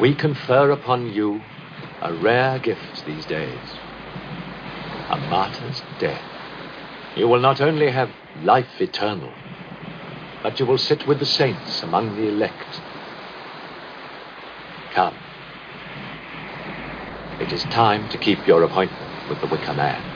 we confer upon you a rare gift these days a martyr's death. You will not only have life eternal, but you will sit with the saints among the elect. Come. It is time to keep your appointment with the Wicker Man.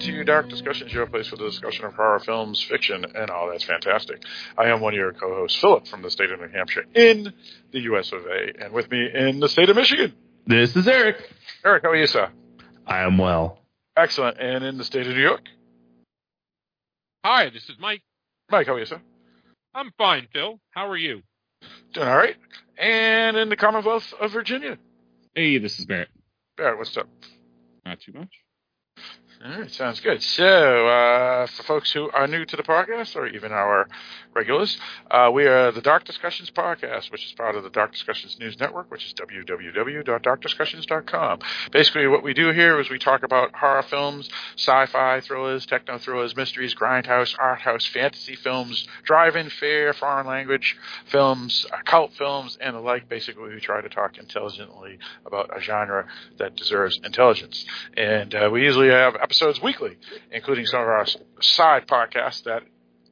To Dark Discussions, your place for the discussion of horror films, fiction, and all that's fantastic. I am one of your co-hosts, Philip, from the state of New Hampshire, in the U.S. of A., and with me in the state of Michigan, This is Eric. Eric. How are you, sir? I am well. Excellent. And in the state of New York, Hi, this is Mike. Mike. How are you, sir? I'm fine, Phil. How are you? Doing all right. And in the Commonwealth of Virginia, Hey, this is Barrett. Barrett. What's up? Not too much. All right, sounds good. So, uh, for folks who are new to the podcast, or even our regulars, uh, we are the Dark Discussions Podcast, which is part of the Dark Discussions News Network, which is www.darkdiscussions.com. Basically, what we do here is we talk about horror films, sci-fi thrillers, techno thrillers, mysteries, grindhouse, art house, fantasy films, drive-in fair, foreign language films, uh, cult films, and the like. Basically, we try to talk intelligently about a genre that deserves intelligence. And uh, we usually have episodes weekly, including some of our side podcasts that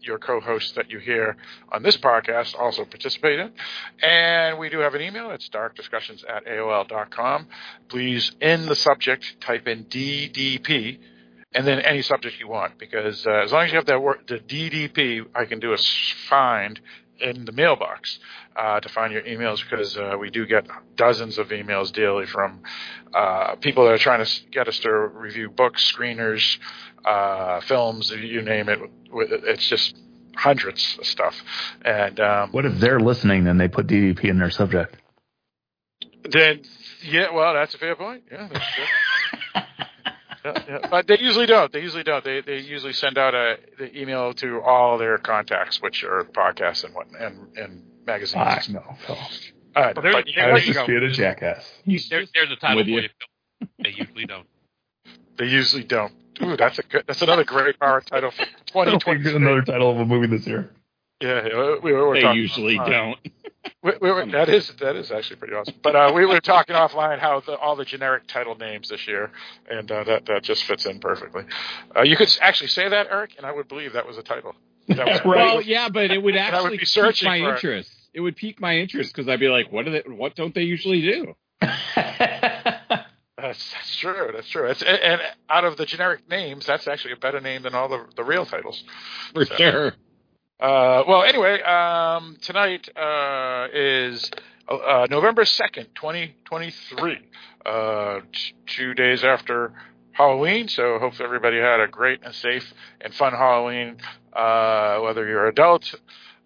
your co-hosts that you hear on this podcast also participate in. And we do have an email. It's darkdiscussions at AOL.com. Please, in the subject, type in DDP and then any subject you want because uh, as long as you have that word, the DDP, I can do a find in the mailbox uh, to find your emails because uh, we do get dozens of emails daily from uh, people that are trying to get us to review books, screeners, uh, films, you name it. It's just hundreds of stuff. And um, What if they're listening and they put DDP in their subject? then, yeah, well, that's a fair point. Yeah, that's true. yeah, yeah. But they usually don't. They usually don't. They they usually send out a the email to all their contacts, which are podcasts and what and and magazines. I know, Phil. All right, Well, there- but there I you was just go. being a jackass. There, there's a title for you. you, They usually don't. they usually don't. Ooh, that's a good. That's another great horror title for I don't think 2020. another title of a movie this year. Yeah, yeah, we, we were They usually uh, don't. We, we were, that is that is actually pretty awesome. But uh, we were talking offline how the, all the generic title names this year, and uh, that that just fits in perfectly. Uh, you could actually say that, Eric, and I would believe that was a title. That was Well, yeah, but it would And I would actually be pique my for it. interest. It. would pique my interest because I'd be like, what do they? What don't they usually do? That's, that's true. That's true. It's, and, and out of the generic names, that's actually a better name than all the the real titles. For So- sure. Uh, well, anyway, um, tonight uh, is uh, November second, twenty twenty three. Uh, t- two days after Halloween, so hope everybody had a great and safe and fun Halloween. Uh, whether you're adult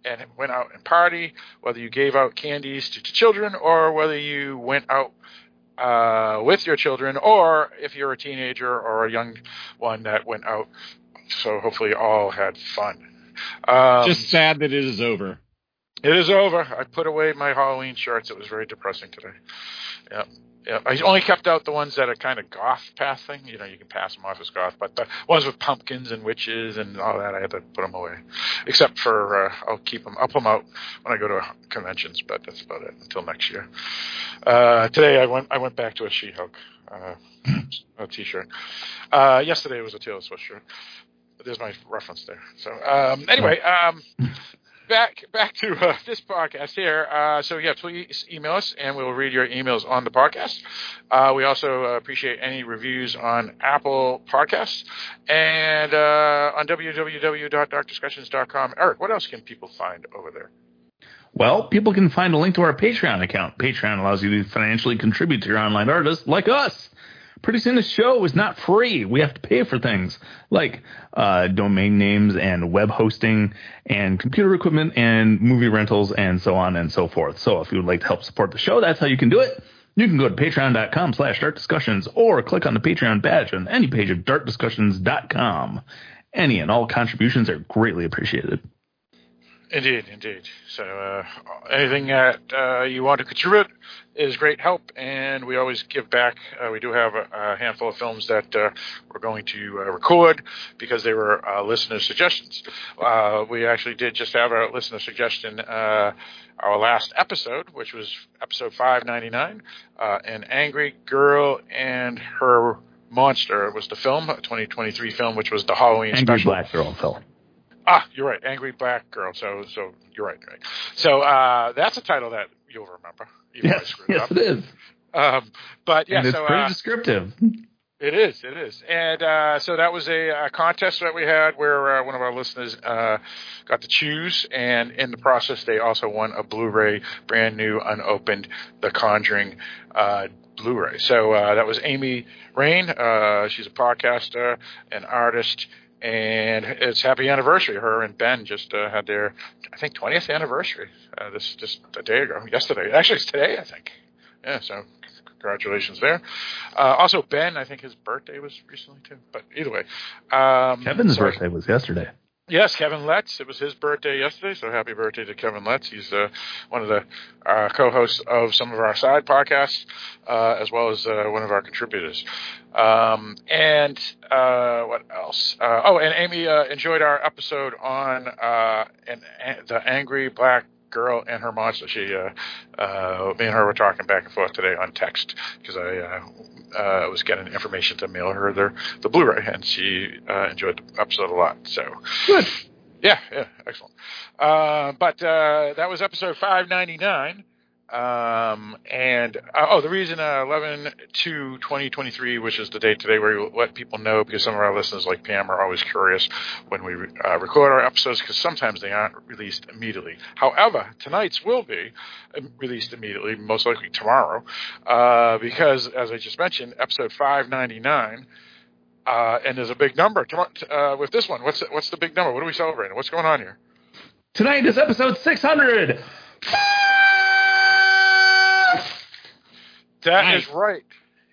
and went out and party, whether you gave out candies to, to children, or whether you went out uh, with your children, or if you're a teenager or a young one that went out. So hopefully, all had fun. Um, Just sad that it is over. it is over. I put away my Halloween shirts. It was very depressing today. Yeah. Yeah, I only kept out the ones that are kind of goth path thing. You know, you can pass them off as goth, but the ones with pumpkins and witches and all that, I had to put them away. Except for uh, I'll keep them. I'll put them out when I go to conventions, but that's about it until next year. Uh, today I went. I went back to a She-Hulk uh, a T-shirt. Uh, yesterday was a Taylor Swift shirt. There's my reference there. So um, anyway, um, back back to uh, this podcast here. Uh, so yeah, please email us, and we will read your emails on the podcast. Uh, we also uh, appreciate any reviews on Apple Podcasts and uh, on www.darkdiscussions.com. Eric, what else can people find over there? Well, people can find a link to our Patreon account. Patreon allows you to financially contribute to your online artists like us. Producing the show is not free. We have to pay for things like uh, domain names and web hosting and computer equipment and movie rentals and so on and so forth. So if you would like to help support the show, that's how you can do it. You can go to patreon.com slash dark discussions or click on the Patreon badge on any page of darkdiscussions.com. Any and all contributions are greatly appreciated. Indeed, indeed. So uh, anything that uh, you want to contribute is great help, and we always give back. Uh, we do have a, a handful of films that uh, we're going to uh, record because they were uh, listener suggestions. Uh, we actually did just have a listener suggestion. Uh, our last episode, which was episode 599, uh, an angry girl and her monster was the film, a 2023 film, which was the Halloween Angry special. Black Girl, Phil. Ah, you're right. Angry Black Girl. So, so you're right. Right. So uh, that's a title that you'll remember. even Yes, it yes, up. it is. Um, but yeah, and it's so pretty uh, descriptive. it is. It is. And uh, so that was a, uh contest that we had where uh, one of our listeners uh, got to choose, and in the process, they also won a Blu-ray, brand new, unopened, The Conjuring. Uh, Blu-ray. So uh, that was Amy Rain. Uh, she's a podcaster, an artist, and it's happy anniversary. Her and Ben just uh, had their, I think, 20th anniversary. Uh, this just a day ago, yesterday. Actually, it's today, I think. Yeah. So congratulations there. Uh, also, Ben, I think his birthday was recently too. But either way, um, Kevin's so- birthday was yesterday. Yes, Kevin Letts. It was his birthday yesterday, so happy birthday to Kevin Letts. He's uh, one of the uh, co-hosts of some of our side podcasts, uh, as well as uh, one of our contributors. Um, and uh, what else? Uh, oh, and Amy enjoyed our episode on an, an, the angry black girl and her monster. She, uh, uh, me and her were talking back and forth today on text because I uh, uh, was getting information to mail her the the Blu-ray, and she uh, enjoyed the episode a lot. So. Good. Yeah, yeah, excellent. Uh, but uh, that was episode 599. Um, and uh, oh, the reason uh, 11 to 2023, which is the date today where we let people know because some of our listeners, like Pam, are always curious when we uh, record our episodes because sometimes they aren't released immediately. However, tonight's will be um, released immediately, most likely tomorrow, uh, because as I just mentioned, episode 599. Uh, and there's a big number uh, with this one. What's what's the big number? What are we celebrating? What's going on here? Tonight is episode 600. That Nice. is right.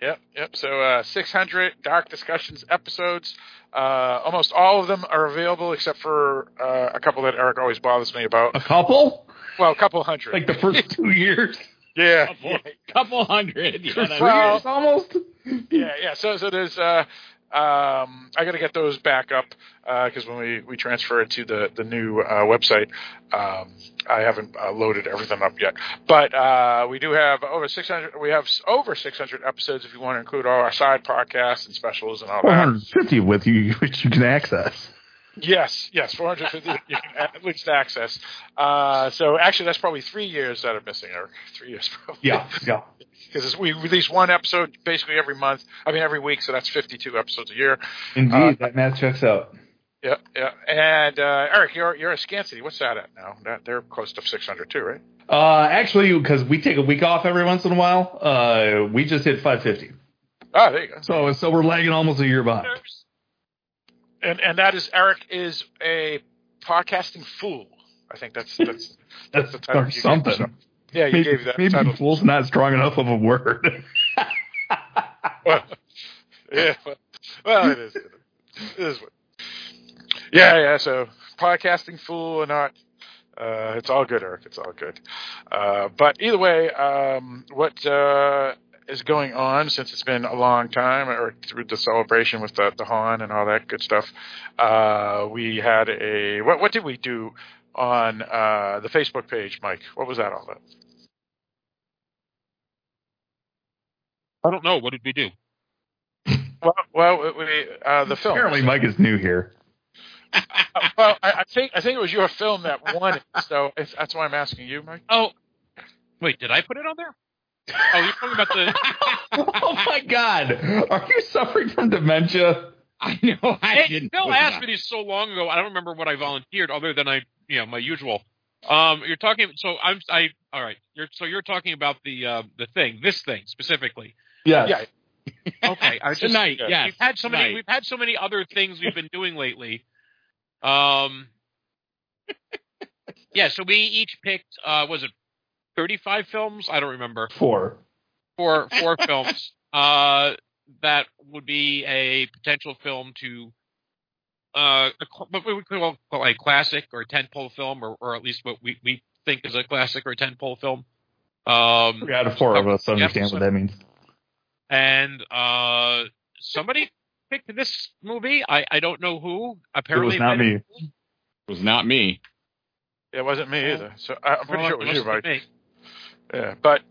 Yep, yep. So uh, 600 Dark Discussions episodes. Uh, almost all of them are available except for uh, a couple that Eric always bothers me about. A couple? Well, a couple hundred. Like the first two years? yeah, Couple, yeah, couple hundred. Yeah, Well- years almost? yeah, yeah. So, so there's. Uh, um, I got to get those back up because when we, we transfer it to the the new uh, website, um, I haven't uh, loaded everything up yet. But uh, we do have over 600. We have over 600 episodes if you want to include all our side podcasts and specials and all that. 150 with you, which you can access. Yes, yes, 450 you can at least access. Uh, so actually, that's probably three years that are missing, or three years probably. Yeah, yeah. Because we release one episode basically every month. I mean, every week, so that's 52 episodes a year. Indeed, Uh, that math checks out. Yeah, yeah. And uh, Eric, you're you're a Scansity. What's that at now? That, they're close to 600 too, right? Uh, actually, because we take a week off every once in a while, uh, we just hit 550. Oh, there you go. So, so we're lagging almost a year behind. And and that is Eric is a podcasting fool. I think that's that's That's the title something. yeah. You maybe gave that maybe title. fool's not strong enough of a word. Well, yeah. Well, well, it is. It is. Yeah, yeah. So podcasting fool or not, uh, it's all good, Eric. It's all good. Uh, but either way, um, what uh, is going on since it's been a long time, or through the celebration with the, the Han and all that good stuff? Uh, we had a what? What did we do on uh, the Facebook page, Mike? What was that all about? I don't know. What did we do? Well, well, we uh, the film. Apparently, Mike is new here. Uh, well, I, I think I think it was your film that won it, so it's, that's why I'm asking you, Mike. Oh, wait, did I put it on there? Oh, you're talking about the. oh my God, are you suffering from dementia? I know. I Hey, didn't. Phil put asked me this so long ago. I don't remember what I volunteered, other than I, you know, my usual. Um, you're talking. So I'm. I. All right. You're. So you're talking about the uh, the thing. This thing specifically. Yes. Yeah. Okay, I just, Tonight, yeah. yes. we've had so many. We've had so many other things we've been doing lately. Um. Yeah, so we each picked. Uh, was it thirty-five films? I don't remember. Four. Four four films. Uh, that would be a potential film to. Uh, a what we would call, call a classic or a tentpole film, or, or at least what we, we think is a classic or a tentpole film. Um, Three out of four of us understand Yep. what that means. and uh, somebody picked this movie. I, I don't know who. Apparently, it was not me. It was not me. It wasn't me either. So I- I'm pretty Well, sure it was you, have right? me. Yeah, but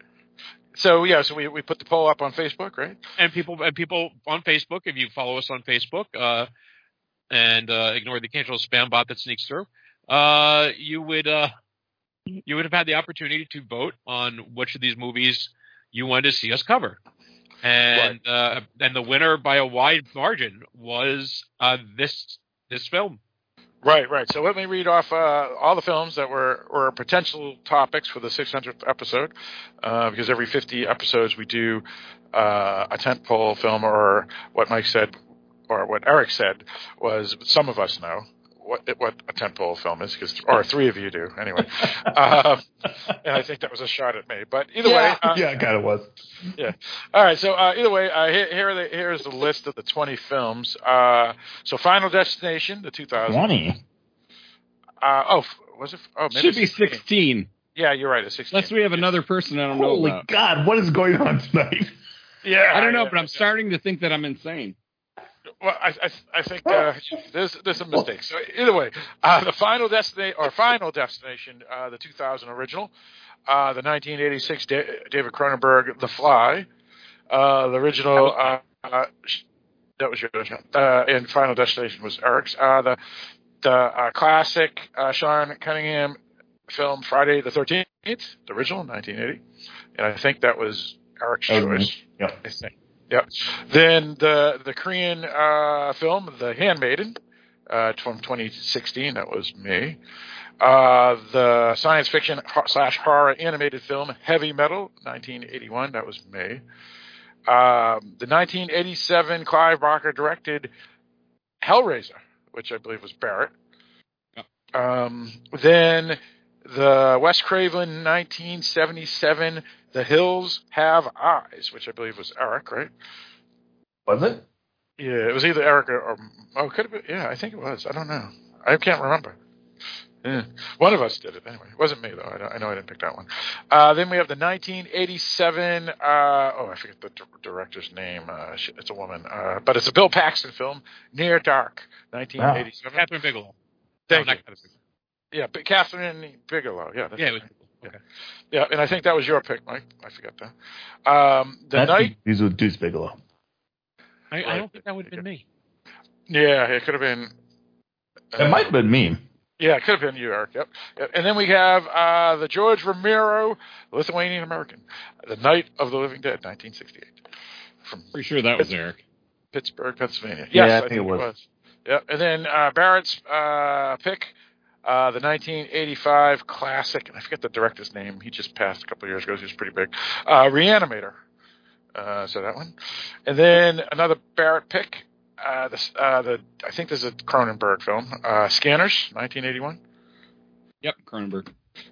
so yeah, so we we put the poll up on Facebook, right? And people and people on Facebook, if you follow us on Facebook, uh, and uh, ignore the occasional spam bot that sneaks through, uh, you would uh, you would have had the opportunity to vote on which of these movies you wanted to see us cover. And uh, and the winner by a wide margin was uh, this this film. Right, right. So let me read off uh, all the films that were, were potential topics for the 600th episode, uh, because every 50 episodes we do uh, a tentpole film, or what Mike said, or what Eric said was some of us know what what a tentpole film is, because or three of you do anyway. um, and I think that was a shot at me, but either way, yeah, uh, yeah, it kind of was. Yeah. All right, so uh, either way, uh, here, here are the, here's the list of the 20 films. Uh, so Final Destination, the 2000. Twenty. Uh, oh, was it? Oh, maybe Should be 16. Yeah, you're right. It's 16. Unless we have another person I don't know Holy about. God, what is going on tonight? Yeah, I don't know, yeah, but I'm yeah. starting to think that I'm insane. Well, I, I, I think uh, there's there's some mistakes. So either way, uh, the Final Destination or Final Destination, uh, the 2000 original, uh, the 1986 da- David Cronenberg, The Fly, uh, the original. Uh, uh, that was yours. yeah. Uh, and Final Destination was Eric's. Uh, the the uh, classic uh, Sean Cunningham film Friday the 13th, the original 1980, and I think that was Eric's That was me. choice. Yep. I think. Yep. Then the the Korean uh, film, The Handmaiden, uh, from 2016. That was me. Uh, the science fiction slash horror animated film Heavy Metal, 1981. That was me. Um, the 1987 Clive Barker directed Hellraiser, which I believe was Barrett. Um, then the Wes Craven 1977 The Hills Have Eyes, which I believe was Eric, right? Was it? Yeah, it was either Eric or, or oh, could have been. Yeah, I think it was. I don't know. I can't remember. Yeah. One of us did it anyway. It wasn't me though. I, I know I didn't pick that one. Uh, then we have the 1987. Uh, oh, I forget the d- director's name. Uh, sh- it's a woman, uh, but it's a Bill Paxton film, Near Dark, 1987. Kathryn Bigelow. Thank no, you. not Kathryn Bigelow. Yeah, but Kathryn Bigelow. Yeah, that's Yeah, right. Was okay. yeah, and I think that was your pick, Mike. I forget that. Um, the That's night. These were Deuce Bigelow. I, I don't think that would have been me. Yeah, it could have been. It might have been me. Yeah, it could have been you, Eric. Yep. Yep. And then we have uh, the George Romero, Lithuanian American, The Night of the Living Dead, 1968, from Pretty sure that was Eric. Pittsburgh, Pennsylvania. Yeah, Yes, I think it was. Yep. And then uh, Barrett's uh, pick, uh, the 1985 classic, and I forget the director's name. He just passed a couple years ago. He was pretty big. Uh, Reanimator. Uh, so that one. And then another Barrett pick. Uh, uh, the I think this is a Cronenberg film. Uh, Scanners, 1981. Yep, Cronenberg.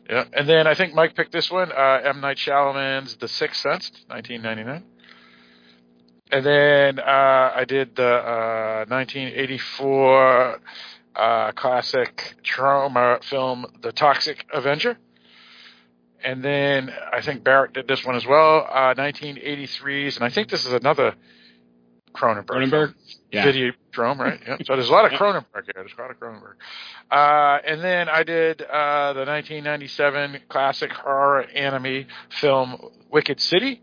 Yeah, and then I think Mike picked this one, uh, M. Night Shyamalan's The Sixth Sense, 1999. And then uh, I did the uh, 1984 uh, classic Troma film, The Toxic Avenger. And then I think Barrett did this one as well, uh, 1983's, and I think this is another Cronenberg. Cronenberg? Yeah. Videodrome, right? Yeah. So there's a lot of Cronenberg here. There's a lot of Cronenberg. Uh, and then I did uh, the 1997 classic horror anime film Wicked City.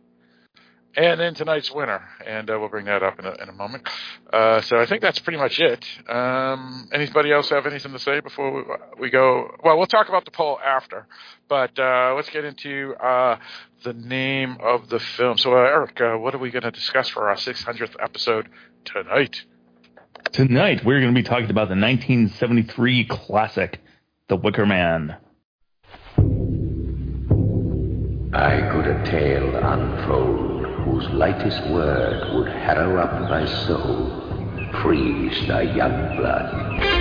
And then tonight's winner, and uh, we'll bring that up in a, in a moment. Uh, so I think that's pretty much it. Um, anybody else have anything to say before we, we go? Well, we'll talk about the poll after, but uh, let's get into uh, the name of the film. So, uh, Eric, uh, what are we going to discuss for our 600th episode tonight? Tonight, we're going to be talking about the 1973 classic, The Wicker Man. I could a tale unfold whose lightest word would harrow up thy soul, freeze thy young blood.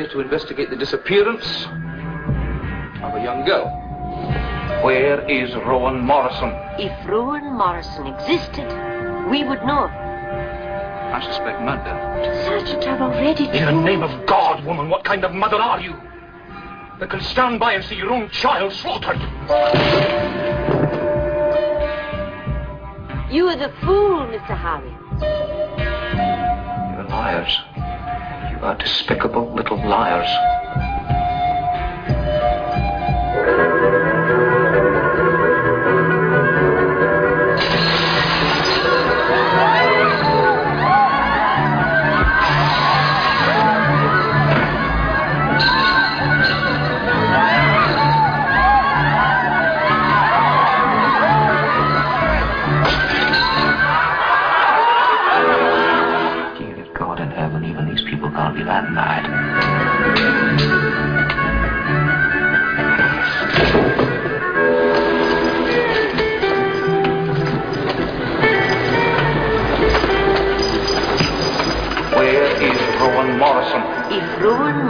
Here to investigate the disappearance of a young girl. Where is Rowan Morrison? If Rowan Morrison existed, we would know. I suspect murder. Sergeant, I've already In the name of God, woman, what kind of mother are you? That can stand by and see your own child slaughtered. You are the fool, Mr. Howie. You're liars. Are despicable little liars.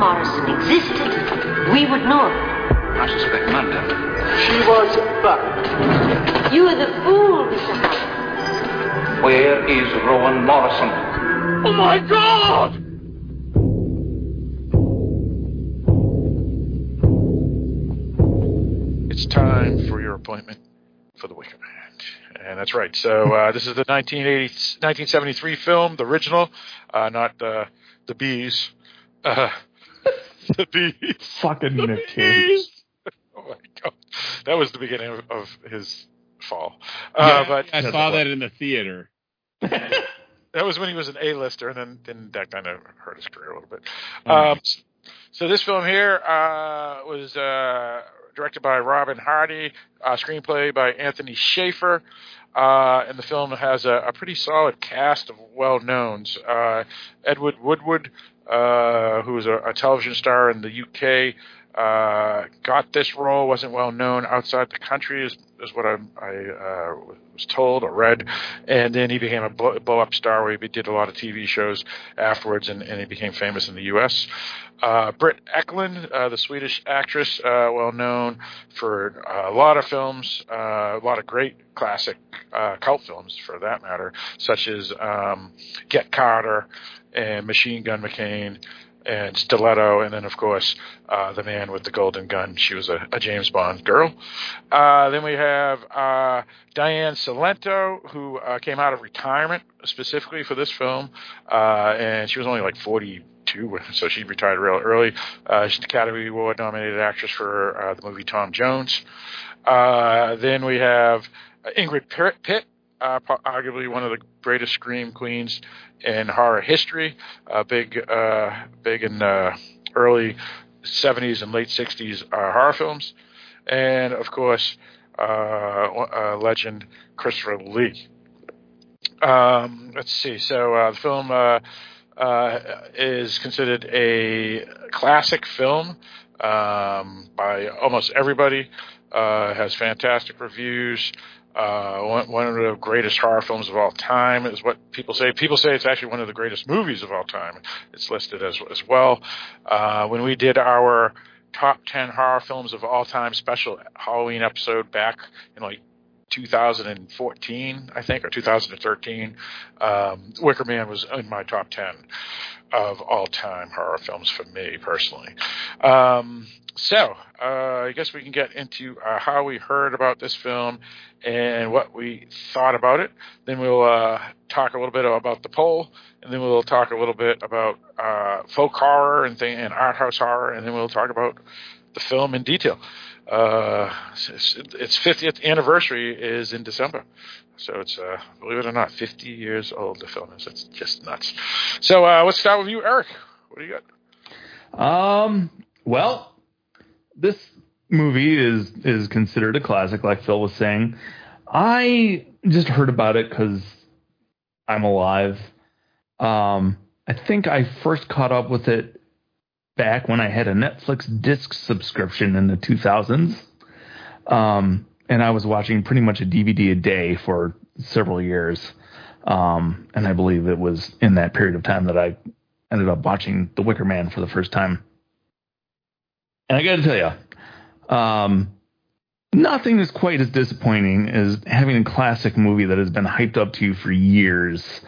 Morrison existed, we would know. I suspect murder. She was back. You are the fool, Mr. Howie. Where is Rowan Morrison? Oh my God! It's time for your appointment for the Wicker Man. And that's right. So uh, this is the 1980, 1973 film, the original, uh, not the the bees. Uh, the bees. Fucking the Nick Cage. Oh my god, that was the beginning of, of his fall. Uh, but I saw that in the theater. that was when he was an A-lister, and then, then that kind of hurt his career a little bit. Um, so this film here uh, was uh, directed by Robin Hardy, uh, screenplay by Anthony Shaffer, uh, and the film has a, a pretty solid cast of well-knowns. Uh, Edward Woodward, uh, who was a, a television star in the UK, uh, got this role, wasn't well known outside the country, is, is what I, I uh, was told or read. And then he became a blow, blow up star where he did a lot of TV shows afterwards, and, and he became famous in the U.S. Uh, Britt Ekland, uh, the Swedish actress, uh, well known for uh, a lot of films, uh, a lot of great classic uh, cult films for that matter, such as um, Get Carter and Machine Gun McCain and Stiletto, and then of course uh, the man with the golden gun. She was a, a James Bond girl. Uh, then we have uh, Diane Cilento, who uh, came out of retirement specifically for this film, uh, and she was only like 42, so she retired real early. Uh, she's an Academy Award nominated actress for the movie Tom Jones. Then we have Ingrid Pitt. Arguably one of the greatest scream queens in horror history. Uh, big, uh, big in uh, early 70s and late 60s uh, horror films, and of course, uh, uh, legend Christopher Lee. Um, let's see. So the film is considered a classic film um, by almost everybody. Has fantastic reviews. Uh, one, one of the greatest horror films of all time is what people say. People say it's actually one of the greatest movies of all time. It's listed as as well. Uh, when we did our top ten horror films of all time special Halloween episode back in like 2014, I think, or 2013, um, Wicker Man was in my top 10 of all time horror films for me personally. Um, so, uh, I guess we can get into uh, how we heard about this film and what we thought about it. Then we'll uh, talk a little bit about the poll, and then we'll talk a little bit about uh, folk horror and thing and art house horror, and then we'll talk about the film in detail. Uh, its, its 50th anniversary is in December. So it's, uh, believe it or not, 50 years old, the film is. It's just nuts. So uh, let's start with you, Eric. What do you got? Um. Well, this movie is is considered a classic, like Phil was saying. I just heard about it because I'm alive. Um, I think I first caught up with it back when I had a Netflix disc subscription in the 2000s. Um, and I was watching pretty much a DVD a day for several years. Um, and I believe it was in that period of time that I ended up watching The Wicker Man for the first time. And I got to tell you, um, nothing is quite as disappointing as having a classic movie that has been hyped up to you for years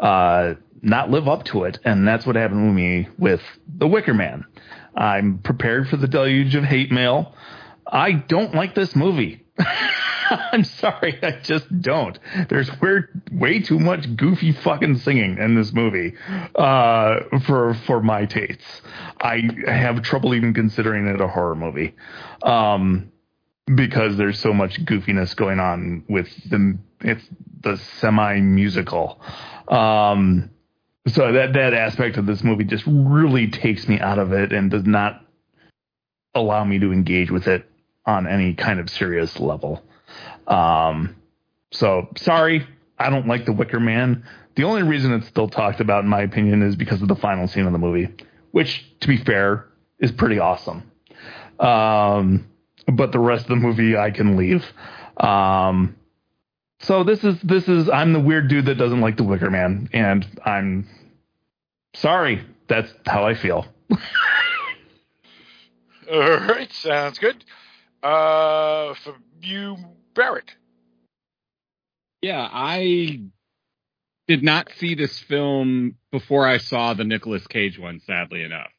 uh, not live up to it. And that's what happened with me with The Wicker Man. I'm prepared for the deluge of hate mail. I don't like this movie. I'm sorry, I just don't. There's weird, way too much goofy fucking singing in this movie uh, for for my tastes. I have trouble even considering it a horror movie um, because there's so much goofiness going on with the it's the semi musical. Um, so that that aspect of this movie just really takes me out of it and does not allow me to engage with it on any kind of serious level. Um, so sorry, I don't like the Wicker Man. The only reason it's still talked about, in my opinion, is because of the final scene of the movie, which, to be fair, is pretty awesome. Um, but the rest of the movie, I can leave. Um, so this is this is I'm the weird dude that doesn't like the Wicker Man, and I'm sorry. That's how I feel. All right, sounds good. Uh, for you, Barrett. Yeah, I did not see this film before I saw the Nicolas Cage one, sadly enough.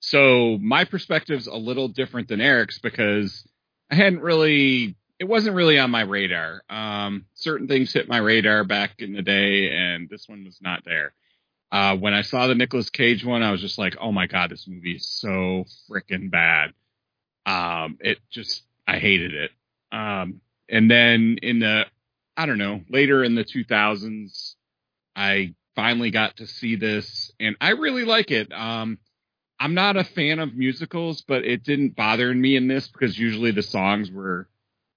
So my perspective's a little different than Eric's because I hadn't really, it wasn't really on my radar. Um, certain things hit my radar back in the day, and this one was not there. Uh, when I saw the Nicolas Cage one, I was just like, oh my God, this movie is so freaking bad. Um, it just, I hated it. Um, and then in the, I don't know, later in the 2000s, I finally got to see this and I really like it. Um, I'm not a fan of musicals, but it didn't bother me in this because usually the songs were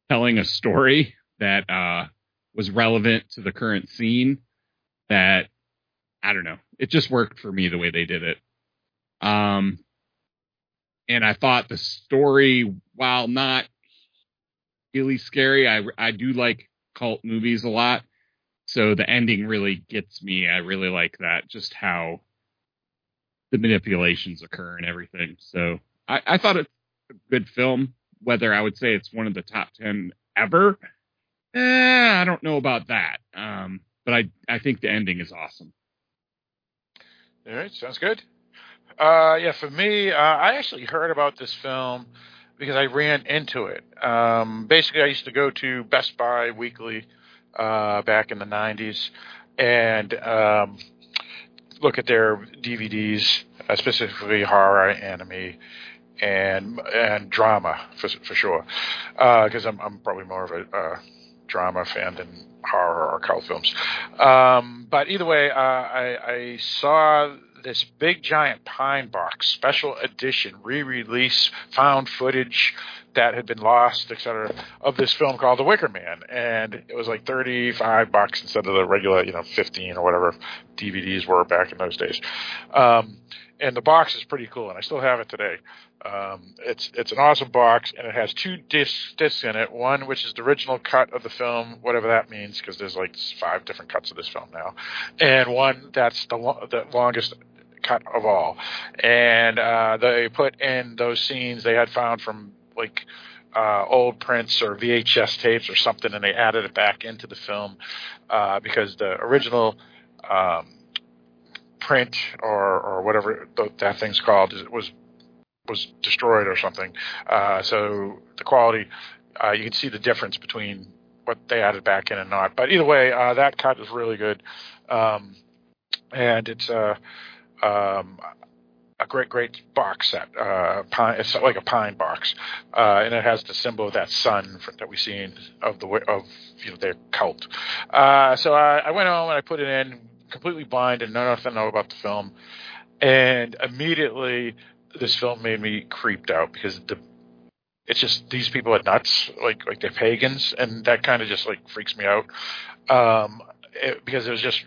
telling a story that, uh, was relevant to the current scene that I don't know. It just worked for me the way they did it. Um, and I thought the story, while not really scary, I I do like cult movies a lot. So the ending really gets me. I really like that, just how the manipulations occur and everything. So I, I thought it's a good film. Whether I would say it's one of the top ten ever, eh, I don't know about that. Um, but I I think the ending is awesome. All right, sounds good. Uh, yeah, for me, uh, I actually heard about this film because I ran into it. Um, basically, I used to go to Best Buy weekly uh, back in the '90s and um, look at their DVDs, uh, specifically horror, anime, and and drama for for sure. Because I'm I'm probably more of a uh, drama fan than horror or cult films. Um, but either way, uh, I, I saw this big giant pine box special edition re-release found footage that had been lost etc of this film called the wicker man and it was like 35 bucks instead of the regular you know 15 or whatever dvds were back in those days um, and the box is pretty cool and i still have it today um, it's it's an awesome box, and it has two discs, discs in it. One which is the original cut of the film, whatever that means, because there's like five different cuts of this film now, and one that's the lo- the longest cut of all. And uh, they put in those scenes they had found from like uh, old prints or VHS tapes or something, and they added it back into the film uh, because the original. Um, print or or whatever that thing's called was was destroyed or something. Uh, so the quality, uh, you can see the difference between what they added back in and not. But either way, uh, that cut is really good, um, and it's uh, um, a great, great box set. Uh, pine, it's like a pine box, uh, and it has the symbol of that sun for, that we see in, of the of you know their cult. So I, I went home and I put it in completely blind and know nothing know about the film, and immediately this film made me creeped out because the it's just these people are nuts, like like they're pagans, and that kind of just like freaks me out. Um, it, because it was just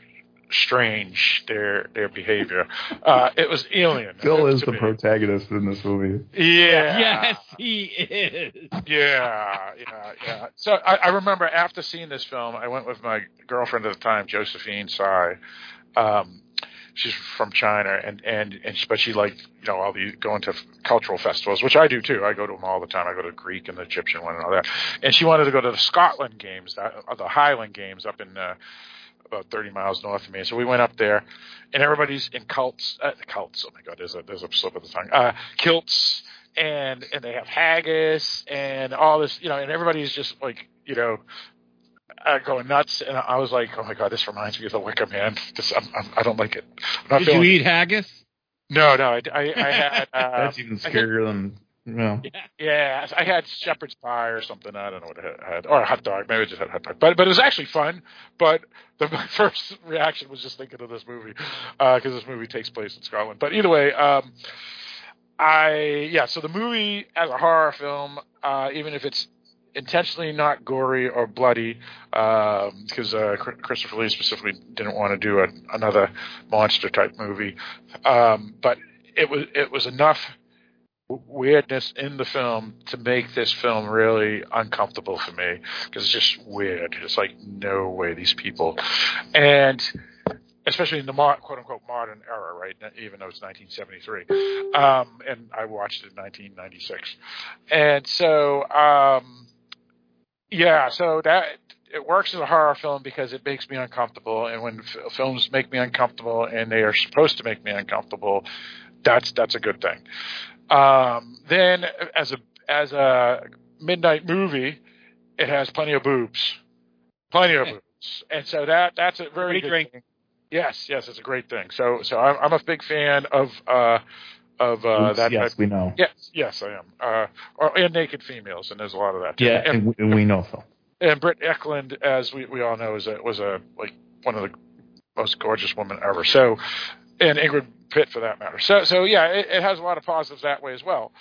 strange their their behavior. Uh, it was alien. Phil is the me. protagonist in this movie. Yeah. Yes, he is. Yeah, yeah, yeah. So I, I remember after seeing this film, I went with my girlfriend at the time, Josephine Tsai. Um, she's from China, and and and she, but she liked you know all the going to f- cultural festivals, which I do too. I go to them all the time. I go to the Greek and the Egyptian one and all that. And she wanted to go to the Scotland games, the, uh, the Highland games up in. Uh, about 30 miles north of me. So we went up there, and everybody's in cults. Uh, cults. Oh my God, there's a there's a slip of the tongue. Uh, kilts, and and they have haggis and all this, you know, and everybody's just like, you know, uh, going nuts. And I was like, oh my God, this reminds me of the Wicker Man. This, I'm, I'm, I don't like it. I'm not Did you eat haggis? No, no, I, I, I had. Uh, That's even I had- scarier than know. yeah, I had shepherd's pie or something. I don't know what I had, or a hot dog. Maybe I just had a hot dog. But but it was actually fun. But the, my first reaction was just thinking of this movie because this movie takes place in Scotland. But either way, um, I yeah. So the movie as a horror film, uh, even if it's intentionally not gory or bloody, because uh, Christopher Lee specifically didn't want to do a, another monster type movie, um, but it was it was enough weirdness in the film to make this film really uncomfortable for me because it's just weird. It's like no way these people, and especially in the quote unquote modern era, right? Even though it's 1973, um, and I watched it in 1996, and so um, yeah, so that it works as a horror film because it makes me uncomfortable, and when f- films make me uncomfortable and they are supposed to make me uncomfortable, that's that's a good thing. Um, then as a as a midnight movie, it has plenty of boobs, plenty of boobs, and so that that's a very Everybody good drink. thing. Yes, yes, it's a great thing. So so I'm, I'm a big fan of uh, of uh, Oops, that. yes, we know. Yes, yes, I am. Uh, or, and naked females, and there's a lot of that. Too. Yeah, and, and we, and we know Phil. and Britt Ekland, as we, we all know, is a, was a like one of the most gorgeous women ever. So, and Ingrid Pitt for that matter. So, so yeah, it, it has a lot of positives that way as well.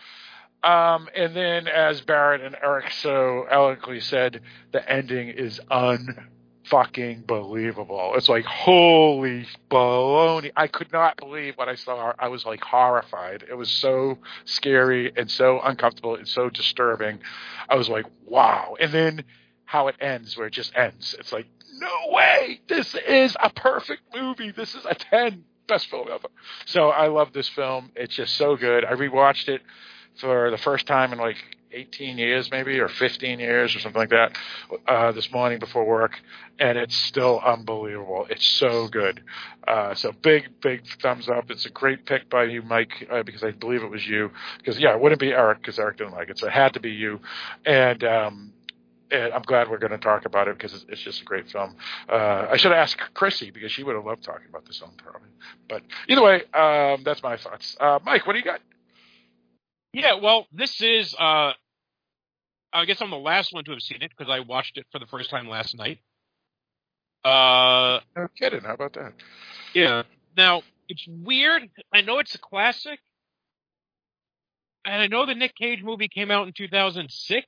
Um, and then, as Barrett and Eric so eloquently said, the ending is unfucking believable. It's like holy baloney! I could not believe what I saw. I was like horrified. It was so scary and so uncomfortable and so disturbing. I was like, wow. And then how it ends, where it just ends. It's like, no way! This is a perfect movie. This is a 10. Best film ever. So I love this film. It's just so good. I rewatched it for the first time in like 18 years, maybe, or 15 years, or something like that, uh, this morning before work, and it's still unbelievable. It's so good. Uh, so big, big thumbs up. It's a great pick by you, Mike, uh, because I believe it was you. Because yeah, it wouldn't be Eric because Eric didn't like it, so it had to be you. And um, and I'm glad we're going to talk about it because it's, it's just a great film. Uh, I should have asked Chrissy because she would have loved talking about this film probably. But either way, um, that's my thoughts. Uh, Mike, what do you got? Yeah, well, this is. uh I guess I'm the last one to have seen it because I watched it for the first time last night. Uh, No kidding. How about that? yeah. Now it's weird. I know it's a classic, and I know the Nick Cage movie came out in 2006.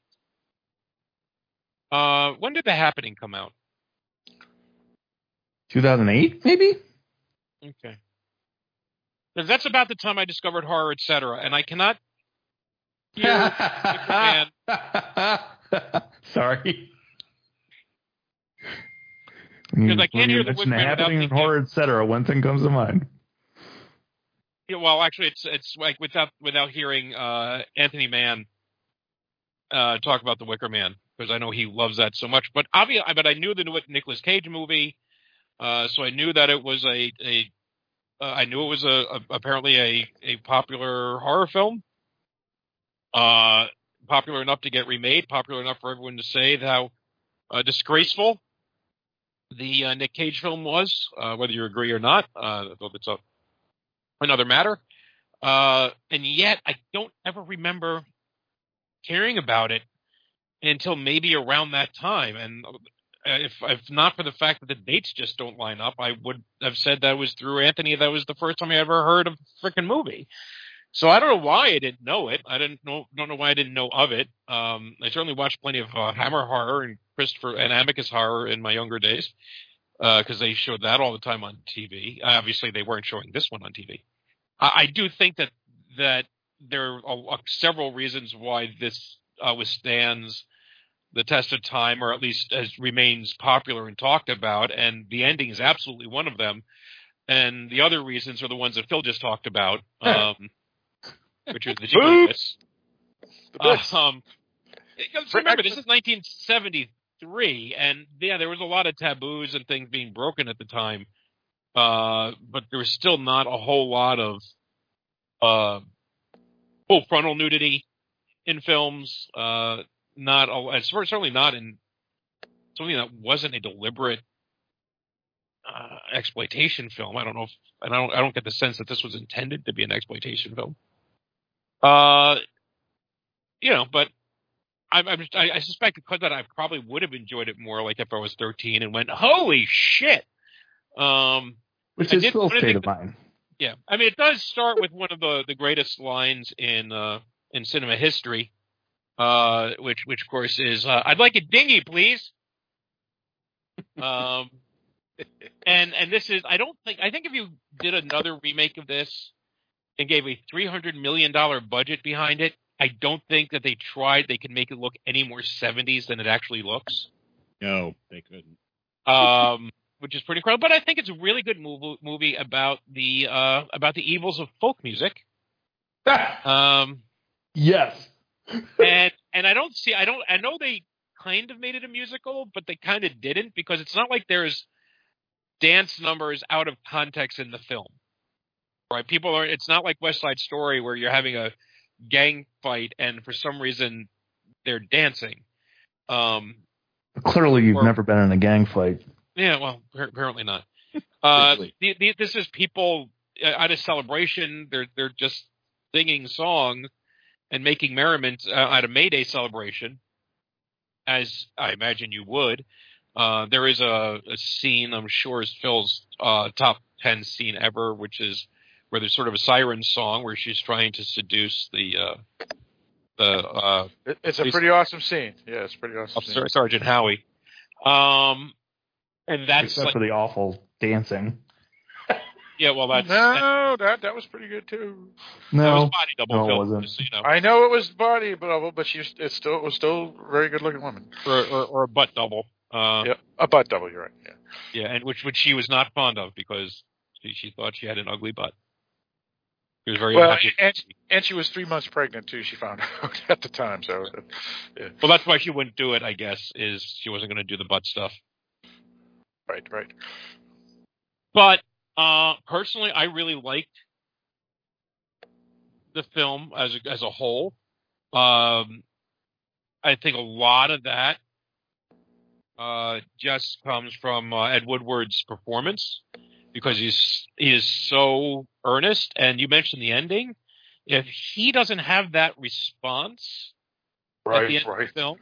Uh, when did The Happening come out? 2008, maybe. Okay. Because that's about the time I discovered horror, etc. And I cannot hear Sorry. Because I can't hear the mention Wicker Man without happening in horror, etc. One thing comes to mind. Yeah, well, actually, it's it's like without without hearing uh, Anthony Mann uh, talk about the Wicker Man because I know he loves that so much. But obviously, but I knew the Nic- Nicolas Cage movie, uh, so I knew that it was a a uh, I knew it was a, a apparently a a popular horror film, uh, popular enough to get remade, popular enough for everyone to say how uh, disgraceful the uh, Nick Cage film was, uh, whether you agree or not. Uh, though it's a another matter. Uh, and yet I don't ever remember caring about it until maybe around that time. And uh, if if not for the fact that the dates just don't line up, I would have said that was through Anthony. That was the first time I ever heard of freaking movie. So I don't know why I didn't know it. I didn't know don't know why I didn't know of it. Um, I certainly watched plenty of uh, Hammer horror and Christopher and Amicus horror in my younger days because they showed that all the time on TV. Obviously, they weren't showing this one on TV. I, I do think that that there are several reasons why this uh, withstands the test of time, or at least as remains popular and talked about. And the ending is absolutely one of them. And the other reasons are the ones that Phil just talked about, um, which are the jiggliness. Um, remember, this is 1973, and yeah, there was a lot of taboos and things being broken at the time, uh, but there was still not a whole lot of uh, full frontal nudity in films. Uh, not a, certainly not in something that wasn't a deliberate uh, exploitation film. I don't know if, and I don't, I don't get the sense that this was intended to be an exploitation film. Uh, you know, but I, I'm, I, I suspect because that I probably would have enjoyed it more, like if I was 13 and went, "Holy shit!" Um, Which I is still a one of the state of mind. yeah, I mean, it does start with one of the the greatest lines in uh, in cinema history, uh, which which of course is uh, "I'd like a dinghy, please." um, and and this is I don't think I think if you did another remake of this and gave a three hundred million dollar budget behind it, I don't think that they tried they could make it look any more seventies than it actually looks No, they couldn't. um, which is pretty incredible. But I think it's a really good movie, movie about the uh, about the evils of folk music. Um, Yes. And and I don't see I don't I know they kind of made it a musical, but they kind of didn't because it's not like there's dance numbers out of context in the film. Right? People are it's not like West Side Story where you're having a gang fight and for some reason they're dancing. Um Clearly, you've Or- never been in a gang fight. Yeah, well, apparently not. Uh, the, the, this is people uh, at a celebration. They're they're just singing songs and making merriment uh, at a May Day celebration, as I imagine you would. Uh, there is a, a scene I'm sure is Phil's uh, top ten scene ever, which is where there's sort of a siren song where she's trying to seduce the uh, the uh, It, it's a Please. pretty awesome scene. Yeah, it's a pretty awesome. Officer scene. Sergeant Howie. Um, and that's except like, for the awful dancing. Yeah, well, that's No, that that was pretty good too. That No, was body double no, it wasn't. just you know. I know it was body, but but she was, it still it was still a very good looking woman. or, or, or a butt double. Uh, Yeah, a butt double. You're right. Yeah. yeah, and which which she was not fond of because she, she thought she had an ugly butt. She was very Well, and and she was three months pregnant too. She found out at the time. So well, that's why she wouldn't do it. I guess is she wasn't going to do the butt stuff. right, right. But uh, personally, I really liked the film as a, as a whole. Um, I think a lot of that uh, just comes from uh, Ed Woodward's performance because he's he is so earnest. And you mentioned the ending. If he doesn't have that response at the Right, end right. of the film,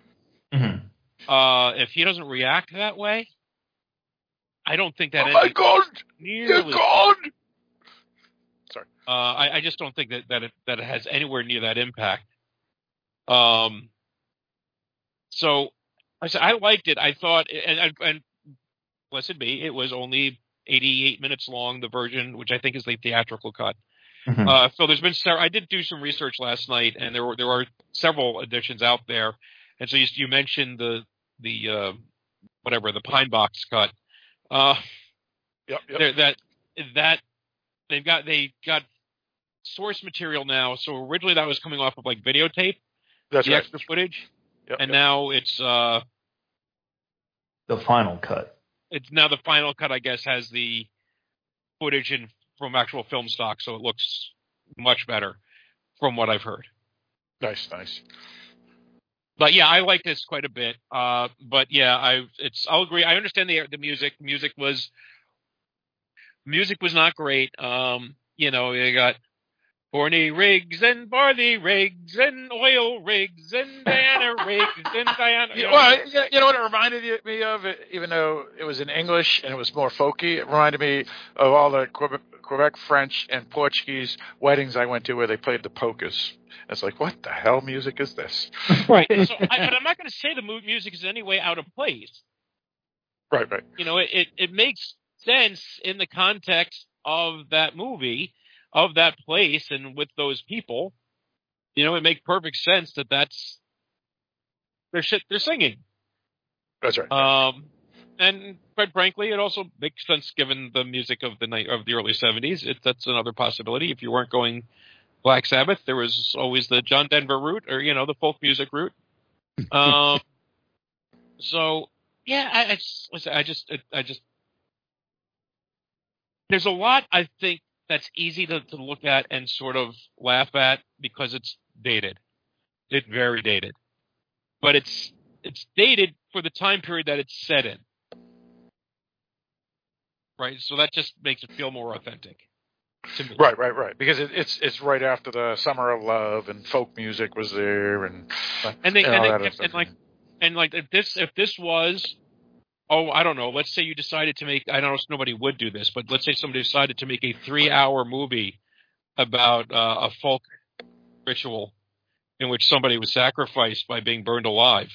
Mhm. uh, if he doesn't react that way, I don't think that Oh my God! nearly You're gone. Uh, I, I just don't think that that it, that it has anywhere near that impact. Um, so I said I liked it. I thought, and, and, and blessed be, it was only 88 minutes long, the version, which I think is the theatrical cut. Mhm. Uh, so there's been several. I did do some research last night, and there were there are several editions out there. And so you, you mentioned the the uh, whatever the pine box cut. Uh, Yep, yep. that that they've got they got source material now. So originally that was coming off of like videotape, That's the right. extra footage, Yep, and yep. now it's uh the final cut. it's now the final cut. I guess has the footage in from actual film stock, so it looks much better from what I've heard. nice, nice. But yeah, I like this quite a bit. Uh, but yeah, I it's I'll agree. I understand the the music. Music was music was not great. Um, you know, you got Barney rigs and barley rigs and oil rigs and Diana rigs and Diana. Yeah, well, you- you know what it reminded me of, even though it was in English and it was more folky. It reminded me of all the Quebec, Quebec French and Portuguese weddings I went to where they played the polkas. It's like, what the hell music is this? right. So, I, but I'm not going to say the mu- music is in any way out of place. Right, right. You know, it, it, it makes sense in the context of that movie, of that place, and with those people. You know, it makes perfect sense that that's they're shit they're singing. That's right. Um, and quite frankly, it also makes sense given the music of the night of the early '70s. That's another possibility. If you weren't going Black Sabbath, there was always the John Denver route, or you know, the folk music route. Um, so yeah, I, I just, I just, I just, there's a lot I think that's easy to, to look at and sort of laugh at because it's dated. It's very dated, but it's it's dated for the time period that it's set in. Right, so that just makes it feel more authentic. Right, right, right. Because it, it's it's right after the Summer of Love and folk music was there, and and they, and and, they that other kept- stuff. and like and like if this if this was oh I don't know let's say you decided to make I don't know if nobody would do this but let's say somebody decided to make a three hour movie about uh, a folk ritual in which somebody was sacrificed by being burned alive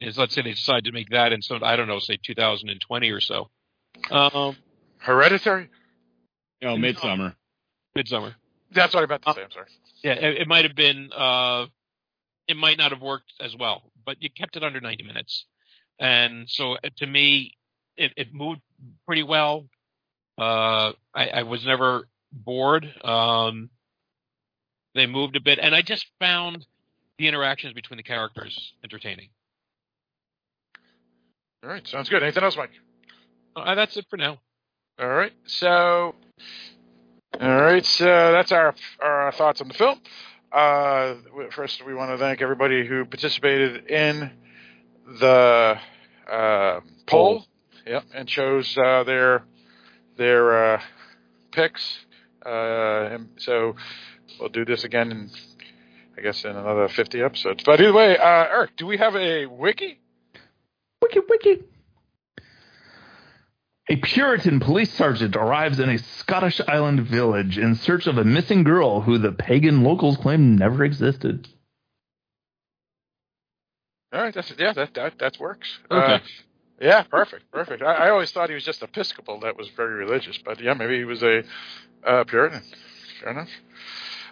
is let's say they decide to make that in some I don't know say 2020 or so um Hereditary. Oh, Midsommar. Midsommar That's what I meant to say. I'm sorry. yeah it, it might have been uh it might not have worked as well but you kept it under 90 minutes and so uh, to me it, it moved pretty well uh I, I was never bored um they moved a bit and i just found the interactions between the characters entertaining All right, sounds good. Anything else, Mike? uh, that's it for now All right. So, all right. So that's our our thoughts on the film. Uh, first, we want to thank everybody who participated in the uh, poll. Yep, and chose uh, their their uh, picks. Uh, and so we'll do this again in, I guess, in another 50 episodes. But either way, uh, Eric, do we have a wiki? Wiki, wiki. A Puritan police sergeant arrives in a Scottish island village in search of a missing girl who the pagan locals claim never existed. All right, that's yeah, that that that works. Okay. Uh, yeah, perfect, perfect. I, I always thought he was just Episcopal that was very religious, but yeah, maybe he was a uh, Puritan. Fair enough.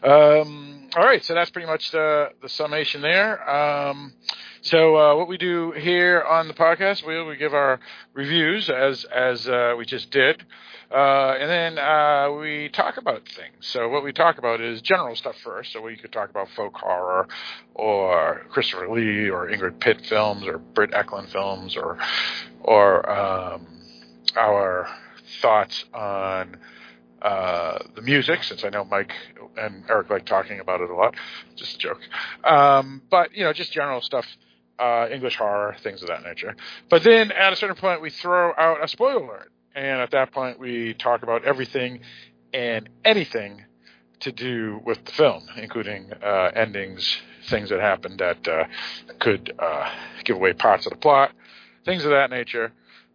Um, all right, so that's pretty much the the summation there. Um, so uh, what we do here on the podcast, we we give our reviews as as uh, we just did, uh, and then uh, we talk about things. So what we talk about is general stuff first. So we could talk about folk horror, or Christopher Lee, or Ingrid Pitt films, or Britt Ekland films, or or um, our thoughts on uh, the music, since I know Mike and Eric like talking about it a lot. Just a joke. Um, but, you know, just general stuff, uh, English horror, things of that nature. But then at a certain point, we throw out a spoiler alert. And at that point, we talk about everything and anything to do with the film, including uh, endings, things that happened that uh, could uh, give away parts of the plot, things of that nature.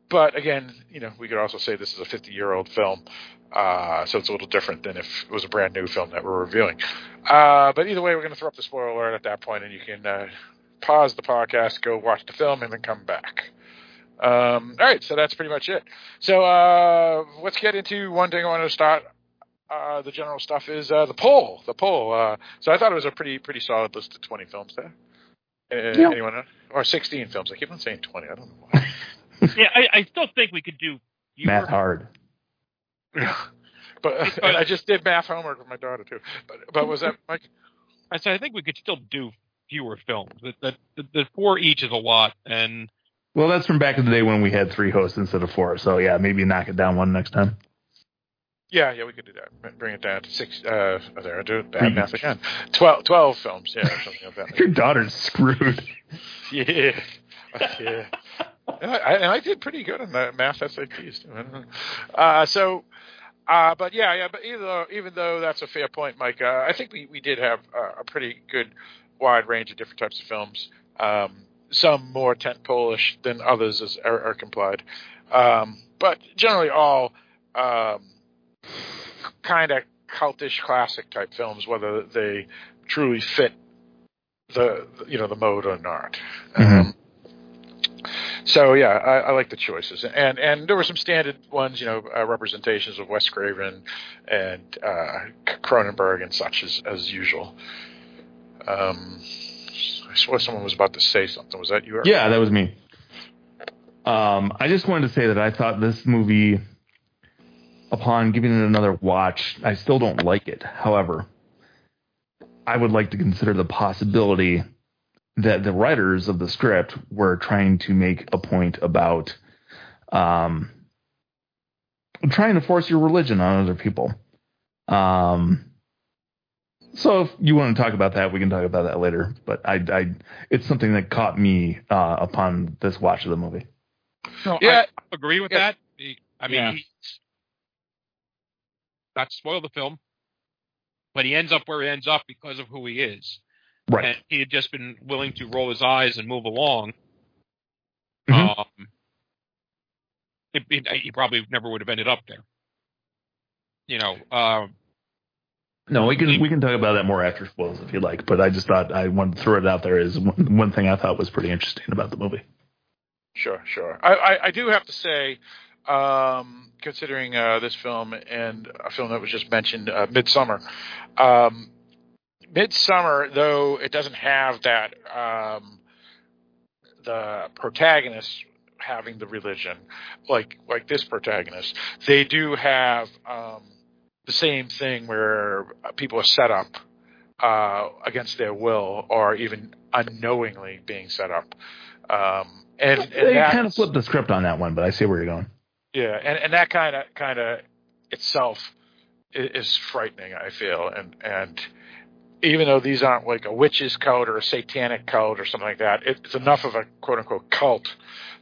But again, you know, we could also say this is a 50 year old film. Uh, so it's a little different than if it was a brand new film that we're reviewing. Uh, but either way, we're going to throw up the spoiler alert at that point, and you can uh, pause the podcast, go watch the film, and then come back. Um, all right, so that's pretty much it. So uh, let's get into one thing I wanted to start. Uh, the general stuff is uh, the poll. The poll. Uh, so I thought it was a pretty pretty solid list of 20 films there. Uh, Yeah. Anyone? Or 16 films. I keep on saying 20. I don't know why. yeah I, I still think we could do Math hard. but and I just did math homework with my daughter too. But but was that Mike? I said I think we could still do fewer films. That that the, the four each is a lot, and Well, that's from back in the day when we had three hosts instead of four. So yeah, maybe knock it down one next time. Yeah, yeah, we could do that. Bring it down to six. Uh, oh, there, I do bad Three. math again. 12, 12 films. Yeah, or something like that. Your daughter's screwed. Yeah, yeah. And I, and I did pretty good on the math SATs. Too. I don't know. Uh, so, Uh, but yeah, yeah. But even though, even though that's a fair point, Mike, uh, I think we, we did have uh, a pretty good wide range of different types of films. Um, some more tent polish than others, as Eric implied. Um, but generally, all um, kind of cultish classic type films, whether they truly fit the you know the mode or not. Mhm. Um, so yeah, I, I like the choices, and and there were some standard ones, you know, uh, representations of Wes Craven and uh, Cronenberg and such as as usual. Um, I swear someone was about to say something. Was that you? Yeah, that was me. Um, I just wanted to say that I thought this movie, upon giving it another watch, I still don't like it. However, I would like to consider the possibility that the writers of the script were trying to make a point about um, trying to force your religion on other people. Um, so if you want to talk about that, we can talk about that later. But I, I it's something that caught me uh, upon this watch of the movie. No, Yeah. I agree with Yeah. that. I mean, Yeah. he's not to spoil the film, but he ends up where he ends up because of who he is. Right. And he had just been willing to roll his eyes and move along. Mhm. Um, it, it, he probably never would have ended up there. You know, um, No, we can we can talk about that more after spoils if you like. But I just thought I wanted to throw it out there as one, one thing I thought was pretty interesting about the movie. Sure, sure. I, I, I do have to say, um, considering uh, this film and a film that was just mentioned, uh, Midsommar. Um, Midsommar, though it doesn't have that um, the protagonist having the religion like like this protagonist, they do have um, the same thing where people are set up uh, against their will or even unknowingly being set up. Um, and, and They kind of flipped the script on that one, but I see where you're going. yeah, and, and that kind of kind of itself is, is frightening. I feel, and and even though these aren't like a witch's cult or a satanic cult or something like that, it, it's enough of a quote unquote cult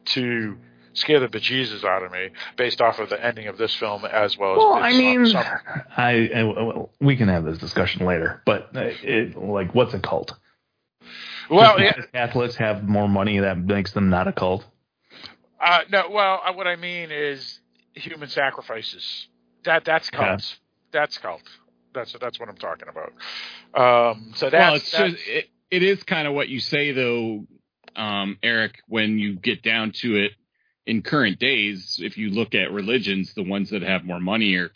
to scare the bejesus out of me based off of the ending of this film as well as. Well, I mean, Midsommar. I, I well, we can have this discussion later. But uh, it, like, what's a cult? well, Just yeah, Catholics have more money that makes them not a cult. uh, no, well, uh, what I mean is human sacrifices. That that's Okay. cults. That's cult. That's that's what I'm talking about. Um, so that's, well, it's that's just it, it is kind of what you say though, um, Eric. When you get down to it, in current days, if you look at religions, the ones that have more money are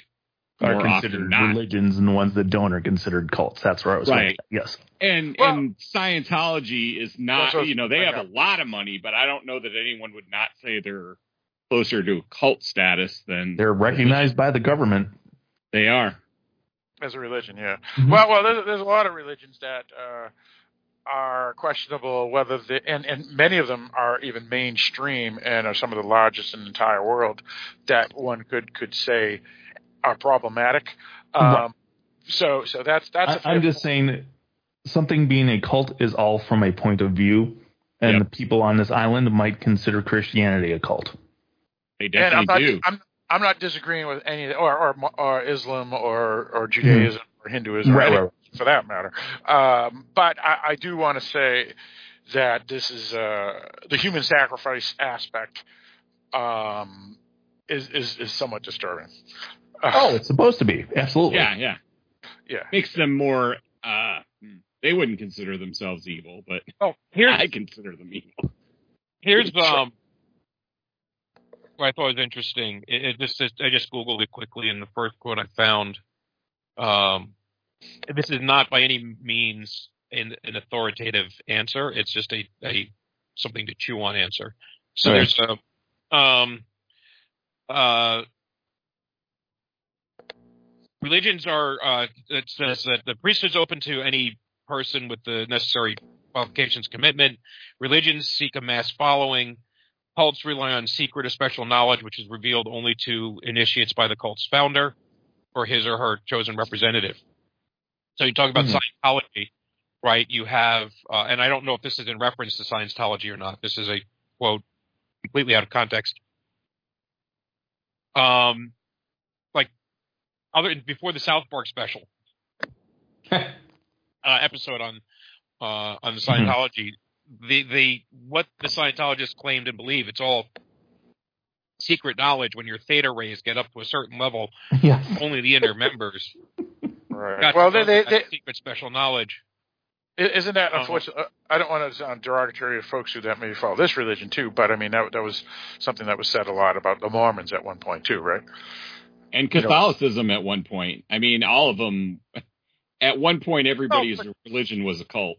Are considered not. religions, and the ones that don't are considered cults. That's where I was. Right. Going. Yes. And Well- and Scientology is not, what- you know, they have a lot of money, but I don't know that anyone would not say they're closer to cult status than They're recognized by the government. they are. As a religion. Yeah. Mhm. Well, well, there's, there's a lot of religions that uh, are questionable whether the and, and many of them are even mainstream and are some of the largest in the entire world that one could could say are problematic. Um, Right. So so that's that's. a I, I'm fair just saying something being a cult is all from a point of view, and Yep. the people on this island might consider Christianity a cult. They and I'm definitely not, do. I'm I'm not disagreeing with any of or or, or Islam or or Judaism or Hinduism Right, any- right. for that matter. Um, but I, I do want to say that this is uh, the human sacrifice aspect um, is, is is somewhat disturbing. Oh, it's supposed to be absolutely. yeah, yeah. yeah. Makes them more. uh They wouldn't consider themselves evil, but oh, here's I consider them evil. Here's um what I thought was interesting. It, it just I just googled it quickly, and the first quote I found. Um, this is not by any means an, an authoritative answer. It's just a, a something to chew on answer. So Okay. there's a um uh religions are uh it says that the priesthood is open to any person with the necessary qualifications commitment religions seek a mass following cults rely on secret or special knowledge which is revealed only to initiates by the cult's founder or his or her chosen representative. So you talk about Mhm. scientology right? You have uh, and i don't know if this is in reference to scientology or not. This is a quote completely out of context. Um like other before the South Park special uh, episode on uh, on the Scientology, the the what the Scientologists claimed and believe it's all secret knowledge. When your theta rays get up to a certain level, Yes. only the inner members Right. got Well, they, know they, they, secret special knowledge. Isn't that Uh-huh. unfortunate? uh, I don't want to sound derogatory to folks who that maybe follow this religion too, but I mean that that was something that was said a lot about the Mormons at one point too, right? And You know- Catholicism at one point. I mean, all of them. At one point, everybody's Oh, religion was a cult.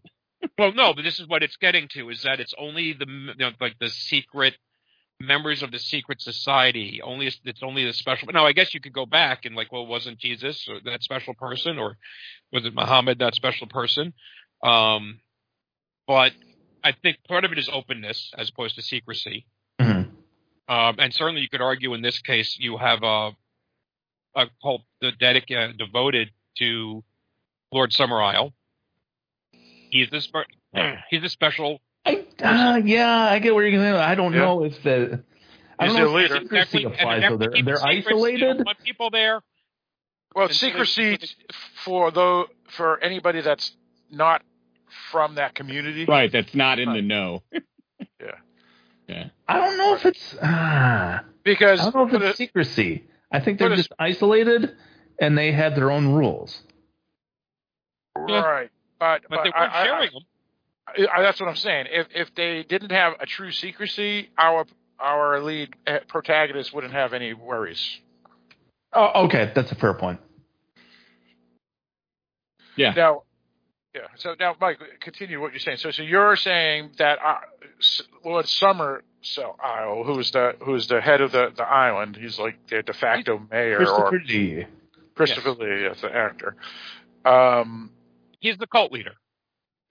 Well, no, but this is what it's getting to: is that it's only the you know, like the secret members of the secret society. Only it's only the special. Now, I guess you could go back and like, well, wasn't Jesus or that special person, or was it Muhammad that special person? Um, but I think part of it is openness as opposed to secrecy. Mhm. Um, and certainly, you could argue in this case you have a a cult that dedic- uh, devoted to Lord Summerisle. He's the spe- he's a special. I, uh, yeah, I get where you're going. I don't Yeah. know if the. I He's don't know the if leader. secrecy and applies. they So have to they're keep they're secrets, they isolated. don't want people there. Well, And so they- secrecy for though for anybody that's not from that community. Right. That's not in the Right. know. Yeah. Yeah. I don't know if it's. Ah, Because I don't know if for it's the- secrecy. I think for they're the- just isolated, and they have their own rules. Yeah. right, but, But they weren't I- I- sharing them. I, that's what I'm saying. If if they didn't have a true secrecy, our our lead uh, protagonist wouldn't have any worries. Oh, okay, that's a fair point. Yeah. Now, yeah. So now, Mike, continue what you're saying. So, so you're saying that uh, S- Lord Summer Isle, who is the who is the head of the, the island, he's like their de facto mayor Christopher or Lee. Christopher Lee as the actor. Um, He's the cult leader.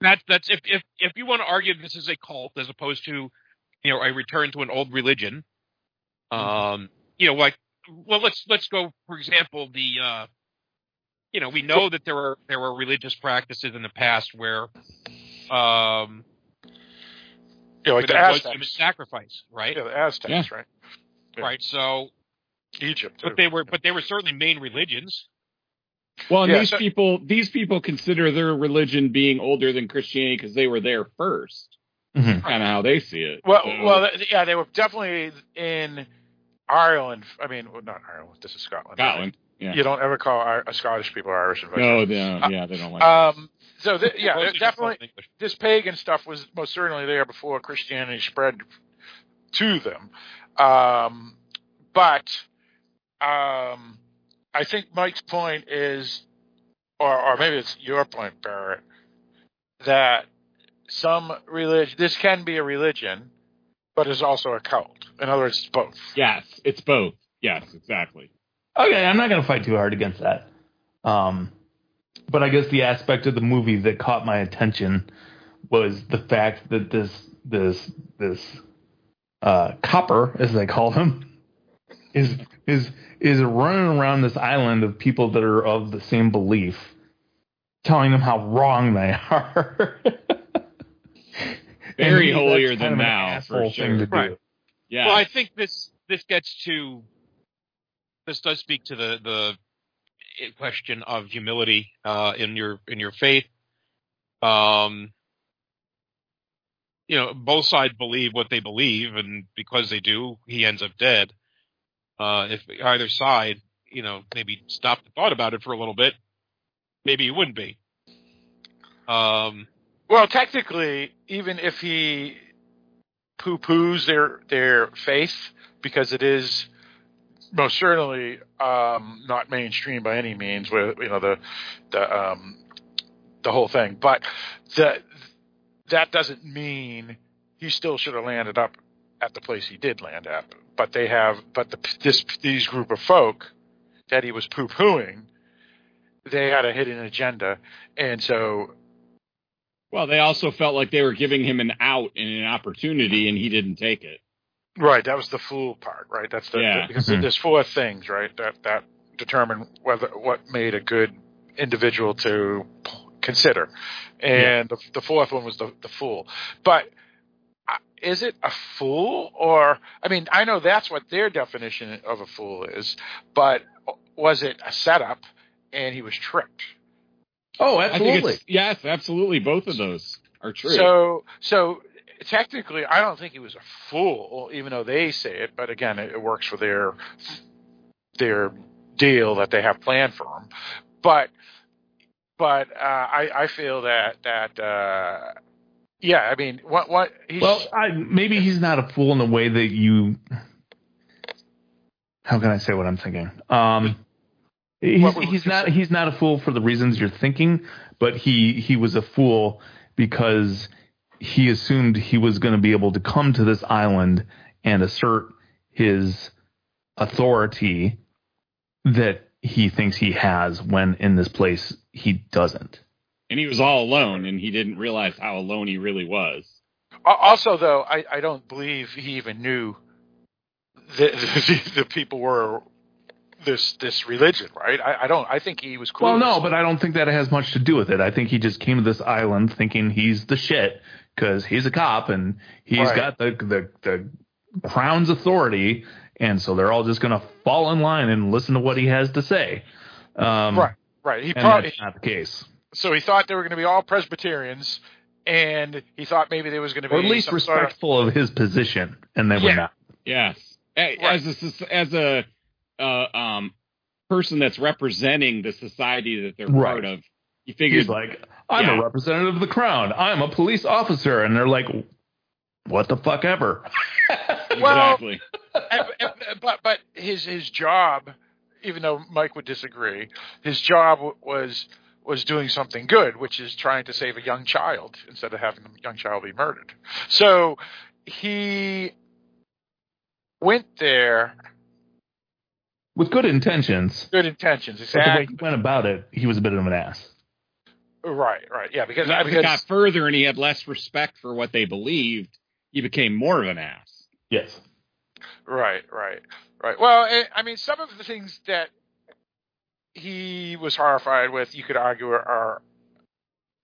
That's that's if if if you want to argue this is a cult as opposed to you know a return to an old religion. Um, you know, like well, let's let's go for example the. uh you know, we know that there were there were religious practices in the past where, um, you know, like where the was Aztecs. sacrifice, right? Yeah, the Aztecs, right? yeah. Right. So, Egypt. Too. but they were but they were certainly main religions. Well, and Yeah, these so- people, these people consider their religion being older than Christianity because they were there first. Mhm. Kind of how they see it. Well, So- well, yeah, they were definitely in Ireland. I mean, well, not Ireland. This is Scotland. Scotland. Yeah. You don't ever call Ir- uh, Scottish people Irish. and vice No, versa. no, yeah, they don't like. Um. So th- yeah, definitely this pagan stuff was most certainly there before Christianity spread to them. Um, but um, I think Mike's point is, or, or maybe it's your point, Barrett, that some religion, this can be a religion, but is also a cult. In other words, it's both. yes, it's both. Yes, exactly. Okay, I'm not going to fight too hard against that. Um, but I guess the aspect of the movie that caught my attention was the fact that this this this uh, copper, as they call him, is is is running around this island of people that are of the same belief, telling them how wrong they are. Very holier than of thou, asshole for thing sure. to do. Right. Yeah. Well, I think this this gets to this does speak to the the question of humility uh, in your in your faith. Um, you know, both sides believe what they believe, and because they do, he ends up dead. Uh, if either side, you know, maybe stopped and thought about it for a little bit, maybe he wouldn't be. Um, Well, technically, even if he poo poos their their faith, because it is most certainly um, not mainstream by any means, with you know the the um, the whole thing, but the that doesn't mean he still should have landed up at the place he did land at. But they have, but the, this these group of folk that he was poo pooing, they had a hidden agenda, and so well, they also felt like they were giving him an out and an opportunity, and he didn't take it. Right, that was the fool part, right? That's the, Yeah. because Mhm. there's four things, right? That that determine whether what made a good individual to consider, and the, the fourth one was the the fool. But is it a fool, or I mean, I know that's what their definition of a fool is, but was it a setup and he was tricked? Oh, absolutely. yes, absolutely. Both of those are true. So, so technically, I don't think he was a fool, even though they say it. But again, it, it works for their their deal that they have planned for him. But, but uh, I, I feel that that uh, yeah, I mean, what what he's Well, I, maybe he's not a fool in the way that you. How can I say what I'm thinking? Um, he's, he's not he's not a fool for the reasons you're thinking, but he he was a fool because he assumed he was going to be able to come to this island and assert his authority that he thinks he has when in this place he doesn't. And he was all alone, and he didn't realize how alone he really was. Also, though, I, I don't believe he even knew that the, the people were this this religion, right? I, I don't. I think he was cool. Well, no, but I don't think that has much to do with it. I think he just came to this island thinking he's the shit because he's a cop and he's Right. got the, the the crown's authority, and so they're all just gonna fall in line and listen to what he has to say. Um, right, right. He And probably that's not the case, so he thought they were going to be all Presbyterians, and he thought maybe there was going to be or at least some sort of respectful of his position, and they were not. Yes, as a as a uh, um person that's representing the society that they're Right. part of, he figured He's like, I'm Yeah. a representative of the crown. I'm a police officer, and they're like, what the fuck ever. Well- exactly. and- and- but but his his job, even though Mike would disagree, his job w- was was doing something good, which is trying to save a young child instead of having the young child be murdered. So he went there, With good intentions, good intentions, but the way exactly. he went about it, he was a bit of an ass. Right, right, yeah, because As it because got further, and he had less respect for what they believed, he became more of an ass. Yes. Right, right, right. Well, I I mean, some of the things that he was horrified with, you could argue, are,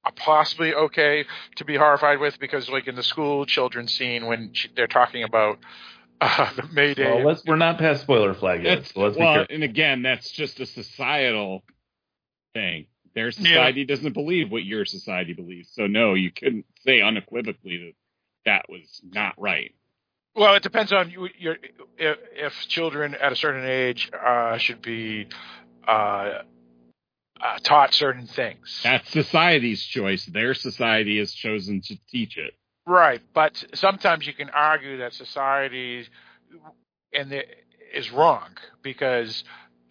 are possibly okay to be horrified with because, like in the school children scene, when ch- they're talking about uh, the Mayday. Well, let's, we're not past spoiler flag yet. So let's be well, careful. and again, that's just a societal thing. Their society doesn't believe what your society believes, so no, you couldn't say unequivocally that that was not right. well, it depends on you, your if, if children at a certain age uh, should be uh, uh, taught certain things. That's society's choice. Their society has chosen to teach it. Right, but sometimes you can argue that society and the, is wrong because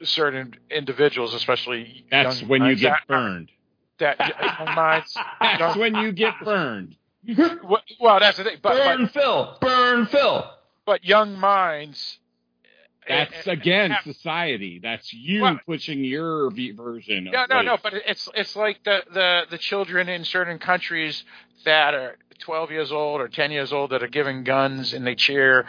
certain individuals, especially That's young when you minds, get that, burned. that young minds. That's young- when you get burned. well, well, that's the thing. But burn but, Phil. Burn Phil. but young minds. That's and- again and- society. That's you Well- pushing your version. Of No, no, no. But it's it's like the the the children in certain countries that are 12 years old or 10 years old that are given guns and they cheer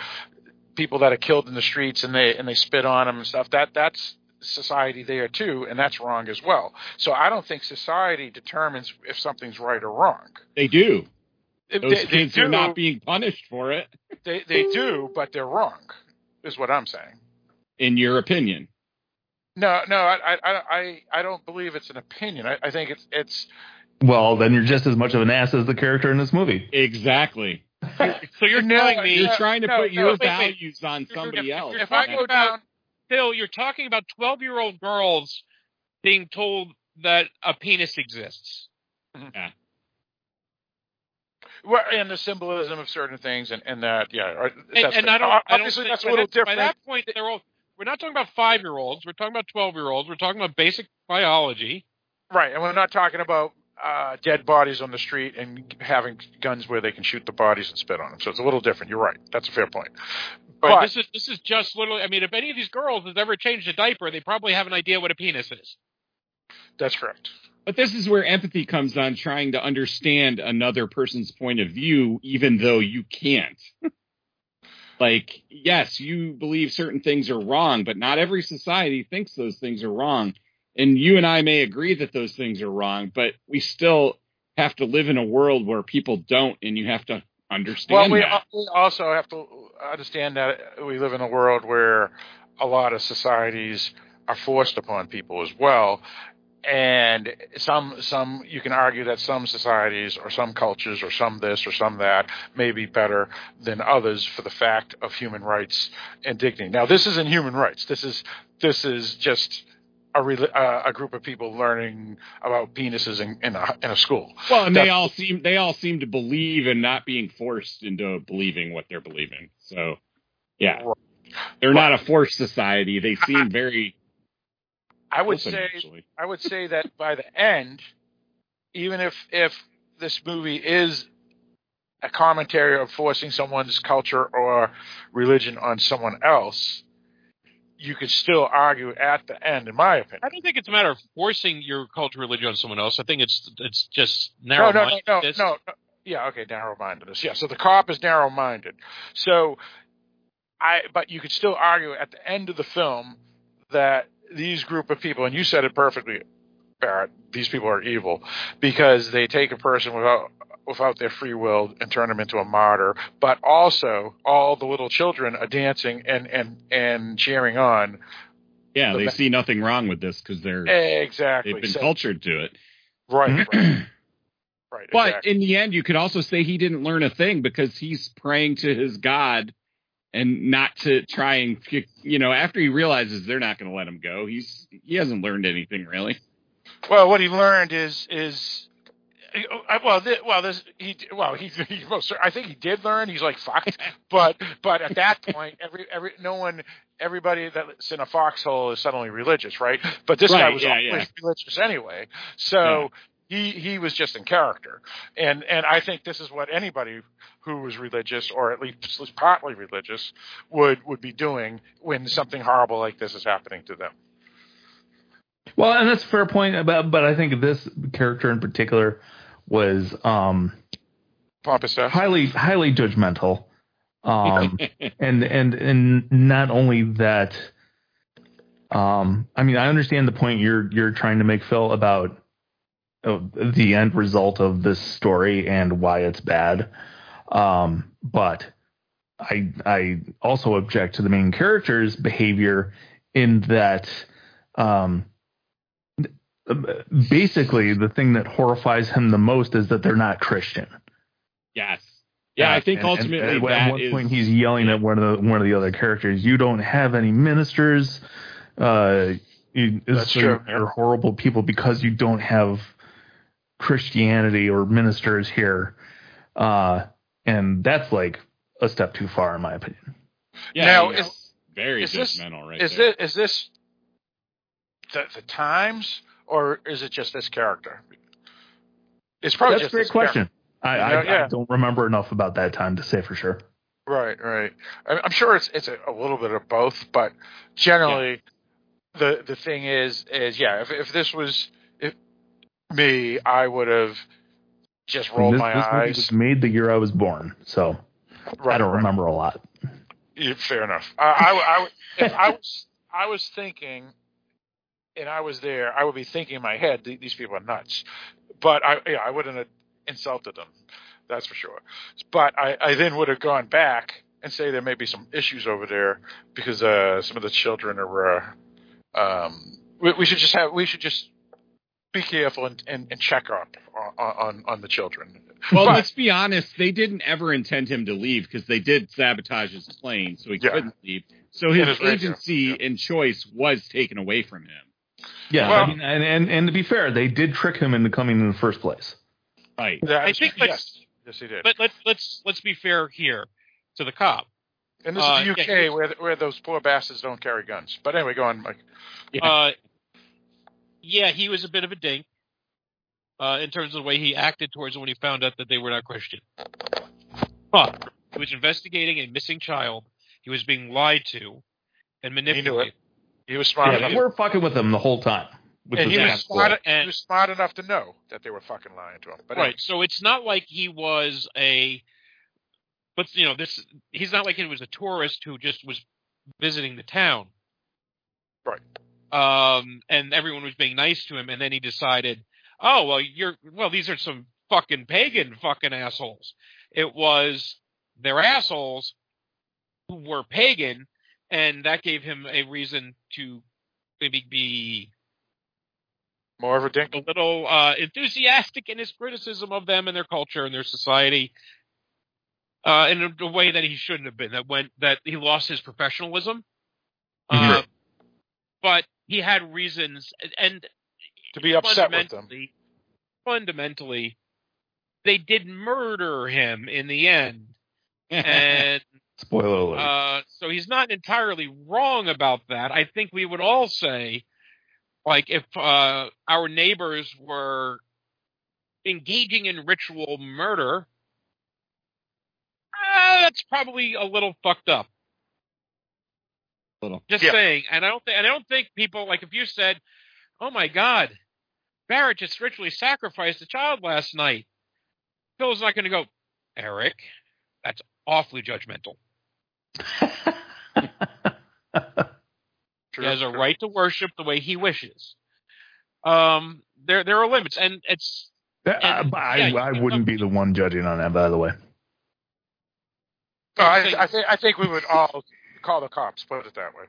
people that are killed in the streets and they and they spit on them and stuff. That that's society there too, and that's wrong as well. So I don't think society determines if something's right or wrong. they do. They- Those they, they kids do, are not being punished for it, they they do, but they're wrong. Is what I'm saying. In your opinion. No, no, I I I I don't believe it's an opinion. I, I think it's it's Well, then you're just as much of an ass as the character in this movie. Exactly. So you're No, telling me, You're trying to no, put no, your wait, wait. values on somebody if- else. if I go down Phil, you're talking about 12 year old girls being told that a penis exists. Mm-hmm. Well, and the symbolism of certain things, and, and that, yeah, And, and I don't, I don't obviously think- that's a little different. By that point, they're all, we're not talking about five year olds. We're talking about 12 year olds. We're talking about basic biology. right? And we're not talking about uh, dead bodies on the street and having guns where they can shoot the bodies and spit on them. So it's a little different. You're right. That's a fair point. Right. But This is this is just literally. I mean, if any of these girls has ever changed a diaper, they probably have an idea what a penis is. that's correct. But this is where empathy comes on trying to understand another person's point of view, even though you can't. like, yes, you believe certain things are wrong, but not every society thinks those things are wrong. And you and I may agree that those things are wrong, but we still have to live in a world where people don't, and you have to Well, understand we, that. we also have to understand that we live in a world where a lot of societies are forced upon people as well. And some, some, you can argue that some societies or some cultures or some this or some that may be better than others for the fact of human rights and dignity. Now, this isn't human rights. This is, this is just a, rel- uh, a group of people learning about penises in, in, a, in a school. Well, and they all seem they all seem to believe and not being forced into believing what they're believing. So, yeah, they're not a forced society. They seem very. I would open, say actually. I would say that by the end, even if if this movie is a commentary of forcing someone's culture or religion on someone else, you could still argue at the end, in my opinion. I don't think it's a matter of forcing your culture religion on someone else. I think it's it's just narrow no, no, no, mindedness. no, no. Yeah, okay, narrow-mindedness. Yeah, so the cop is narrow-minded. So, I, but you could still argue at the end of the film that these group of people, and you said it perfectly, Barrett. These people are evil because they take a person without without their free will and turn them into a martyr. But also, all the little children are dancing and and and cheering on. Yeah, The they ba- see nothing wrong with this because they're Exactly. they've been So- cultured to it. right. Right. right But exactly. in the end, you could also say he didn't learn a thing because he's praying to his God and not to try and, you know, after he realizes they're not going to let him go, he's he hasn't learned anything really. Well, what he learned is is well, th- well, this he well he, he most I think he did learn. He's like fucked, but but at that point, every every no one everybody that's in a foxhole is suddenly religious, right? But this guy was yeah, always yeah. religious anyway, so. He, he was just in character, and and I think this is what anybody who was religious or at least partly religious would would be doing when something horrible like this is happening to them. Well, and that's a fair point. But but I think this character in particular was um, highly highly judgmental, um, and and and not only that. Um, I mean, I understand the point you're you're trying to make, Phil, about uh, the end result of this story and why it's bad. Um, but I I also object to the main character's behavior in that um, basically the thing that horrifies him the most is that they're not Christian. yes. Yeah, I think And- and ultimately at one is- point he's yelling at one of the one of the other characters. You don't have any ministers. Uh, you, That's so true. You're horrible people because you don't have Christianity or ministers here. Uh, and that's like a step too far, in my opinion. yeah, Now, he's is- very is this- right is there. this is this the, the times or is it just this character? It's probably That's a great this question. I, I, yeah. I don't remember enough about that time to say for sure. Right, right. I- I'm sure it's it's a, a little bit of both, but generally, the the thing is is yeah. If if this was if me, I would have just rolled this, my this movie eyes. was made the year I was born, so Right, I don't right. remember a lot. Yeah, fair enough. I, I, I was, I was thinking, and I was there, I would be thinking in my head, these people are nuts. But I, yeah, I wouldn't have insulted them. That's for sure. But I, I then would have gone back and say there may be some issues over there because uh, some of the children are. Uh, um, we, we should just have, we should just be careful and, and, and check up on, on on the children. Well, But- let's be honest. They didn't ever intend him to leave because they did sabotage his plane, so he Yeah. couldn't leave. So his, his radio, agency and choice was taken away from him. Yeah, Well- I mean, and, and and to be fair, they did trick him into coming in the first place. Right. That I think yes, let's- yes, he did. But let's let's let's be fair here to the cop. And this Uh, is the UK yeah, where where those poor bastards don't carry guns. But anyway, go on, Mike. Yeah. Uh, yeah, he was a bit of a dink uh, in terms of the way he acted towards them when he found out that they were not Christian. But he was investigating a missing child. He was being lied to and manipulated. He knew manipulated. it. He was smart Yeah, enough. they were fucking with him the whole time. Which and he was smart. And- he was smart enough to know that they were fucking lying to him. But right. So it's not like he was a. But you know this. He's not like he was a tourist who just was visiting the town. Right. Um, and everyone was being nice to him, and then he decided, oh well, you're well. These are some fucking pagan fucking assholes. It was their assholes who were pagan, and that gave him a reason to maybe be More of a dink. a little uh, enthusiastic in his criticism of them and their culture and their society, uh, in a, a way that he shouldn't have been. That went that he lost his professionalism. Uh, but he had reasons, and To be upset with them. fundamentally, fundamentally, they did murder him in the end, and Spoiler alert. uh, so he's not entirely wrong about that. I think we would all say, like, if uh, our neighbors were engaging in ritual murder, uh, that's probably a little fucked up. Little. Just Yeah. saying, and I don't think, and I don't think people like if you said, "Oh my God, Barrett just ritually sacrificed a child last night," Phil's not going to go, Eric. That's awfully judgmental. He has a right to worship the way he wishes. Um, there there are limits, and it's I, And, I, yeah, I you wouldn't know- be the one judging on that, by the way. Oh, I, I think I think we would all call the cops. Put it that way.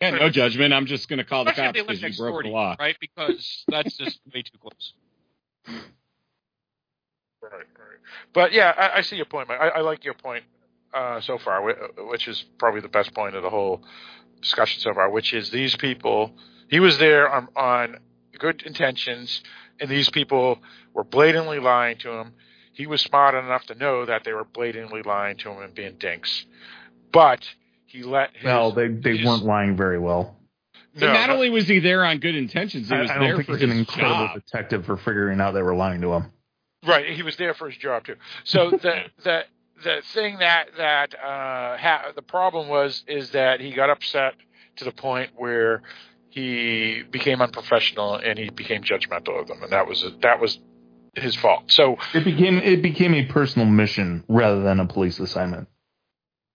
Yeah, no judgment. I'm just going to call the cops if they live because you broke door the law. right? Because that's just way too close. Right, right. But yeah, I, I see your point. Mike. I, I like your point uh, so far, which is probably the best point of the whole discussion so far. Which is these people. He was there on, on good intentions, and these people were blatantly lying to him. He was smart enough to know that they were blatantly lying to him and being dinks, but he let his, Well, they they his- weren't lying very well. No, not no. only was he there on good intentions, he was I don't there think for he's an incredible job. detective for figuring out they were lying to him. Right, he was there for his job too. So the the the thing that that uh, ha- the problem was is that he got upset to the point where he became unprofessional and he became judgmental of them, and that was that was his fault. So It became it became a personal mission rather than a police assignment.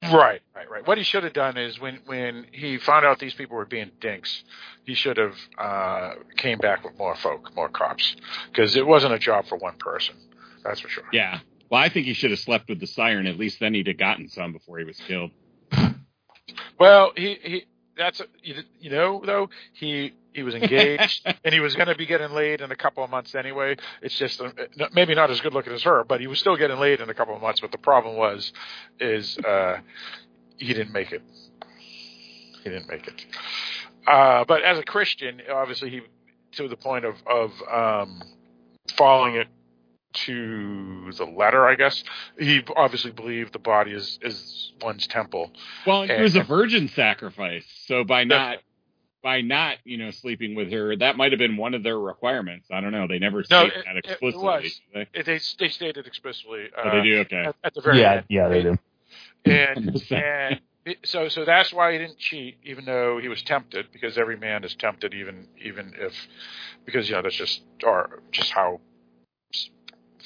Right, right, right. What he should have done is when when he found out these people were being dinks, he should have uh, came back with more folk, more cops, because it wasn't a job for one person. That's for sure. Yeah. Well, I think he should have slept with the siren. At least then he'd have gotten some before he was killed. Well, he he that's you, you know though he he was engaged and he was going to be getting laid in a couple of months anyway. It's just uh, maybe not as good looking as her, but he was still getting laid in a couple of months. But the problem was is uh, he didn't make it. He didn't make it. Uh, but as a Christian, obviously he to the point of of um, following it to the letter, I guess. He obviously believed the body is is one's temple. Well, it And- was a virgin sacrifice, so by not by not you know sleeping with her, that might have been one of their requirements. I don't know. They never No, state it- that it explicitly. was. they? It, they they stated explicitly. Uh, Oh, they do. Okay. At, at the very Yeah, end. yeah, they do. And and it- so so that's why he didn't cheat, even though he was tempted, because every man is tempted, even even if because you know that's just or just how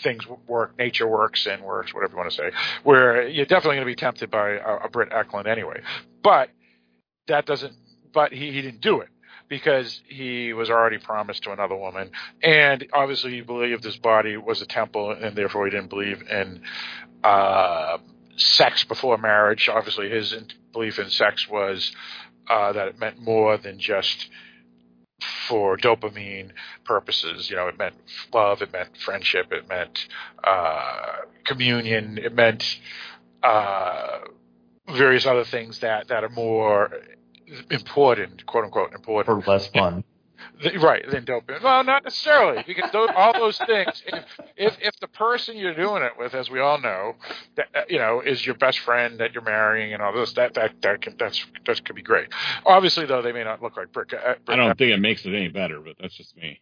things work, nature works and works, whatever you want to say. Where you're definitely going to be tempted by a, a Britt Ekland anyway, but that doesn't. But he, he didn't do it because he was already promised to another woman, and obviously he believed his body was a temple, and therefore he didn't believe in uh, sex before marriage. Obviously, his belief in sex was uh, that it meant more than just for dopamine purposes. You know, it meant love, it meant friendship, it meant uh, communion, it meant uh, various other things that, that are more important, quote unquote, important For less fun. Th- Right, than dopamine. Well, not necessarily, because those, all those things. If, if if the person you're doing it with, as we all know, that uh, you know, is your best friend that you're marrying and all this, that that that can, that's that could be great. Obviously, though, they may not look like Britt. Uh, I don't think it makes it any better, but that's just me.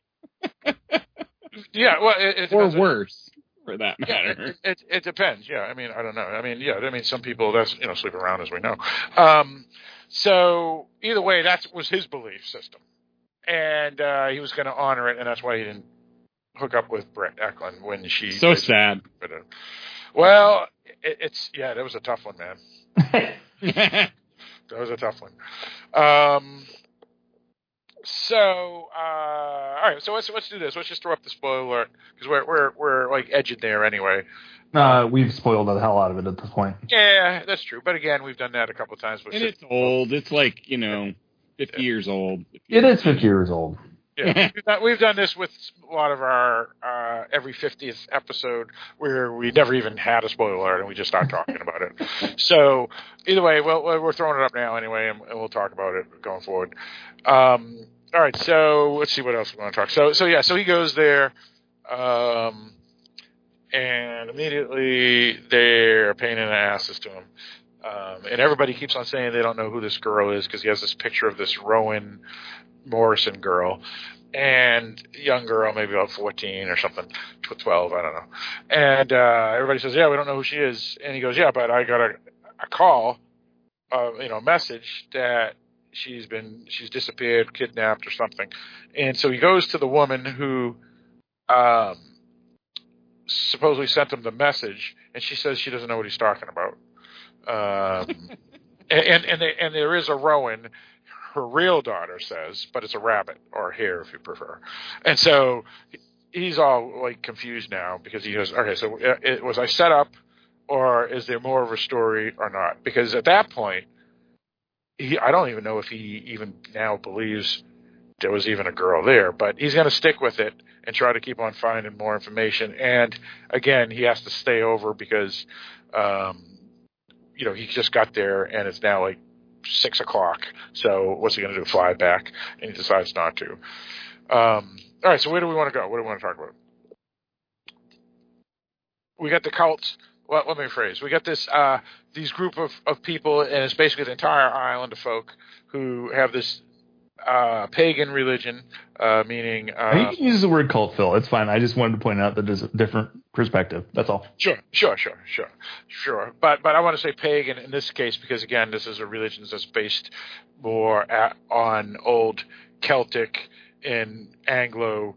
Yeah, well, it, it Or depends on- worse, for that Yeah, matter. it, it, it depends. Yeah, I mean, I don't know. I mean, yeah, I mean, some people that's you know sleep around as we know. Um, so either way, that was his belief system, and uh, he was going to honor it, and that's why he didn't hook up with Brett Ekland when she. So sad. Well, it, it's yeah, that was a tough one, man. That was a tough one. Um, so, uh, all right. So let's let's do this. Let's just throw up the spoiler alert because we're we're we're like edging there anyway. Uh, we've spoiled the hell out of it at this point. Yeah, that's true. But again, we've done that a couple of times. And it's old. It's like you know, 50 years old. It is 50 years old. Yeah, we've, done, this with a lot of our uh, every 50th episode where we never even had a spoiler alert and we just start talking about it. So either way, well, we're throwing it up now anyway, and, and we'll talk about it going forward. Um, all right, so let's see what else we want to talk. So, so yeah, so he goes there, um, and immediately they're pain in the asses to him. Um, and everybody keeps on saying they don't know who this girl is because he has this picture of this Rowan Morrison girl and young girl, maybe about 14 or something, 12, I don't know. And uh, everybody says, yeah, we don't know who she is. And he goes, yeah, but I got a, a call, uh, you know, message that she's been, she's disappeared, kidnapped or something. And so he goes to the woman who um, supposedly sent him the message, and she says she doesn't know what he's talking about. Um, and and and, they, and there is a Rowan her real daughter says, but it's a rabbit or a hare if you prefer. And so he's all like confused now because he goes, okay, so uh, it, was I set up or is there more of a story or not? Because at that point, he, I don't even know if he even now believes there was even a girl there, but he's going to stick with it and try to keep on finding more information. And again, he has to stay over because, um, you know, he just got there and it's now like six o'clock. So what's he going to do? Fly back? And he decides not to. Um, all right. So where do we want to go? What do we want to talk about? We got the cults. Well, let me rephrase. We got this uh, these group of, of people, and it's basically the entire island of folk who have this uh, pagan religion, uh, meaning. Uh, you can use the word cult, Phil. It's fine. I just wanted to point out that there's a different perspective. That's all. Sure, sure, sure, sure, sure. But but I want to say pagan in this case because again, this is a religion that's based more at, on old Celtic and Anglo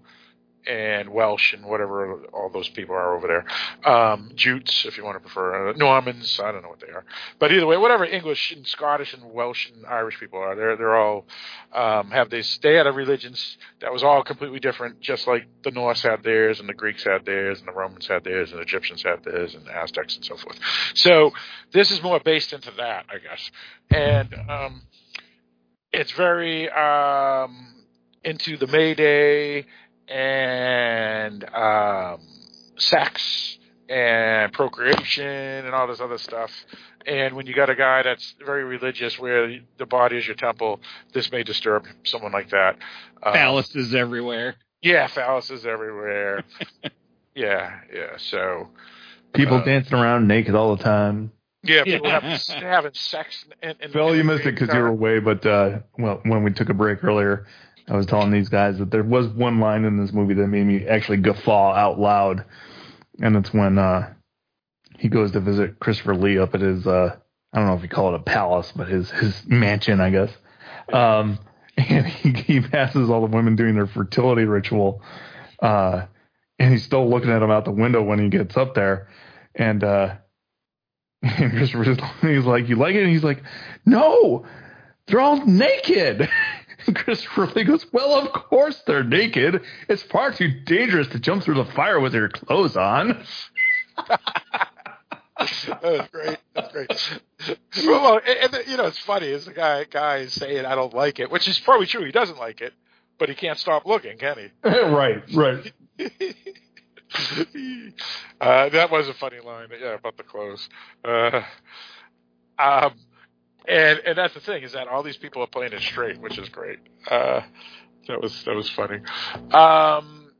and Welsh and whatever all those people are over there. Um, Jutes, if you want to prefer. Uh, Normans, I don't know what they are. But either way, whatever English and Scottish and Welsh and Irish people are, they're, they're all, um, have this, they had a religion that was all completely different, just like the Norse had theirs and the Greeks had theirs and the Romans had theirs and the Egyptians had theirs and the Aztecs and so forth. So this is more based into that, I guess. And, um, it's very, um, into the May Day and um, sex and procreation and all this other stuff. And when you got a guy that's very religious, where the body is your temple, this may disturb someone like that. Um, phalluses everywhere. Yeah, phalluses everywhere. yeah, yeah. So people uh, dancing around naked all the time. Yeah, people yeah. Having, having sex. In, in, Phil, you missed it because you were away. But uh, well, when we took a break earlier, I was telling these guys that there was one line in this movie that made me actually guffaw out loud, and it's when uh, he goes to visit Christopher Lee up at his uh, I don't know if you call it a palace, but his his mansion, I guess. Um, and he, he passes all the women doing their fertility ritual, uh, and he's still looking at them out the window when he gets up there, and uh, and Christopher's he's like, "You like it?" And he's like, "No, they're all naked." Christopher Lee goes, Well, of course they're naked. It's far too dangerous to jump through the fire with your clothes on. That's great. That's great. Well, and, and, you know, it's funny. Is the guy guy saying I don't like it, which is probably true. He doesn't like it, but he can't stop looking, can he? right, right. uh, that was a funny line. Yeah, about the clothes. Uh, um, and and that's the thing is that all these people are playing it straight, which is great. Uh, that was that was funny. Um,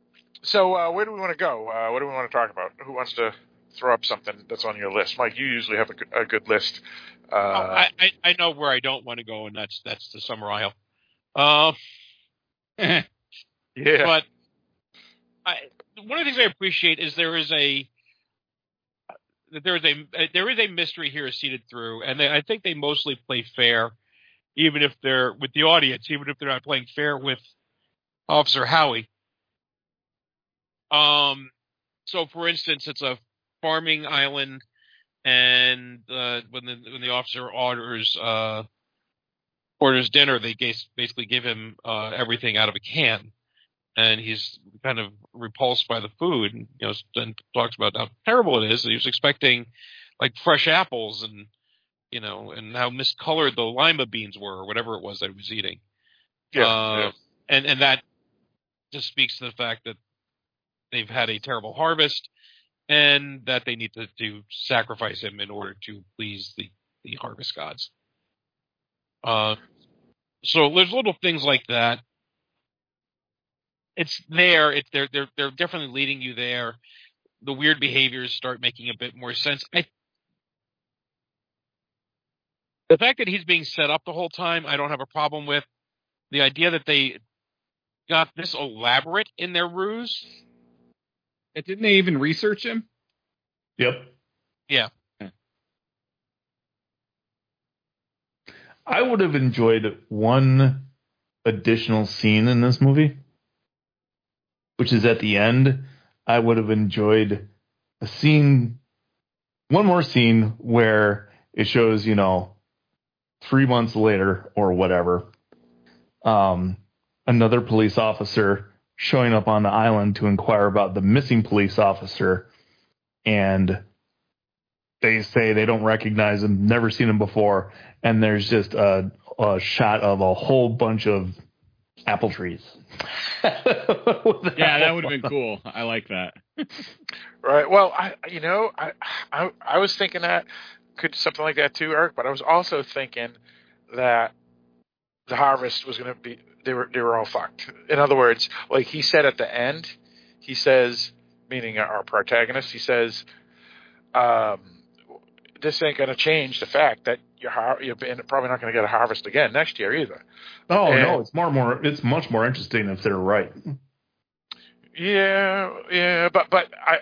so uh, where do we want to go? Uh, what do we want to talk about? Who wants to throw up something that's on your list? Mike, you usually have a good, a good list. Uh, oh, I, I know where I don't want to go, and that's that's the Summerisle. Uh, yeah, but I, one of the things I appreciate is there is a that there is a there is a mystery here seeded through, and they, I think they mostly play fair, even if they're with the audience, even if they're not playing fair with Officer Howie. Um, so for instance, it's a farming island, and uh, when the when the officer orders uh, orders dinner, they basically give him uh, everything out of a can and he's kind of repulsed by the food and you know and talks about how terrible it is he was expecting like fresh apples and you know and how miscolored the lima beans were or whatever it was that he was eating Yeah, Uh, yeah. and and that just speaks to the fact that they've had a terrible harvest and that they need to, to sacrifice him in order to please the, the harvest gods. Uh, so there's little things like that. It's there. It's they're they're they're definitely leading you there. The weird behaviors start making a bit more sense. I the fact that he's being set up the whole time, I don't have a problem with. The idea that they got this elaborate in their ruse, And Didn't they even research him? Yep. yeah. I would have enjoyed one additional scene in this movie, which is at the end. I would have enjoyed a scene, one more scene where it shows, you know, three months later or whatever, um, another police officer showing up on the island to inquire about the missing police officer. And they say they don't recognize him, never seen him before, and there's just a, a shot of a whole bunch of apple trees. Yeah, that would have been cool. I like that. Right. Well, I you know I I I was thinking that could something like that too, Eric. But I was also thinking that the harvest was going to be they were they were all fucked. In other words, like he said at the end, he says, meaning our protagonist, he says, um, "This ain't going to change the fact that you're har- you're been- probably not going to get a harvest again next year either." Oh And- no, it's more more it's much more interesting if they're right. Yeah, yeah, but but I I-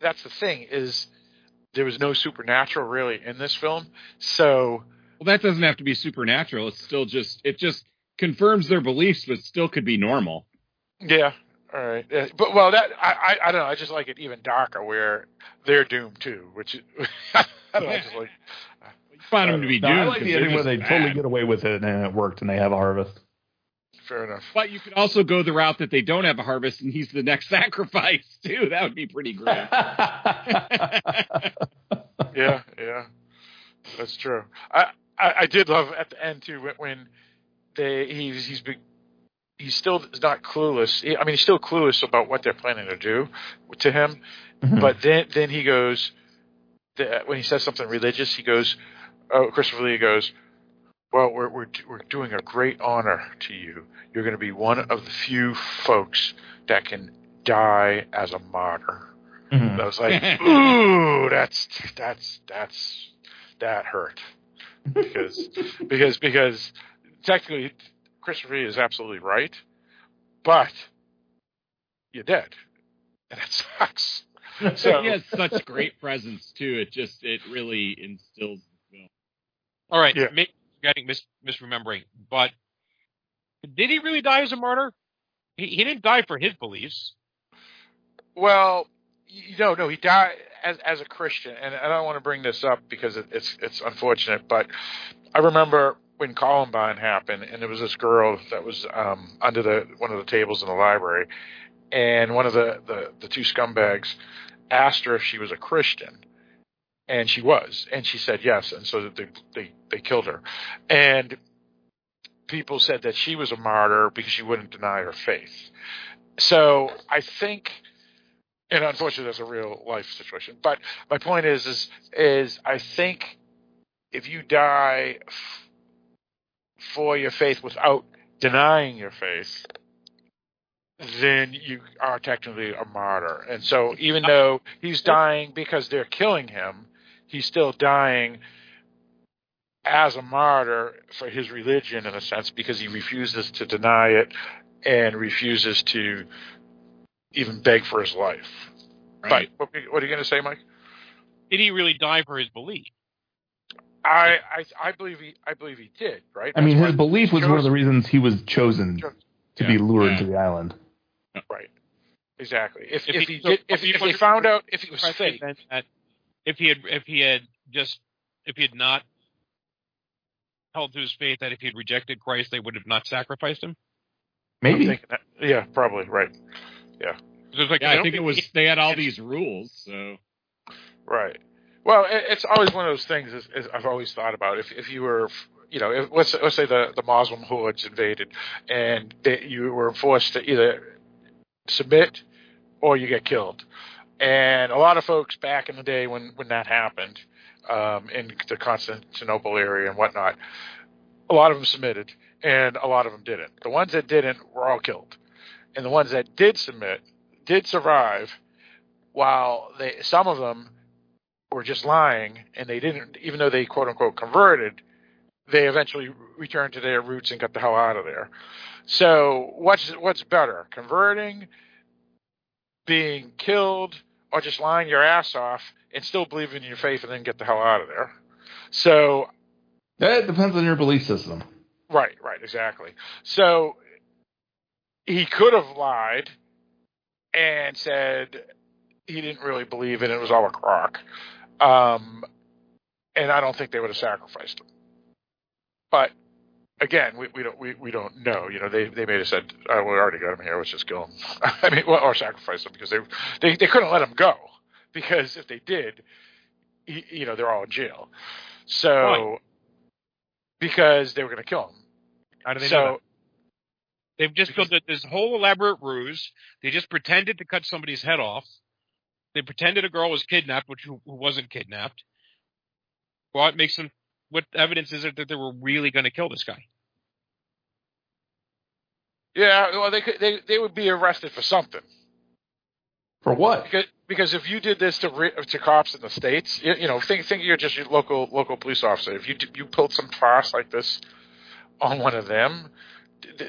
that's the thing is there was no supernatural really in this film, so. Well, that doesn't have to be supernatural. It's still just it just confirms their beliefs, but still could be normal. Yeah. All right. Yeah, but well, that I, I I don't know. I just like it even darker where they're doomed too, which I don't know. I just like You find them to be No, doomed. I like 'cause the they're ending where they bad. totally get away with it and it worked and they have a harvest. fair enough. But you could also go the route that they don't have a harvest and he's the next sacrifice too. That would be pretty great. Yeah, yeah, that's true. I, I I did love at the end too when, when they he's he's big. He's still not clueless. I mean, he's still clueless about what they're planning to do to him. Mm-hmm. But then then he goes the, when he says something religious, he goes, "Oh, Christopher Lee goes, well, we're we're we're doing a great honor to you. You're going to be one of the few folks that can die as a martyr." Mhm. I was like, "Ooh, that's that's that's that hurt," because because because technically Christopher Lee is absolutely right, but you're dead, and that sucks. So he has such great presence too. It just it really instills. All right, Yeah. maybe getting mis- misremembering, but did he really die as a martyr? He, he didn't die for his beliefs. Well, you know, no, he died as as a Christian, and I don't want to bring this up because it, it's it's unfortunate, but I remember when Columbine happened, and there was this girl that was um, under the one of the tables in the library, and one of the the, the two scumbags asked her if she was a Christian, and she was, and she said yes, and so they they they killed her, and people said that she was a martyr because she wouldn't deny her faith. So I think and unfortunately that's a real life situation. But my point is, is, is I think if you die f- for your faith without denying your faith, then you are technically a martyr. And so even though he's dying because they're killing him, he's still dying as a martyr for his religion in a sense because he refuses to deny it and refuses to even beg for his life. Right. But what, what are you going to say, Mike? Did he really die for his belief? I, I I believe he I believe he did. Right. I mean, That's his belief was he one of the reasons he was chosen to Yeah. be lured Yeah. to the island. Right. Exactly. If If if, he- he so did, if, if he if they found out if he was Right, fake, then that if he had if he had just if he had not held to his faith that if he had rejected Christ they would have not sacrificed him. Maybe. that, yeah, probably right. It was like, Yeah, I I don't think it was they had all these rules, so Right. Well, it, it's always one of those things. Is, is I've always thought about if if you were you know, if, let's let's say the the Muslim hordes invaded, and they, you were forced to either submit or you get killed. And a lot of folks back in the day when when that happened, um, in the Constantinople area and whatnot, a lot of them submitted, and a lot of them didn't. The ones that didn't were all killed, and the ones that did submit did survive. While they some of them were just lying, and they didn't, even though they quote unquote converted, they eventually returned to their roots and got the hell out of there. So what's what's better, converting, being killed, or just lying your ass off and still believing in your faith and then get the hell out of there? So That depends on your belief system. right, right, exactly. So he could have lied and said he didn't really believe it; it was all a crock. Um, and I don't think they would have sacrificed him. But again, we, we don't we, we don't know. You know, they they may have said, oh, "We already got him here. Let's just kill him." I mean, well, or sacrifice him because they they they couldn't let him go because if they did, he, you know, they're all in jail. So Why? because they were going to kill him. How do they so know that? They've just built this whole elaborate ruse. They just pretended to cut somebody's head off. They pretended a girl was kidnapped, which who, who wasn't kidnapped. Well, it makes them? What evidence is it that they were really going to kill this guy? yeah, well, they could they they would be arrested for something. For what? Because because if you did this to re- to cops in the states, you, you know, think think you're just your local local police officer. If you d- you pulled some farce like this on one of them,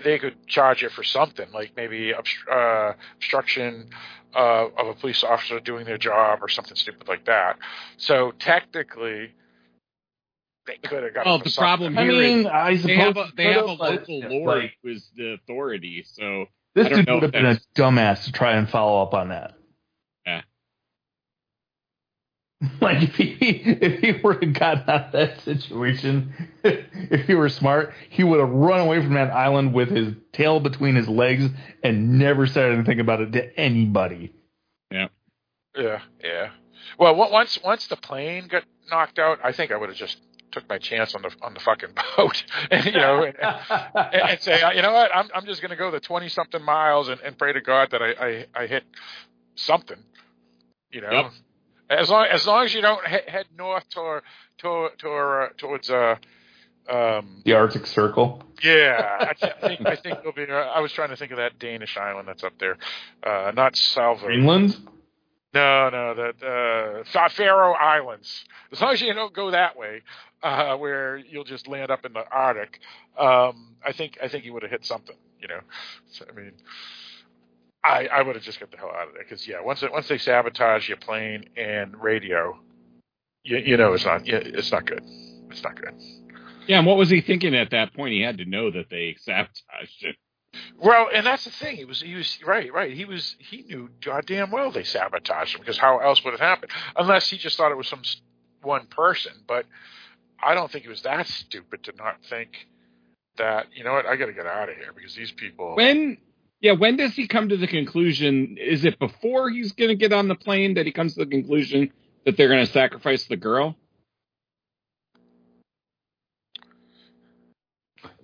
they could charge you for something like maybe obst- uh, obstruction uh, of a police officer doing their job or something stupid like that. So technically, they could have got. Well, for the something. problem I here is mean, uh, I they have a, they have a local it's lord like- who is the authority. So This I don't dude know would have been a dumbass to try and follow up on that. Yeah. Like if he if he were to gotten out of that situation, if he were smart, he would have run away from that island with his tail between his legs and never said anything about it to anybody. Yeah, yeah. Yeah. Well, once once the plane got knocked out, I think I would have just took my chance on the on the fucking boat, and, you know, and, and, and say, you know what, I'm I'm just going to go the twenty something miles and, and pray to God that I, I I hit something, you know. Yep. As long as long as you don't he- head north toward toward, toward uh, towards uh um the Arctic Circle. yeah I, th- I think I think it'll be uh, I was trying to think of that Danish island that's up there uh not Salvo Greenland? no, no, that uh, Faroe Islands. As long as you don't go that way, uh, where you'll just land up in the Arctic, um, I think I think you would have hit something. You know, so, I mean, I I would have just got the hell out of there because yeah, once it, once they sabotage your plane and radio, you you know it's not yeah, it's not good. It's not good. yeah, and what was he thinking at that point? He had to know that they sabotaged it. Well, and that's the thing. He was he was right, right. He was he knew goddamn well they sabotaged him because how else would it happen? Unless he just thought it was some one person. But I don't think he was that stupid to not think that you know what I got to get out of here because these people. When yeah, when does he come to the conclusion? Is it before he's going to get on the plane that he comes to the conclusion that they're going to sacrifice the girl?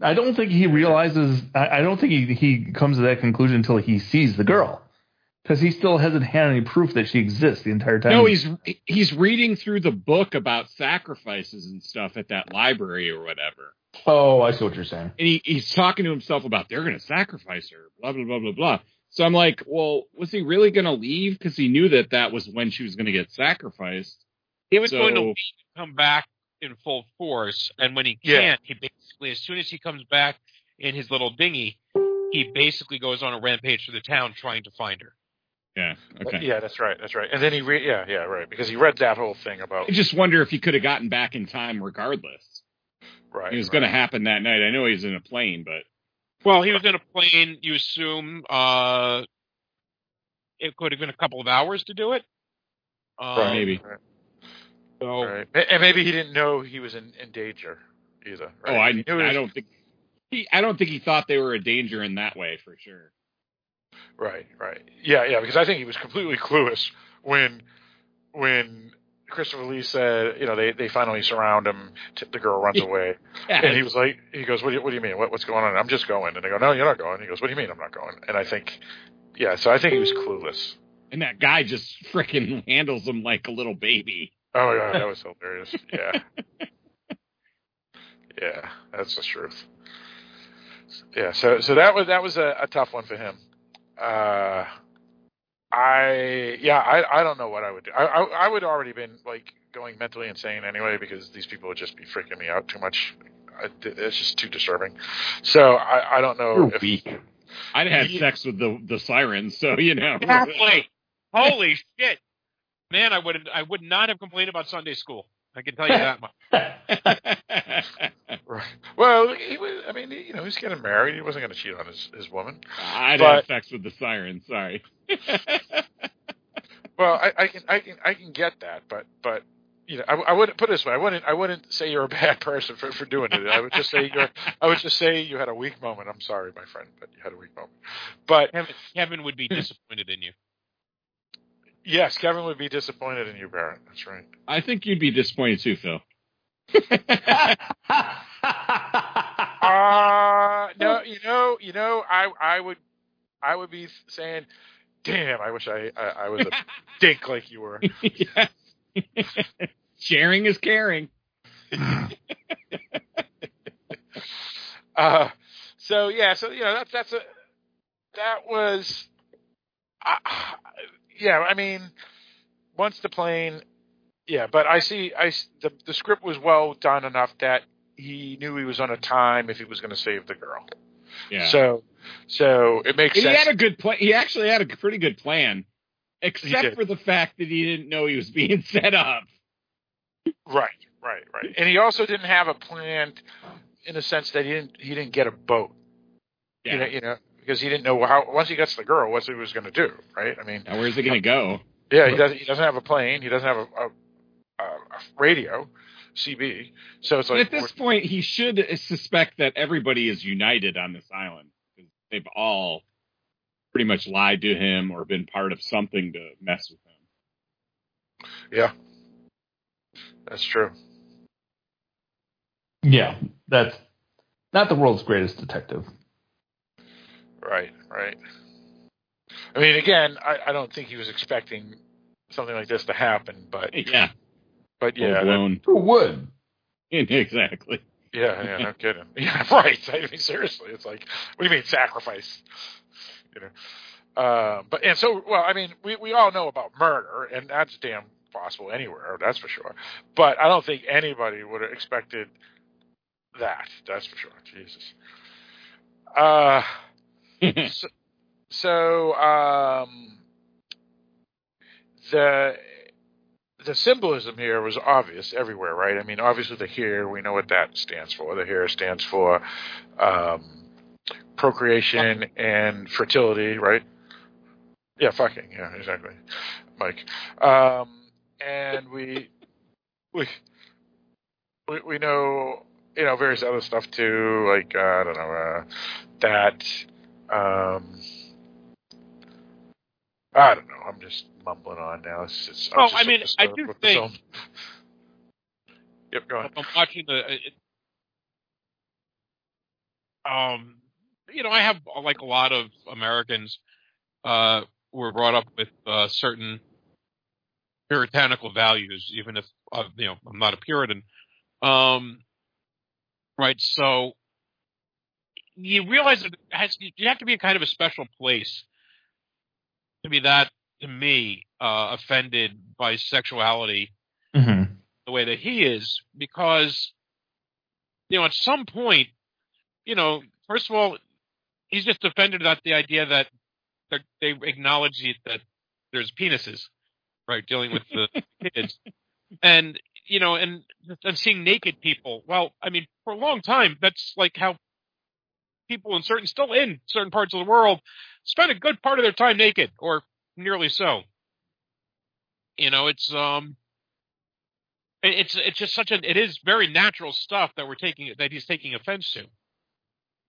I don't think he realizes. I, I don't think he, he comes to that conclusion until he sees the girl, because he still hasn't had any proof that she exists the entire time. No, he's he's reading through the book about sacrifices and stuff at that library or whatever. Oh, I see what you're saying. And he, he's talking to himself about they're going to sacrifice her, blah blah blah blah blah. So I'm like, well, was he really going to leave because he knew that that was when she was going to get sacrificed? He was So- going to leave come back in full force, and when he can't, he basically, as soon as he comes back in his little dinghy, he basically goes on a rampage through the town trying to find her. Yeah, okay. Yeah, that's right. That's right. And then he re- yeah yeah right because he read that whole thing about I just wonder if he could have gotten back in time regardless. right. It was right. going to happen that night. I know he's in a plane, but Well, he was in a plane. You assume uh, it could have been a couple of hours to do it. Um, Right, maybe. right, So right. And and maybe he didn't know he was in, in danger either. Right? oh, I, He knew I don't think he I don't think he thought they were a danger in that way for sure. Right, right. Yeah, yeah, because I think he was completely clueless when when Christopher Lee said, you know, they they finally surround him. T- the girl runs away, and he was like, he goes, "What do you, what do you mean? What, what's going on?" I'm just going, and they go, "No, you're not going." He goes, "What do you mean I'm not going?" And I think, yeah, so I think he was clueless. and that guy just freaking handles him like a little baby. Oh my god, that was hilarious. Yeah, yeah, that's the truth. Yeah, so so that was that was a, a tough one for him. Uh, I yeah, I I don't know what I would do. I, I I would already been like going mentally insane anyway because these people would just be freaking me out too much. I, it's just too disturbing. So I I don't know You're if weak. I'd had Ye- sex with the the sirens, so you know. Exactly. Holy shit, man! I would I would not have complained about Sunday school. I can tell you that much. Right. Well, he was. I mean, he, you know, he's getting married. He wasn't going to cheat on his his woman. I'd But- have sex with the sirens. Sorry. Well, I, I can I can I can get that, but but you know, I, I wouldn't put it this way. I wouldn't I wouldn't say you're a bad person for for doing it. I would just say you're. I would just say you had a weak moment. I'm sorry, my friend, but you had a weak moment. But Kevin, Kevin would be disappointed in you. Yes, Kevin would be disappointed in you, Barrett. That's right. I think you'd be disappointed too, Phil. Uh no, you know, you know, I I would I would be saying, damn, I wish I I, I was a dink like you were. Sharing is caring. Uh, so yeah, so you know that's that's a that was, uh, yeah. I mean, once the plane, yeah. But I see, I the the script was well done enough that he knew he was on a time if he was going to save the girl. Yeah. So so it makes he sense. had a good plan. He actually had a pretty good plan, except for the fact that he didn't know he was being set up. Right, right, right. And he also didn't have a plan in the sense that he didn't he didn't get a boat. Yeah. You know, you know, because he didn't know how once he gets the girl, what he was going to do. Right. I mean, Now, where's he going to go? Yeah, he doesn't. He doesn't have a plane. He doesn't have a, a, a, a radio, CB. So it's And like at this point, he should suspect that everybody is united on this island because they've all pretty much lied to him or been part of something to mess with him. yeah, that's true. yeah, that's not the world's greatest detective. Right, right. I mean, again, I, I don't think he was expecting something like this to happen, but Yeah, but yeah, that- Who would? exactly. yeah, yeah, no kidding. Yeah, right. I mean, seriously, it's like, what do you mean sacrifice? You know. Uh, but and so, well, I mean, we we all know about murder, and that's damn possible anywhere. That's for sure. But I don't think anybody would have expected that. That's for sure. Jesus. Uh, so, so um, the the symbolism here was obvious everywhere, right? I mean, obviously the here we know what that stands for. The here stands for um, procreation and fertility, right? Yeah, fucking, yeah, exactly, Mike. Um, and we we we know you know various other stuff too, like uh, I don't know uh, that. Um, I don't know. I'm just mumbling on now. It's, it's, Oh, just I mean, I do think- Yep, go ahead. I'm watching the. It, um, you know, I have like a lot of Americans uh, were brought up with uh, certain puritanical values, even if uh, you know I'm not a Puritan. Um, right, so you realize that it has, you have to be in kind of a special place to be that, to me, uh, offended by sexuality Mm-hmm. the way that he is because you know at some point you know first of all he's just offended at the idea that they're- acknowledge that there's penises right dealing with the kids and you know and and seeing naked people well i mean for a long time that's like how people in certain still in certain parts of the world spend a good part of their time naked or nearly so. You know it's um it's it's just such a it is very natural stuff that we're taking that he's taking offense to.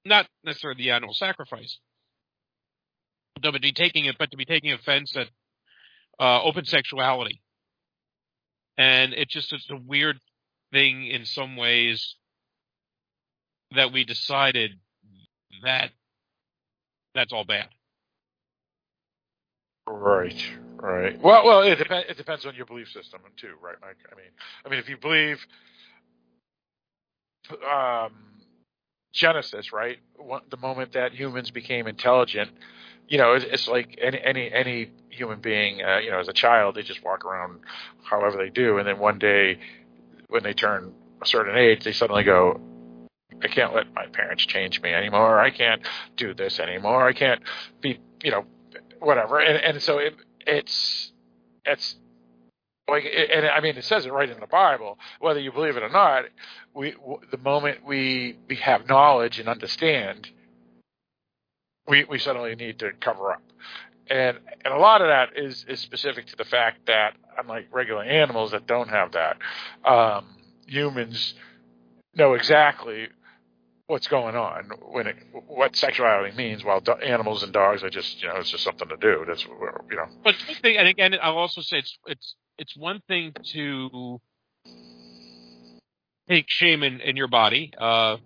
Not necessarily the animal sacrifice. But to be taking it but to be taking offense at uh open sexuality. And it just it's a weird thing in some ways that we decided that that's all bad. Right, right. Well, well, it depends. It depends on your belief system too, right, Mike? I mean, I mean, if you believe um, Genesis, right, the moment that humans became intelligent, you know, it's, it's like any any any human being, uh, you know, as a child, they just walk around however they do, and then one day, when they turn a certain age, they suddenly go, I can't let my parents change me anymore. I can't do this anymore. I can't be, you know, whatever. And and so it, it's it's like and I mean it says it right in the Bible. Whether you believe it or not, we the moment we we have knowledge and understand, we we suddenly need to cover up. And and a lot of that is is specific to the fact that unlike regular animals that don't have that, um, humans know exactly what's going on when it what sexuality means while do- animals and dogs are just you know it's just something to do that's you know But thing, and again, I'll also say it's it's it's one thing to take shame in, in your body. Uh,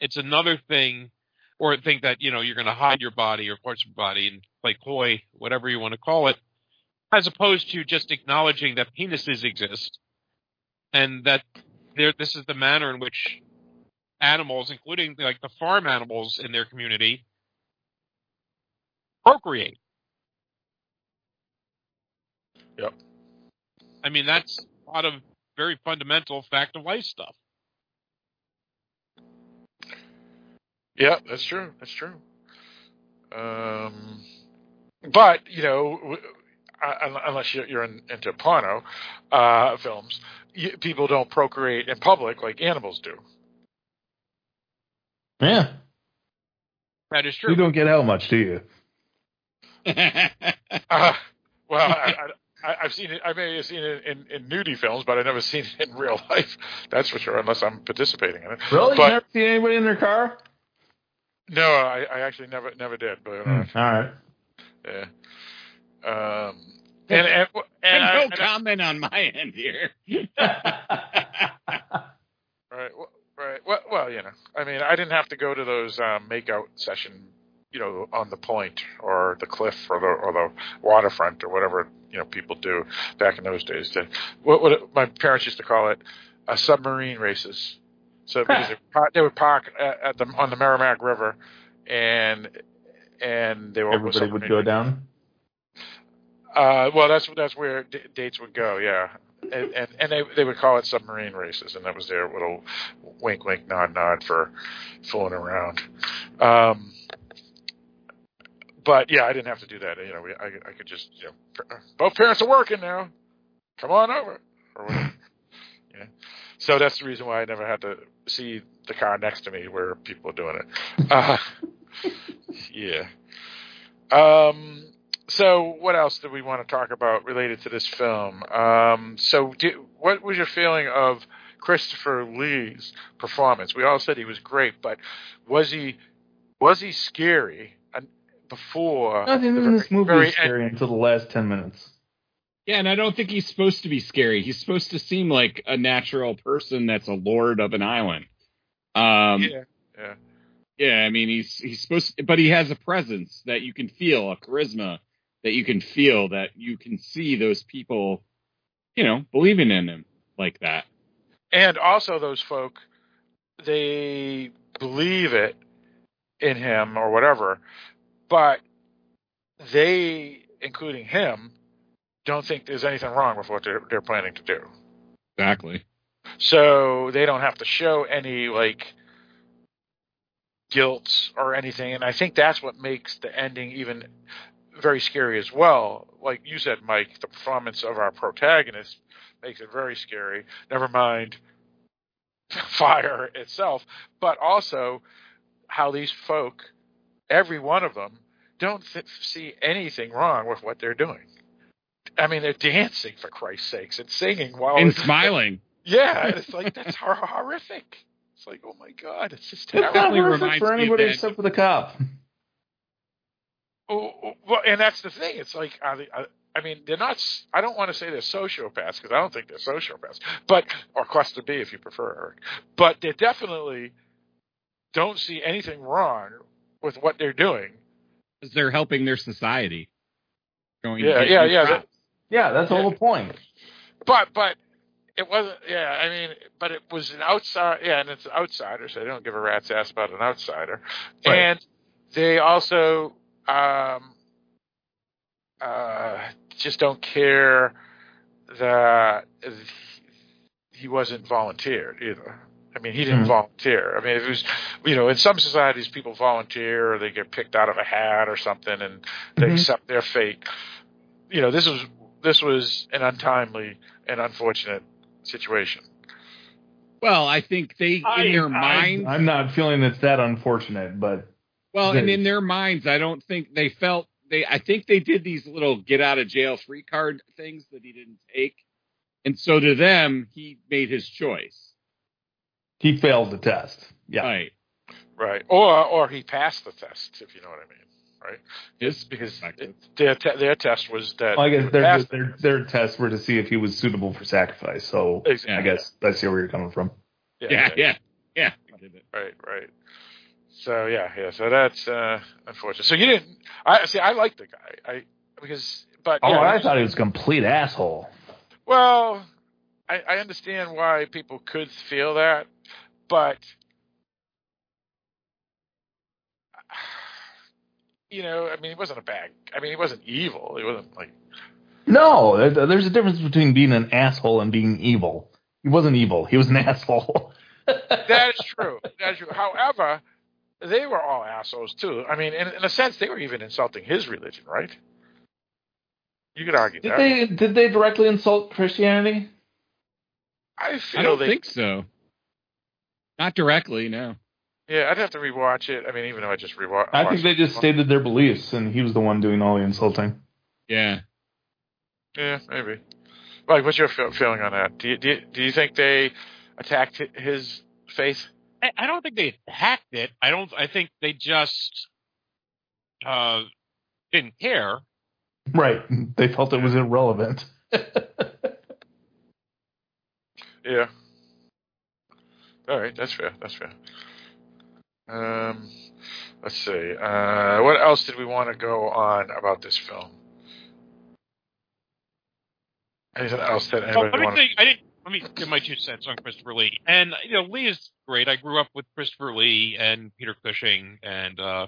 it's another thing, or think that you know you're going to hide your body or parts of your body and play coy, whatever you want to call it, as opposed to just acknowledging that penises exist and that there this is the manner in which animals, including like the farm animals in their community, procreate. Yep. I mean, that's a lot of very fundamental fact of life stuff. yeah that's true that's true um but you know unless you're, you're in, into porno uh films people don't procreate in public like animals do Yeah. That is true. You don't get out much, do you? uh, well I, I, I've seen it. I may have seen it in, in nudie films, but I've never seen it in real life. That's for sure, unless I'm participating in it. Really? But- you never seen anybody in their car? No, I, I actually never never did. But uh, Hmm, all right. yeah. Um, and and, and, I- no and I- comment on my end here. Right. Well, right. Well, well, you know, I mean, I didn't have to go to those um, makeout session, you know, on the point or the cliff or the or the waterfront or whatever you know people do back in those days. To, what what my parents used to call it, uh, submarine races. So because they, par- they would park at, at the on the Merrimack River, and and they were Everybody would go down. Uh, well, that's that's where d- dates would go, yeah, and and, and they they would call it submarine races, and that was their little wink, wink, nod, nod for fooling around. Um, but yeah, I didn't have to do that. You know, we, I I could just, you know, both parents are working now. Come on over, yeah. So that's the reason why I never had to see the car next to me where people are doing it. Uh, yeah. Um, so what else do we want to talk about related to this film? Um, so do, what was your feeling of Christopher Lee's performance? We all said he was great, but was he was he scary uh, before? Nothing in this movie is scary until the last ten minutes. Yeah, and I don't think he's supposed to be scary. He's supposed to seem like a natural person that's a lord of an island. Um. Yeah, yeah. Yeah, I mean he's he's supposed, to, but he has a presence that you can feel, a charisma that you can feel, that you can see those people, you know, believing in him like that. And also those folk, they believe it in him or whatever, but they, including him, don't think there's anything wrong with what they're, they're planning to do. Exactly. So they don't have to show any like guilt or anything. And I think that's what makes the ending even very scary as well. Like you said, Mike, the performance of our protagonist makes it very scary. Never mind fire itself, but also how these folk, every one of them, don't th- see anything wrong with what they're doing. I mean, they're dancing for Christ's sakes and singing while and smiling. yeah, it's like that's hor- horrific. It's like, oh my god, it's just It's terrible. not definitely horrific for anybody except for the cop. Oh, oh, well, and that's the thing. It's like, are they, are, I mean, they're not. I don't want to say they're sociopaths because I don't think they're sociopaths, but or cluster B if you prefer. Eric. But they definitely don't see anything wrong with what they're doing. Because they're helping their society. Going to Yeah, yeah, new yeah, crops. Yeah, that's the whole point. But but it wasn't. Yeah, I mean, but it was an outside. Yeah, and it's an outsider, so they don't give a rat's ass about an outsider. Right. And they also um, uh, just don't care that he wasn't volunteered either. I mean, he didn't Mhm. volunteer. I mean, it was, you know, in some societies, people volunteer or they get picked out of a hat or something, and they Mhm. accept their fate. You know, this was this was an untimely and unfortunate situation. Well, I think they in their minds. I, am not feeling it's that unfortunate, but Well, and in their minds, I don't think they felt they. I think they did these little get out of jail free card things that he didn't take, and so to them, he made his choice. he failed the test. Yeah. Right. Right. Or or he passed the test, if you know what I mean. Right. His It's because it, their te- their test was that. Well, I guess would their, their their tests were to see if he was suitable for sacrifice. So. Exactly. I guess I see where you're coming from. Yeah, yeah, yeah. I did. Right. Right. So yeah, yeah. So that's uh, unfortunate. So you didn't. I see. I like the guy. I because but Oh, yeah, I thought he was a complete asshole. Well, I, I understand why people could feel that, but you know, I mean, he wasn't a bad. I mean, he wasn't evil. He wasn't like No, there's a difference between being an asshole and being evil. He wasn't evil. He was an asshole. that is true. That is true. However, they were all assholes too. I mean, in, in a sense, they were even insulting his religion, right? You could argue Did that. they did they directly insult Christianity? I feel I don't they. think so. Not directly, no. Yeah, I'd have to rewatch it. I mean, even though I just rewatched. I think they just stated their beliefs, and he was the one doing all the insulting. Yeah. Yeah, maybe. Mike, what's your feeling on that? Do you, do you do you think they attacked his faith? I, I don't think they hacked it. I don't. I think they just uh, didn't care. Right. They felt it was irrelevant. Yeah. All right, that's fair. That's fair. Um, let's see. Uh, what else did we want to go on about this film? Anything else that Well, anybody let me want? think. I didn't. Let me give my two cents on Christopher Lee. And you know, Lee is great. I grew up with Christopher Lee and Peter Cushing, and uh,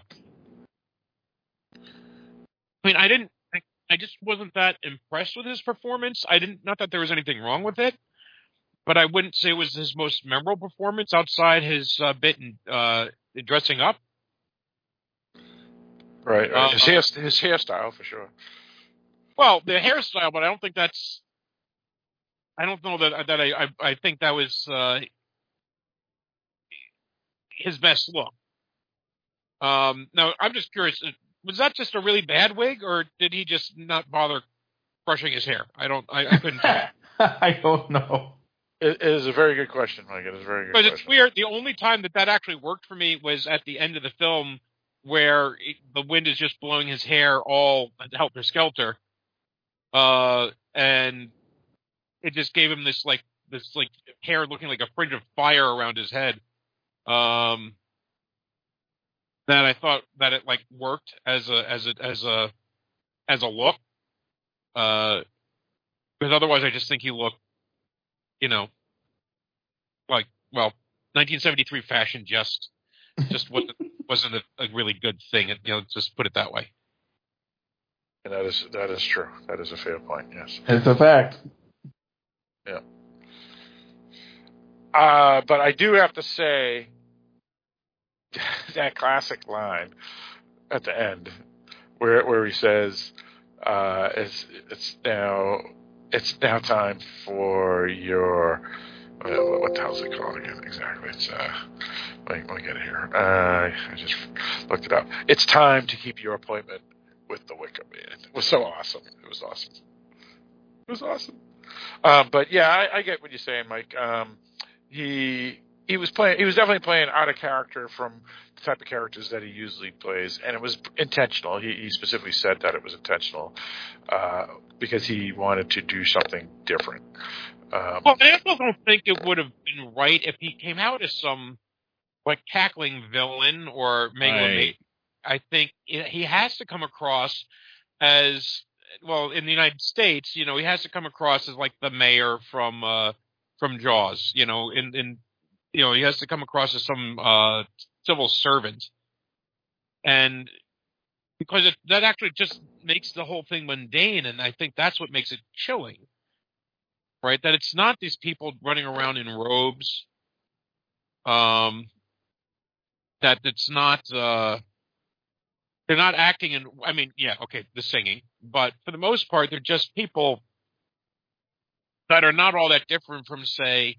I mean, I didn't. I, I just wasn't that impressed with his performance. I didn't. Not that there was anything wrong with it, but I wouldn't say it was his most memorable performance outside his uh, bit in uh, in dressing up. Right, right. His, Uh, hair, his hairstyle for sure. Well, the hairstyle, but I don't think that's. I don't know that that I I, I think that was uh, his best look. Um, now I'm just curious. uh, Was that just a really bad wig, or did he just not bother brushing his hair? I don't. I, I couldn't. I don't know. It, it is a very good question, Mike. It is a very good But question. it's weird. The only time that that actually worked for me was at the end of the film, where it, the wind is just blowing his hair all helter skelter, uh, and it just gave him this like this like hair looking like a fringe of fire around his head. Um, that I thought that it like worked as a as a as a as a look. Uh, because otherwise, I just think he looked, you know, like well, 1973 fashion just just wasn't wasn't a, a really good thing. You know, just put it that way. And that is that is true. That is a fair point. Yes. It's a fact. Uh, but I do have to say that classic line at the end where where he says uh, it's it's now it's now time for your uh, what the hell's it called again? Exactly. It's uh let me, let me get it here. Uh, I just looked it up. It's time to keep your appointment with the Wicker Man. It was so awesome. It was awesome. It was awesome um, but yeah I, I get what you're saying Mike um, he he was playing. He was definitely playing out of character from the type of characters that he usually plays, and it was intentional. He, he specifically said that it was intentional uh, because he wanted to do something different. Um, Well, I also don't think it would have been right if he came out as some like cackling villain or megalomaniac. I think it- he has to come across as well in the United States. You know, he has to come across as like the mayor from uh, from Jaws. You know, in in you know he has to come across as some uh, civil servant, and because it, that actually just makes the whole thing mundane, and I think that's what makes it chilling right? That it's not these people running around in robes. Um, that it's not, uh, they're not acting in, I mean, yeah, okay, the singing, but for the most part, they're just people that are not all that different from, say,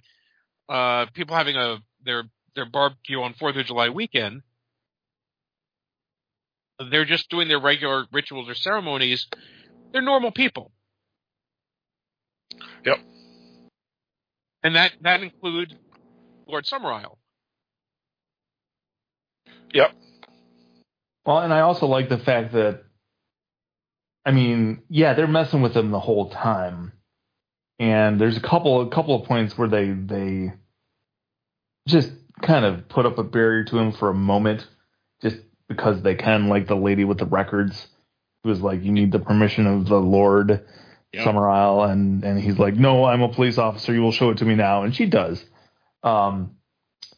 uh, people having a, their, their barbecue on 4th of July weekend. They're just doing their regular rituals or ceremonies. They're normal people. Yep. And that that includes Lord Summerisle. Yep. Well, and I also like the fact that, I mean, yeah, they're messing with him the whole time, and there's a couple a couple of points where they they just kind of put up a barrier to him for a moment, just because they can, like the lady with the records, who was like, "You need the permission of the Lord." Yep. Summerisle, and and he's like, "No, I'm a police officer. You will show it to me now," and she does. Um,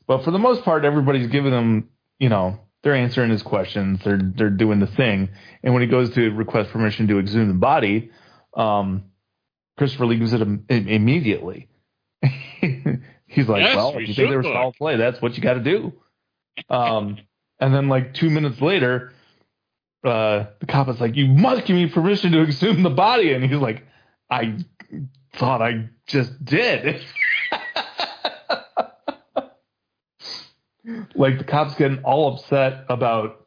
but for the most part, everybody's giving him, you know, they're answering his questions. They're they're doing the thing. And when he goes to request permission to exhume the body, um, Christopher Lee gives it im- im- immediately. he's like, Yes, "Well, we if you think there was foul play, that's what you got to do." Um, and then like two minutes later, uh, the cop is like, "You must give me permission to exhume the body," and he's like, "I thought I just did." like the cops getting all upset about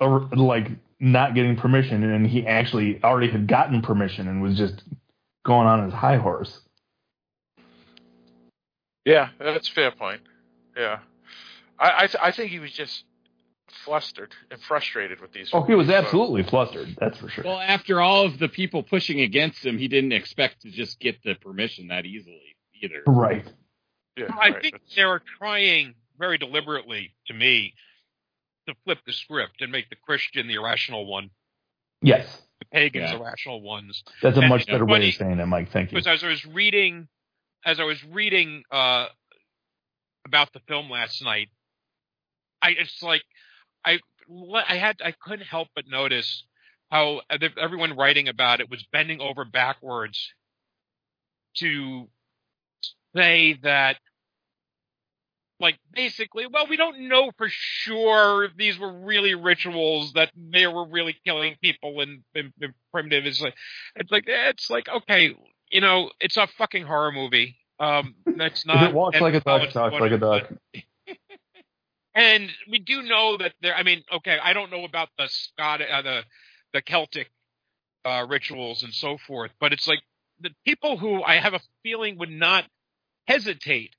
uh, like not getting permission, and he actually already had gotten permission and was just going on his high horse. Yeah, that's a fair point. Yeah, I I, th- I think he was just flustered and frustrated with these. Oh, he was so- absolutely flustered. That's for sure. Well, after all of the people pushing against him, he didn't expect to just get the permission that easily either. right. Yeah, I right. think they were trying very deliberately, to me, to flip the script and make the Christian the irrational one, Yes, the pagans Yeah. the rational ones. that's a And much better way of saying it, Mike. Thank you. Because as I was reading, as I was reading uh, about the film last night, I it's like I I had I couldn't help but notice how everyone writing about it was bending over backwards to say that like basically well we don't know for sure if these were really rituals that they were really killing people in, in, in primitive it's like it's like it's like okay you know it's a fucking horror movie um that's not it walks like a duck, talks like a duck. and we do know that there. I mean, okay, I don't know about the Scott, uh, the the Celtic uh, rituals and so forth, but it's like the people who I have a feeling would not hesitate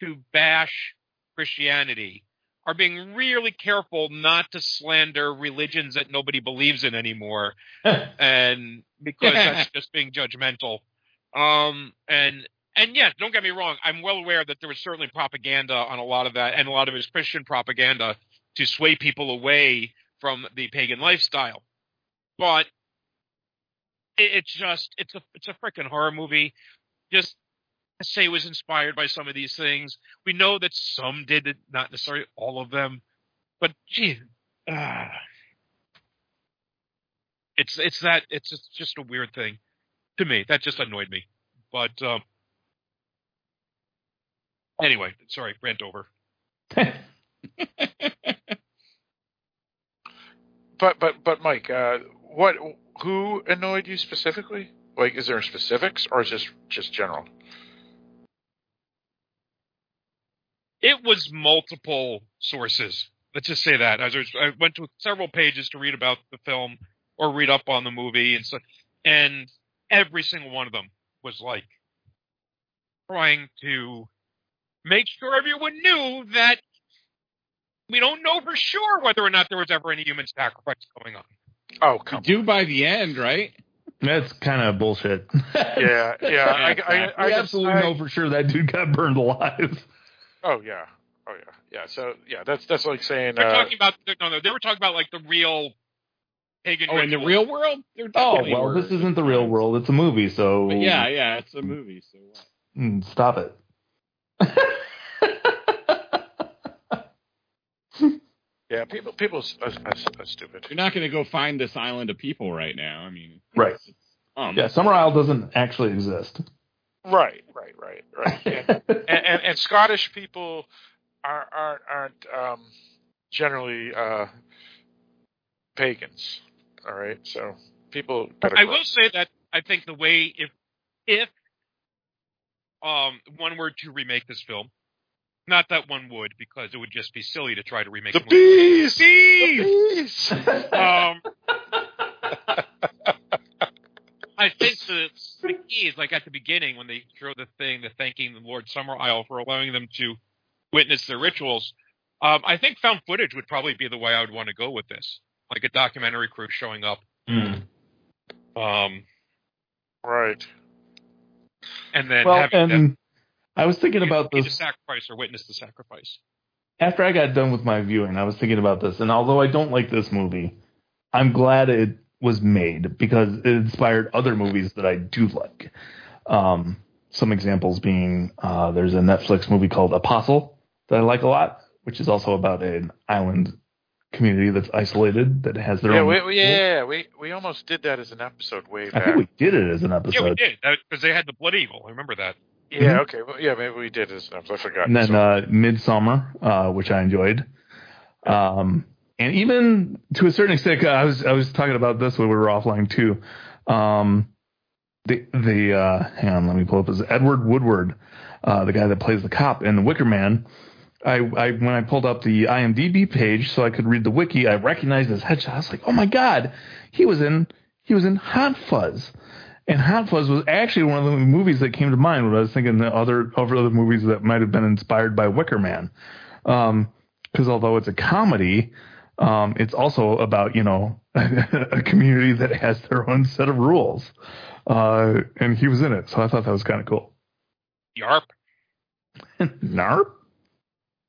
to bash Christianity are being really careful not to slander religions that nobody believes in anymore, and because that's just being judgmental. Um, and and yes, don't get me wrong. I'm well aware that there was certainly propaganda on a lot of that, and a lot of it is Christian propaganda to sway people away from the pagan lifestyle. But it, it's just it's a it's a freaking horror movie. Just say was inspired by some of these things. We know that some did not necessarily all of them. But gee, ah. it's it's that it's just, just a weird thing to me. That just annoyed me. But um, anyway, sorry, rant over. But but but Mike, uh, what who annoyed you specifically? Like, is there specifics or is this just general? It was multiple sources. Let's just say that. I, was, I went to several pages to read about the film or read up on the movie, and so, and every single one of them was like trying to make sure everyone knew that we don't know for sure whether or not there was ever any human sacrifice going on. Oh, You come do by the end, right? That's kind of bullshit. Yeah, yeah. I, I, I, we just- absolutely I- know for sure that dude got burned alive. Oh yeah, oh yeah, yeah. So yeah, that's that's like saying. They're Uh, talking about no, no. They were talking about like the real pagan. Oh, in the real world? There Oh definitely well, were. this isn't the real world; it's a movie. So But yeah, yeah, it's a movie. So what? Mm, stop it. yeah, people people are, are, are stupid. You're not going to go find this island of people right now. I mean, Right. it's- um, Yeah, Summerisle doesn't actually exist. Right, right, right, right. And, and, and, and Scottish people are, aren't aren't um, generally uh, pagans. All right, so people. I will say that I think the way if if um one were to remake this film, not that one would because it would just be silly to try to remake the movie. bees. The bees. Um, I think the, the key is like at the beginning when they throw the thing, the thanking the Lord Summerisle for allowing them to witness their rituals. Um, I think found footage would probably be the way I would want to go with this, like a documentary crew showing up. Mm. Um, right. and then Well, having them and I was thinking about the this sacrifice or witness the sacrifice. after I got done with my viewing. I was thinking about this, and although I don't like this movie, I'm glad it was made because it inspired other movies that I do like. Um, some examples being uh, there's a Netflix movie called Apostle that I like a lot, which is also about an island community that's isolated that has their Yeah, own. we, we, yeah, we we almost did that as an episode way back. I think we did it as an episode. Yeah, we did because they had the blood Evil. I remember that. yeah, Mhm. okay, well, yeah, maybe we did as an episode. I forgot. and then So- uh, Midsommar, uh, which I enjoyed. Um, and even to a certain extent, I was I was talking about this when we were offline too. Um, the the uh, hang on, let me pull up his Edward Woodward, uh, the guy that plays the cop in The Wicker Man. I, I when I pulled up the IMDb page so I could read the wiki, I recognized his headshot. I was like, oh my god, he was in he was in Hot Fuzz. And Hot Fuzz was actually one of the movies that came to mind when I was thinking the other over other movies that might have been inspired by Wicker Man. Because although it's a comedy, um, it's also about you know a community that has their own set of rules, uh, and he was in it, so I thought that was kind of cool. Yarp. Narp.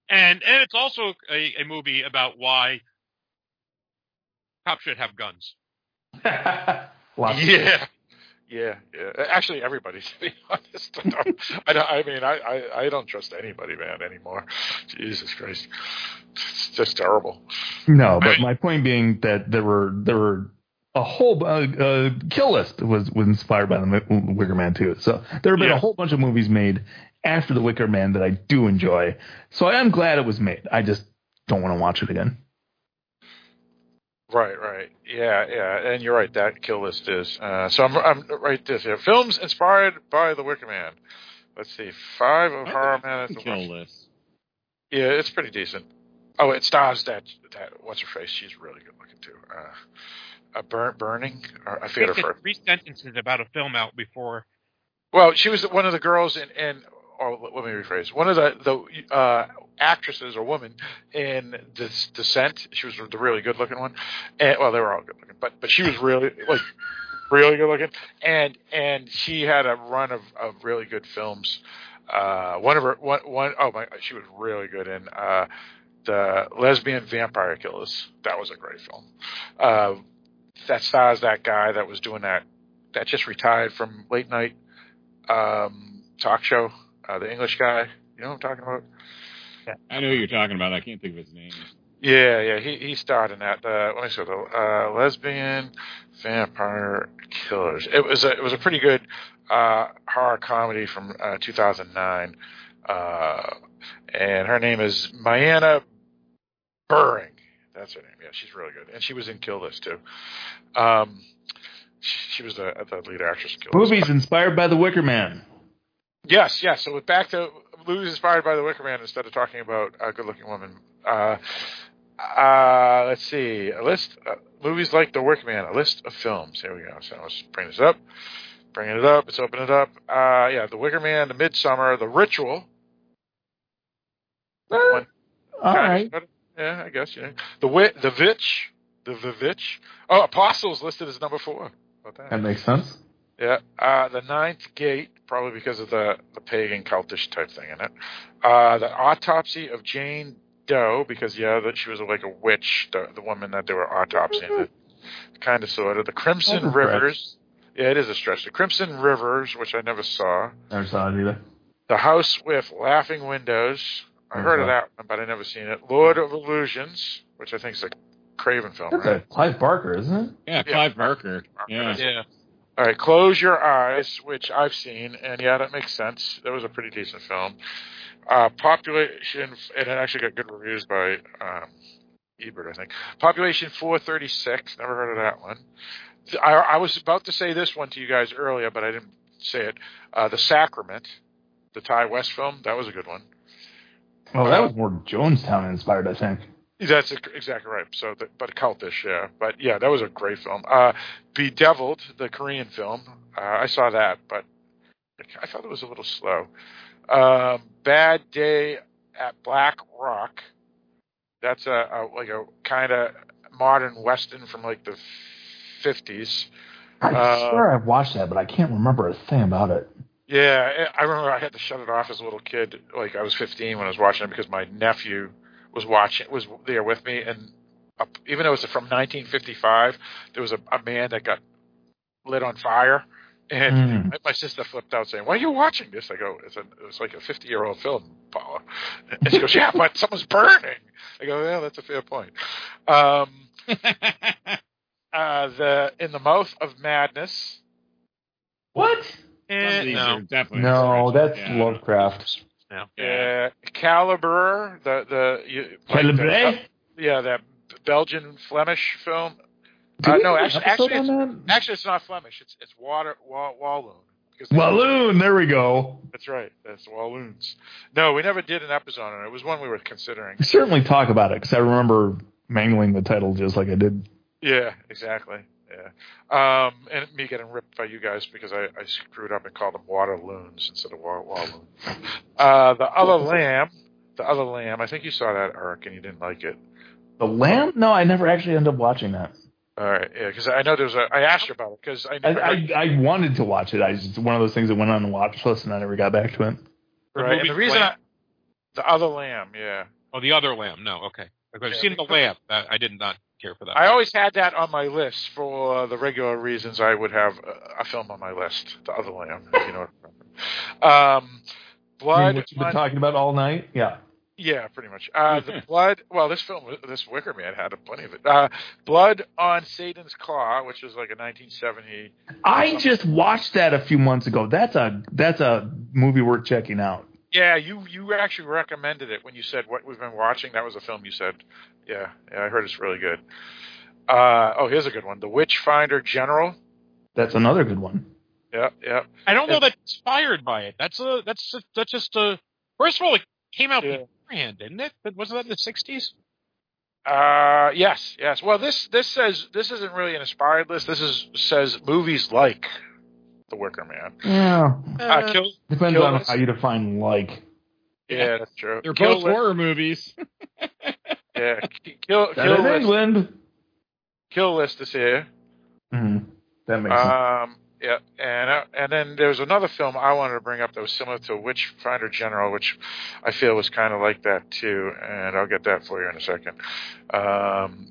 And and it's also a, a movie about why cops should have guns. Yeah. Yeah, yeah. Actually, everybody. To be honest, I, don't, I, I mean, I, I, I don't trust anybody, man, anymore. Jesus Christ, it's just terrible. No, but my point being that there were there were a whole uh, uh, Kill List was was inspired by the Wicker Man too. So there have been Yeah. a whole bunch of movies made after the Wicker Man that I do enjoy. So I am glad it was made. I just don't want to watch it again. Right, right. Yeah, yeah. And you're right. That kill list is. Uh, so I'm, I'm right. This here. Films inspired by The Wicker Man. Let's see. Five of horror man. at the Kill worst. list. Yeah, it's pretty decent. Oh, it stars that that what's her face? She's really good looking too. Uh, uh burn, burning. Or, I I forget her think first. three sentences about a film out before. Well, she was one of the girls in, in or let me rephrase. One of the the uh, actresses or woman in this Descent. She was the really good looking one. And well, they were all good looking, but but she was really like really good looking. And and she had a run of, of really good films. Uh, one of her one one oh my, she was really good in uh, the Lesbian Vampire Killers. That was a great film. Uh, that stars that guy that was doing that that just retired from late night um, talk show. Uh, the English guy, you know what I'm talking about? Yeah. I know who you're talking about. I can't think of his name. Yeah, yeah, he he starred in that. Uh, let me see, the uh, lesbian vampire killers. It was a it was a pretty good uh, horror comedy from uh, 2009, uh, and her name is MyAnna Buring. That's her name. Yeah, she's really good, and she was in Kill List too. Um, she, she was the, the lead actress in Kill List. Movies inspired by the Wicker Man. Yes, yes. So we're back to movies inspired by the Wicker Man instead of talking about a good-looking woman. Uh, uh, let's see. A list uh, movies like The Wicker Man. A list of films. Here we go. So let's bring this up. Bringing it up. Let's open it up. Uh, yeah, The Wicker Man, The Midsommar, The Ritual, One- All Kinda, right. Yeah, I guess. Yeah. The wit, the Vitch, the Vivitch. Oh, Apostles listed as number four. About that? That makes sense. Yeah. Uh, the Ninth Gate, probably because of the the pagan cultish type thing in it. Uh, the Autopsy of Jane Doe, because yeah, that she was like a witch, the the woman that they were autopsying. Kind of, sort of. The Crimson That's. Rivers. Yeah, it is a stretch. The Crimson Rivers, which I never saw. Never saw it either. The House with Laughing Windows. I Never heard of that one, but I never seen it. Lord of Illusions, which I think is a Craven film, That's right? a Clive Barker, isn't it? Yeah, Clive Barker. Yeah. Yeah. All right, Close Your Eyes, which I've seen, and yeah, that makes sense. That was a pretty decent film. Uh, population, and it actually got good reviews by um, Ebert, I think. Population 436, never heard of that one. I, I was about to say this one to you guys earlier, but I didn't say it. Uh, the Sacrament, the Ti West film, that was a good one. Oh, that was more Jonestown inspired, I think. That's exactly right. So, the, but cultish, yeah. But yeah, that was a great film. Uh, Bedeviled, the Korean film, uh, I saw that, but I thought it was a little slow. Um, Bad Day at Black Rock. That's a, a like a kind of modern western from like the fifties. I Uh, swear I've watched that, but I can't remember a thing about it. Yeah, I remember I had to shut it off as a little kid. Like I was 15 when I was watching it because my nephew was watching was there with me, and up, even though it was from 1955, there was a, a man that got lit on fire, and Mm. my- my sister flipped out saying, "Why are you watching this?" I go, "It's a it's like a 50 year old film, Paula," and she goes, "Yeah, but someone's burning." I go, "Yeah, that's a fair point." Um, uh, the in the mouth of madness. What? Some Eh, no. definitely No, that's yeah. Lovecraft. No. Uh, Calibre, the the you, like the- Calibre? yeah, that Belgian Flemish film. Uh, no, actually, actually, it's, actually, it's not Flemish. It's it's water wa, Walloon. Walloon, there we go. That's right. That's Walloons. No, we never did an episode on it. It was one we were considering. We certainly talk about it because I remember mangling the title just like I did. Yeah, exactly. Yeah. Um, and me getting ripped by you guys because I, I screwed up and called them water loons instead of wa- walloon. Uh, the other lamb, the other lamb. I think you saw that, arc and you didn't like it. The Lamb? No, I never actually ended up watching that. All right, yeah, because I know there's a. I asked you about it because I, I, I, I wanted to watch it. I just one of those things that went on the watch list and I never got back to it. Right. movie And the reason, I, the other lamb, yeah. Oh, the other lamb. No, okay. I've Yeah, seen the lamb. That, I did not care for that. I always had that on my list for the regular reasons I would have a, a film on my list. The other lamb, if you know what I mean. Um, blood. mean, what you've been on- talking about all night? Yeah. Yeah, pretty much. Uh, the blood. Well, this film, this Wicker Man had plenty of it. Uh, blood on Satan's Claw, which is like a 1970. I just watched that a few months ago. That's a that's a movie worth checking out. Yeah, you you actually recommended it when you said what we've been watching. That was a film you said. Yeah, yeah, I heard it's really good. Uh, oh, here's a good one: The Witchfinder General. That's another good one. Yeah, yeah. I don't know that's inspired by it. That's a that's a, that's just a. First of all, it came out Yeah. beforehand, didn't it? But Wasn't that in the '60s? Uh, yes, yes. Well, this this says this isn't really an inspired list. This is says movies like The Wicker Man. Yeah. Uh, Kill, Depends Kill on List. how you define like. Yeah, that's true. They're Kill both List- horror movies. Yeah, K- Kill That Kill in List, England. Kill List is here. Mhm. That makes sense. Um, yeah, and uh, and then there was another film I wanted to bring up that was similar to Witchfinder General, which I feel was kind of like that too, and I'll get that for you in a second. Um,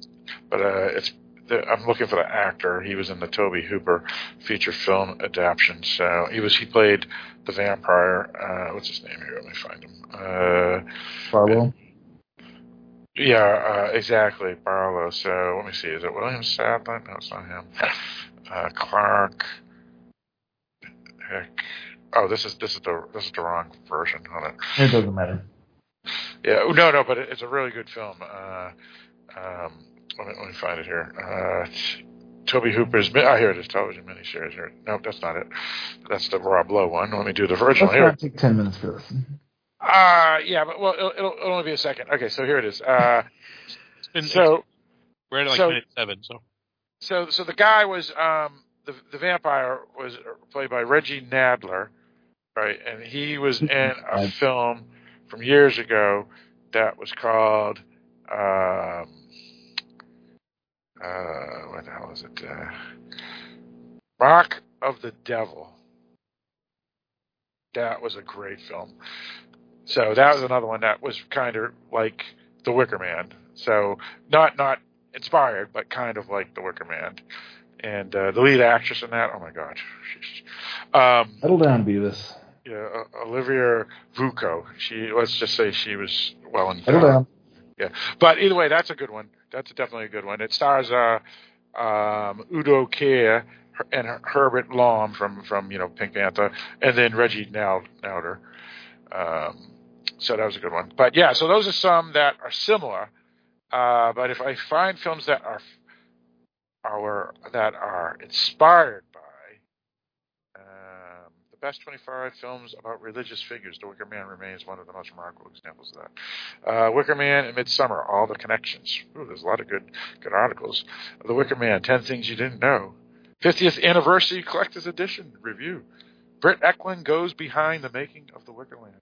but uh, it's the, I'm looking for the actor. He was in the Tobe Hooper feature film adaptation. So he was he played the vampire. Uh, what's his name here? Let me find him. Uh, Barlow. yeah, uh, exactly, Barlow. So let me see. Is it William Sadler? No, it's not him. Uh, Clark. Heck. Oh, this is this is the this is the wrong version. Hold on. It doesn't matter. Yeah, no, no, but it, it's a really good film. Uh, um, let me let me find it here. Uh, Tobe Hooper's. I Oh, here it is. Television miniseries. Here. Nope, that's not it. That's the Rob Lowe one. Let me do the original Let's here. not take ten minutes for this. Uh yeah, but well, it'll, it'll, it'll only be a second. Okay, so here it is. Uh, It's been so we're at like so- minute seven. So so so the guy was um the the vampire was played by Reggie Nalder, right? And he was in a film from years ago that was called um, uh, what the hell is it? Uh, Mark of the Devil. That was a great film. So that was another one that was kind of like The Wicker Man. So not not inspired, but kind of like The Wicker Man. And uh, the lead actress in that, oh my god, um, Settle down, Beavis. yeah, Olivia Vuco. She let's just say she was well in. Settle down. Yeah, but either way, that's a good one. That's definitely a good one. It stars uh, um, Udo Kier and Her- Herbert Lom from from you know Pink Panther, and then Reggie Nal- Nauder. Um, so that was a good one. But yeah, so those are some that are similar. Uh, but if I find films that are are that are inspired best 25 films about religious figures, The Wicker Man remains one of the most remarkable examples of that. Uh, Wicker Man and Midsommar, all the connections. Ooh, there's a lot of good good articles. The Wicker Man, 10 Things You Didn't Know. 50th Anniversary Collector's Edition review. Britt Ekland goes behind the making of The Wicker Man.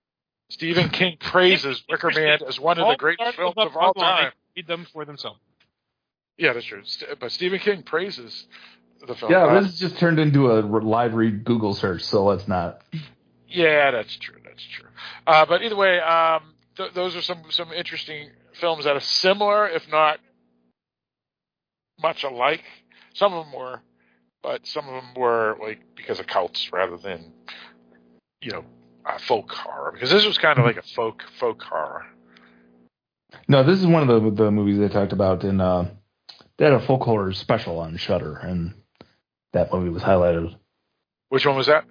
Stephen King praises Wicker Man as one of the great films of all time. Read them for themselves. Yeah, that's true. But Stephen King praises the film. Yeah, this just turned into a live read Google search, so let's not. Yeah, that's true. That's true. Uh, but either way, um, th- those are some some interesting films that are similar, if not much alike. Some of them were, but some of them were like because of cults rather than you know uh, folk horror. Because this was kind of like a folk folk horror. No, this is one of the the movies they talked about in. Uh, they had a folk horror special on Shudder, and that movie was highlighted. Which one was that?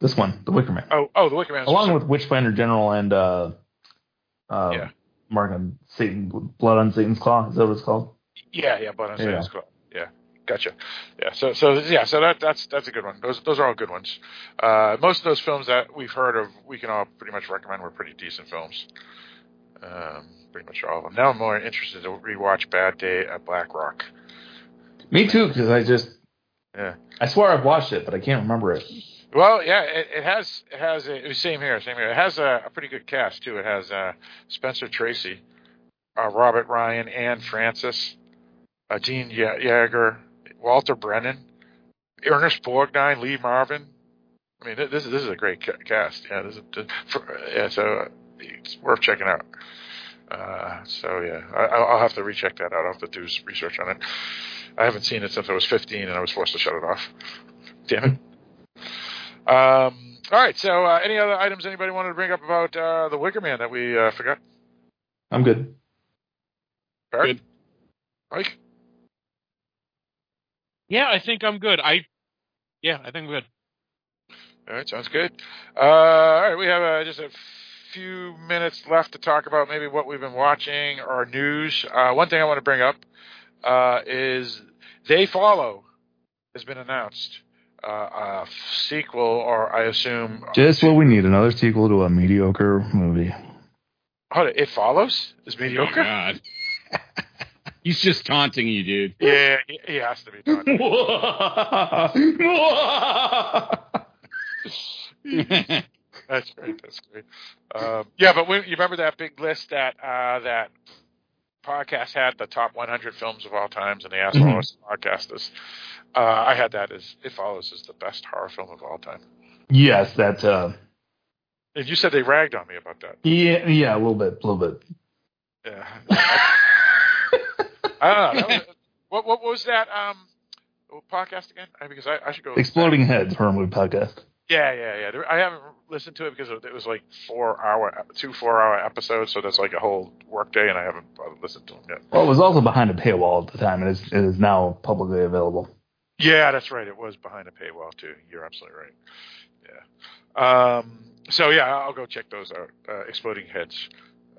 This one, The Wicker Man, Oh, oh, The Wicker Man. along with Witchfinder General and uh, uh, Yeah. Mark on Satan, Blood on Satan's Claw. Is that what it's called? Yeah, yeah, I'm saying Yeah. it's cool. Yeah, gotcha. Yeah, so so yeah, so that that's that's a good one. Those those are all good ones. Uh, most of those films that we've heard of, we can all pretty much recommend were pretty decent films. Um, pretty much all of them. Now I'm more interested to rewatch Bad Day at Black Rock. Me too, because I just Yeah. I swear I've watched it, but I can't remember it. Well, yeah, it, it has it has a same here, same here. It has a, a pretty good cast too. It has uh, Spencer Tracy, uh, Robert Ryan, Anne Francis, uh, Dean Ye- Yeager, Walter Brennan, Ernest Borgnine, Lee Marvin. I mean, this is this is a great cast. Yeah, this is for, yeah, so it's worth checking out. Uh, so yeah, I, I'll I'll have to recheck that out. I'll have to do some research on it. I haven't seen it since I was 15, and I was forced to shut it off. Damn it. Um, all right. So, uh, any other items anybody wanted to bring up about uh, the Wicker Man that we uh, forgot? I'm good. Barry? Good. Mike? Yeah, I think I'm good. I yeah, I think I'm good. All right. Sounds good. Uh, all right. We have uh, just a few minutes left to talk about maybe what we've been watching or news. Uh, one thing I want to bring up uh, is They Follow has been announced. Uh, a sequel, or I assume. Just what we need another sequel to a mediocre movie. Hold it, it follows is Oh, mediocre. God. He's just taunting you, dude. yeah, he, he has to be. Done. That's great. That's great. Um, yeah, but when, you remember that big list that uh, that podcast had the top 100 films of all times, and they asked all us podcasters. Uh, I had that as It Follows is the best horror film of all time. yes, that. Uh, And you said they ragged on me about that. yeah, yeah, a little bit, a little bit. Yeah. I don't know. Was, what what was that um podcast again? Because I, I should go. Exploding Heads horror movie podcast. Yeah, yeah, yeah. I haven't listened to it because it was like four hour, two four hour episodes, so that's like a whole work day, and I haven't listened to them yet. Well, it was also behind a paywall at the time, and it's, it is now publicly available. Yeah, that's right. It was behind a paywall too. You're absolutely right. Yeah. Um. So yeah, I'll go check those out. Uh, Exploding Heads,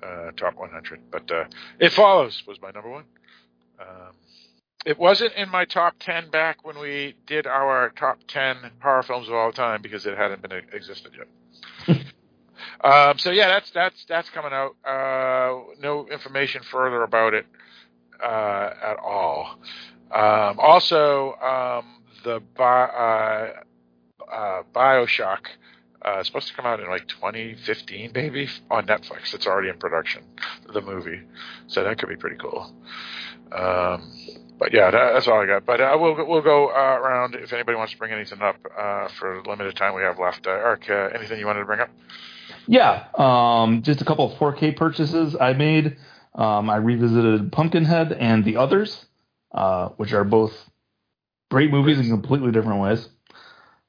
uh, top 100. But uh, It Follows was my number one. Um, it wasn't in my top 10 back when we did our top 10 horror films of all time because it hadn't been existed yet. um, so yeah, that's that's that's coming out. Uh, no information further about it uh, at all. Um, also, um, the Bi- uh, uh, Bioshock Uh, it's supposed to come out in like 2015, maybe on Netflix. It's already in production, the movie, so that could be pretty cool. Um, but yeah, that, that's all I got. But uh, we'll we'll go uh, around if anybody wants to bring anything up uh, for the limited time we have left. Uh, Eric, uh, anything you wanted to bring up? Yeah, um, just a couple of 4K purchases I made. Um, I revisited Pumpkinhead and The Others, uh, which are both great movies in completely different ways.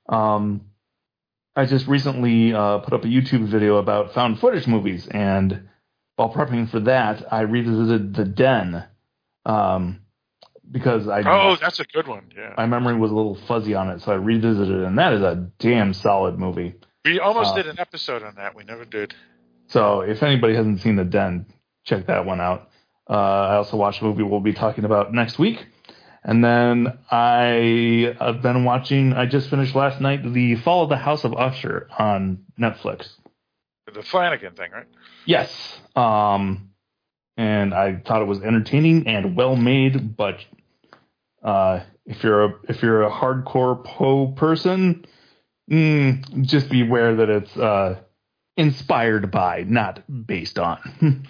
Um, I just recently uh, put up a YouTube video about found footage movies, and while prepping for that, I revisited The Den um, because I Oh, that's a good one. Yeah, my memory was a little fuzzy on it, so I revisited it, and that is a damn solid movie. we almost uh, did an episode on that. We never did. So if anybody hasn't seen The Den, check that one out. Uh, I also watched a movie we'll be talking about next week. And then I have been watching, I just finished last night, The Fall of the House of Usher on Netflix. The Flanagan thing, right? Yes. Um, and I thought it was entertaining and well made, but uh, if you're a if you're a hardcore Poe person, mm, just beware that it's uh, inspired by, not based on.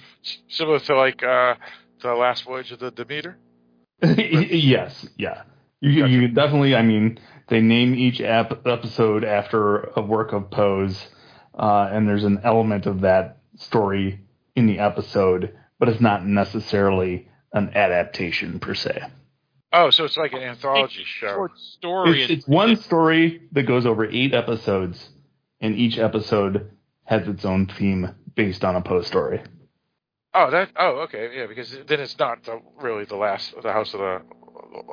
Similar to like uh, the Last Voyage of the Demeter. yes, yeah. You, you definitely, I mean, they name each ep- episode after a work of Poe's, uh, and there's an element of that story in the episode, but it's not necessarily an adaptation per se. Oh, so it's like an anthology show. Short story. It's, it's one story that goes over eight episodes, and each episode has its own theme based on a Poe story. Oh, that. Oh, okay, yeah. Because then it's not the, really the last, the House of the.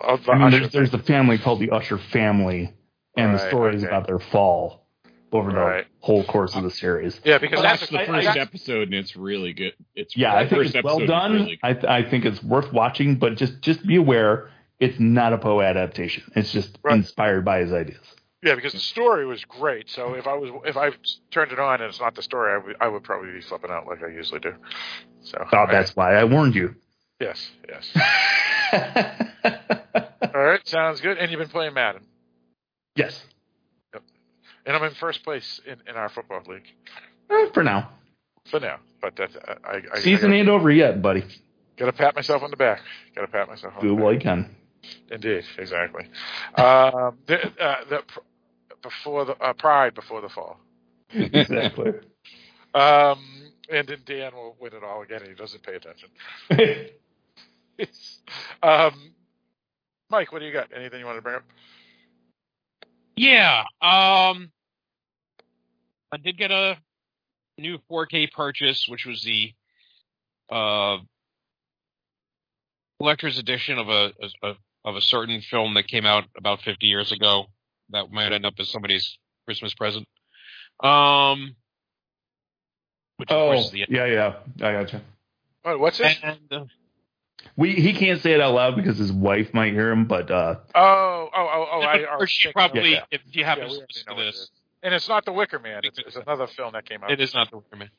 Of the I mean, there's, there's a family called the Usher family, and the Right, story is okay. about their fall over Right. the whole course of the series. Yeah, because I that's watched the I- first I- episode and it's really good. It's Yeah, the I think first it's well done. really I, th- I think it's worth watching, but just just be aware it's not a Poe adaptation. It's just Right. inspired by his ideas. Yeah, because the story was great. So if I was if I turned it on and it's not the story, I would I would probably be flipping out like I usually do. So Oh, that's why I warned you. yes, yes. All right, sounds good. And you've been playing Madden, yes, and I'm in first place in, in our football league Eh, for now. for now. But that's I, I Season I ain't over yet, buddy. Got to pat myself on the back. Got to pat myself on Do the what back. you can. Indeed, exactly. um, the, uh, the before the uh, pride before the fall. exactly. Um, and then Dan will win it all again. and He doesn't pay attention. It's, um, Mike, what do you got? Anything you want to bring up? Yeah. Um, I did get a new 4K purchase, which was the uh, collector's edition of a, a of a certain film that came out about 50 years ago. That might end up as somebody's Christmas present. Um, which of oh, course is the yeah, yeah. I gotcha. Oh, what's this? and, uh, We he can't say it out loud because his wife might hear him, but uh, Oh, oh, oh, oh! I, I or she probably, yeah. if you Yeah, happen we to listen to what it this. And it's not the Wicker Man. It's, it's another film that came out. It is not the Wicker Man.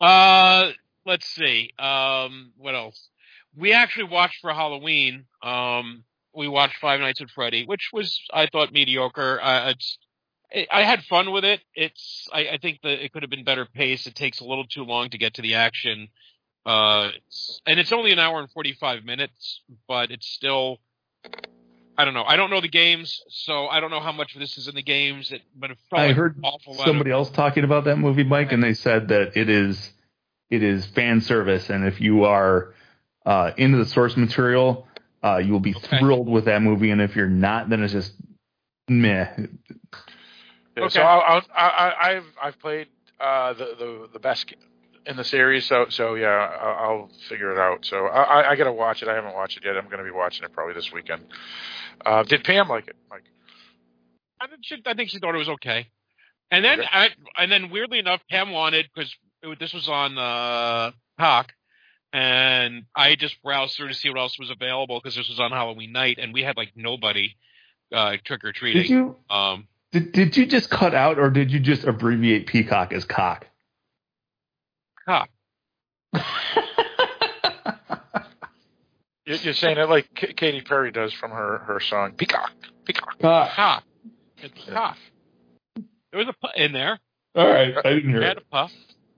Uh, let's see. Um, what else? We actually watched for Halloween. Um, we watched Five Nights at Freddy, which was I thought mediocre. Uh, it's I I had fun with it. It's I, I think that it could have been better paced. It takes a little too long to get to the action. Uh, it's, and it's only an hour and forty five minutes, but it's still. I don't know. I don't know the games, so I don't know how much of this is in the games. It, but it I heard lot of- somebody else talking about that movie, Mike, and they said that it is it is fan service, and if you are uh, into the source material, uh, you will be Okay. thrilled with that movie, and if you're not, then it's just meh. Yeah, Okay. So I'll, I'll, I, I- I've I've played uh, the the the best in the series. So so yeah, I'll, I'll figure it out. So I, I, I got to watch it. I haven't watched it yet. I'm going to be watching it probably this weekend. Uh, did Pam like it, Mike? I think she, I think she thought it was okay. And then Okay. I, and then weirdly enough, Pam wanted because this was on uh, Hawk, and I just browsed through to see what else was available because this was on Halloween night, and we had like nobody uh, trick or treating. Did treating. you Um, did, did you just cut out, or did you just abbreviate peacock as cock? Hawk. You- You're saying it like K- Katy Perry does from her her song Peacock. Peacock. Uh, Hawk. It's cock. There was a pu- in there. All right, I didn't hear Had it. a puff.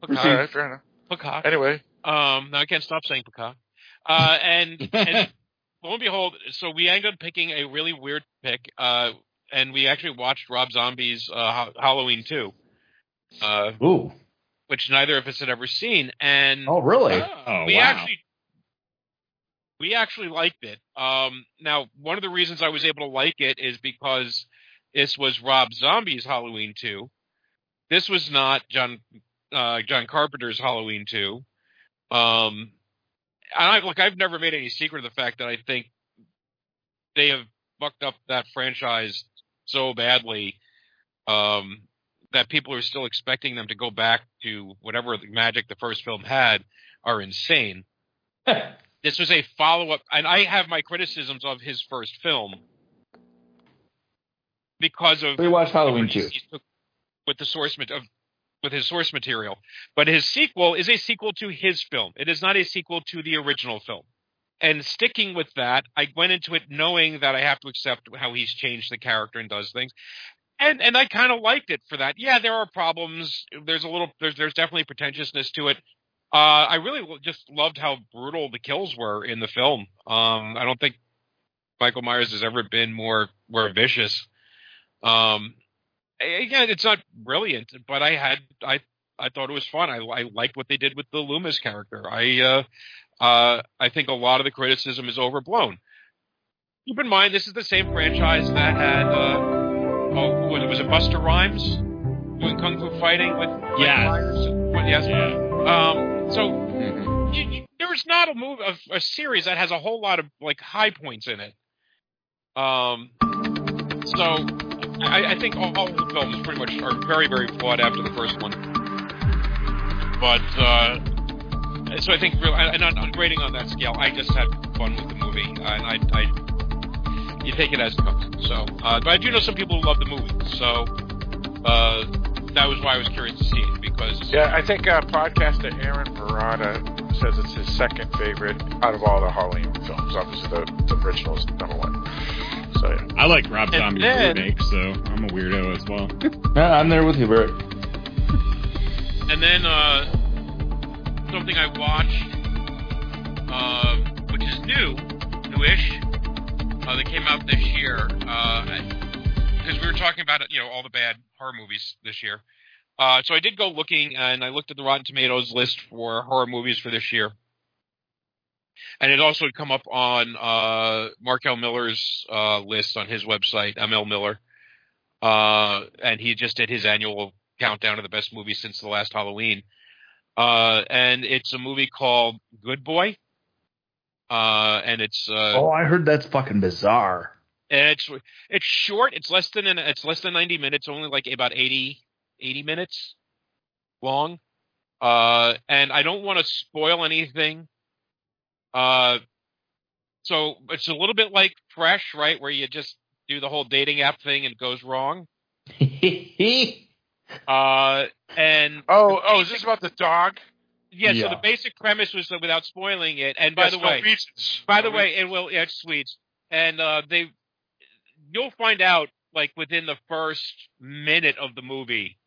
All Peacock. right, fair enough. Peacock. Anyway, Um, now I can't stop saying peacock. Uh, and, and lo and behold, so we ended up picking a really weird pick. Uh, and we actually watched Rob Zombie's uh, Ha- Halloween 2, uh, Ooh. which neither of us had ever seen. And Oh, really? Oh, we wow. actually we actually liked it. Um, now, one of the reasons I was able to like it is because this was Rob Zombie's Halloween 2. This was not John uh, John Carpenter's Halloween 2. Um, and I, look, I've never made any secret of the fact that I think they have fucked up that franchise so badly um, that people are still expecting them to go back to whatever the magic the first film had are insane. this was a follow up, and I have my criticisms of his first film because of We watched Halloween too. with the source mat- of with his source material. But his sequel is a sequel to his film. It is not a sequel to the original film. And sticking with that, I went into it knowing that I have to accept how he's changed the character and does things. And and I kind of liked it for that. Yeah, there are problems. There's a little there's there's definitely pretentiousness to it. Uh, I really just loved how brutal the kills were in the film. Um, I don't think Michael Myers has ever been more more vicious. Um, again, it's not brilliant, but I had I I thought it was fun. I I liked what they did with the Loomis character. I uh uh I think a lot of the criticism is overblown. Keep in mind, this is the same franchise that had uh oh was it, was it Busta Rhymes doing kung fu fighting with Yes. Myers? Yes. Yeah. Um. So Mhm. you, you, there's not a move a, a series that has a whole lot of like high points in it. Um, so I, I think all, all the films pretty much are very very flawed after the first one. But uh, so I think real and on, grading on that scale, I just had fun with the movie, and I, I you take it as it comes. So, uh, but I do know some people who love the movie, so uh, that was why I was curious to see it because yeah, I think uh, podcaster Aaron Murata says it's his second favorite out of all the Halloween films. Obviously, the, the original is number one. So yeah. I like Rob And Zombie's then- remake, so I'm a weirdo as well. Yeah, I'm there with you, Bert. And then uh, something I watched, uh, which is new, newish, uh, that came out this year. Because we were talking about you know, all the bad horror movies this year. Uh, so I did go looking, and I looked at the Rotten Tomatoes list for horror movies for this year. And it also had come up on uh, Mark L. Miller's uh, list on his website, ML Miller. Uh, and he just did his annual countdown of the best movies since the last Halloween. Uh, and it's a movie called Good Boy. Uh, and it's uh, oh, I heard that's fucking bizarre. and it's it's short. It's less than an, it's less than ninety minutes. Only like about 80, 80 minutes long. Uh, and I don't want to spoil anything. Uh, so it's a little bit like Fresh, right, where you just do the whole dating app thing and it goes wrong. Uh, and Oh, oh, is this about the dog? yeah, so the basic premise was that without spoiling it. And by Yes, the no way, reasons. By the No way, it will. Yeah, it's sweets, and uh, they. You'll find out like within the first minute of the movie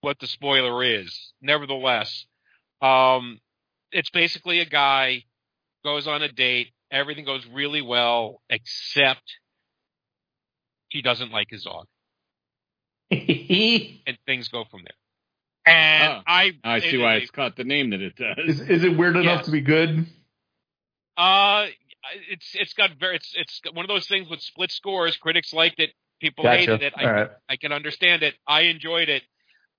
what the spoiler is. Nevertheless, um, it's basically a guy goes on a date. Everything goes really well, except he doesn't like his dog, and things go from there. And Oh, I, I it see is why a- it's caught the name that it does. is it weird enough Yes. to be good? Uh, it's it's got very it's it's one of those things with split scores. Critics liked it, people Gotcha. hated it. I All right. I can understand it. I enjoyed it.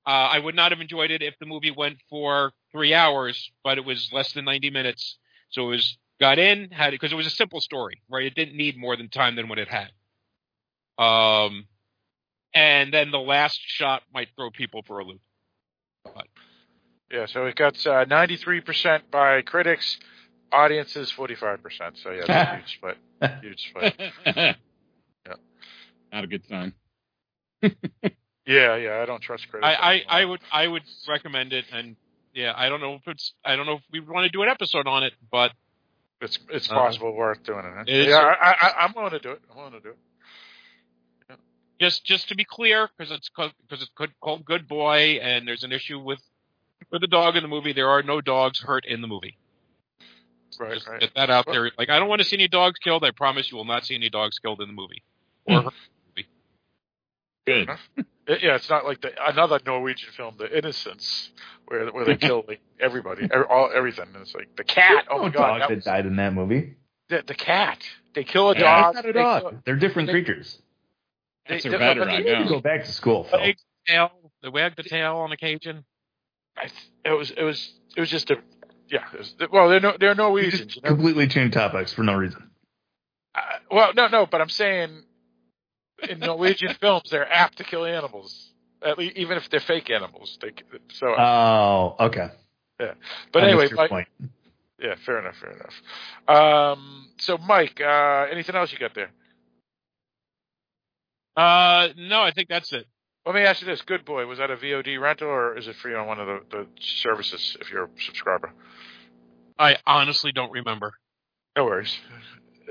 Uh, I would not have enjoyed it if the movie went for three hours, but it was less than ninety minutes. So it was got in had because it was a simple story, right? It didn't need more than time than what it had. Um, and then the last shot might throw people for a loop. Yeah, so it got uh, 93% by critics, audiences 45%. So yeah, that's a huge split. Huge split. Yeah. Not a good sign. Yeah, yeah, I don't trust critics. I, I. I would I would recommend it, and yeah, I don't know if it's I don't know if we want to do an episode on it, but It's it's Uh, possible worth doing it. huh? it is yeah, I, I, I'm willing to do it. I'm willing to do it. Just just to be clear, because it's because it's called- called Good Boy, and there's an issue with with the dog in the movie. There are no dogs hurt in the movie. Right, Just right. get that out there. Like I don't want to see any dogs killed. I promise you will not see any dogs killed in the movie. Or hurt. Good. It- yeah, it's not like the another Norwegian film, The Innocents, where where they kill like everybody, every, all everything. And it's like the cat. Oh no my god, that that was- died in that movie. the, the cat. They kill a Yeah, dog. it's not a they dog. kill- They're different they- creatures. That's they- are they- better, but I they- You to know. go back to school, Phil. Wag the tail. They wag the tail on occasion. I it was it was it was just a yeah. Was, well, they're no, they're You Norwegians. You know? completely changed topics for no reason. Uh, well, no, no, but I'm saying in Norwegian films they're apt to kill animals, at least even if they're fake animals. They so. Oh, okay. Yeah, but I anyway, your Mike, point. yeah, fair enough, fair enough. Um, so Mike, uh, anything else you got there? Uh, no, I think that's it. Let me ask you this: Good Boy was that a VOD rental or is it free on one of the, the services if you're a subscriber? I honestly don't remember. No worries.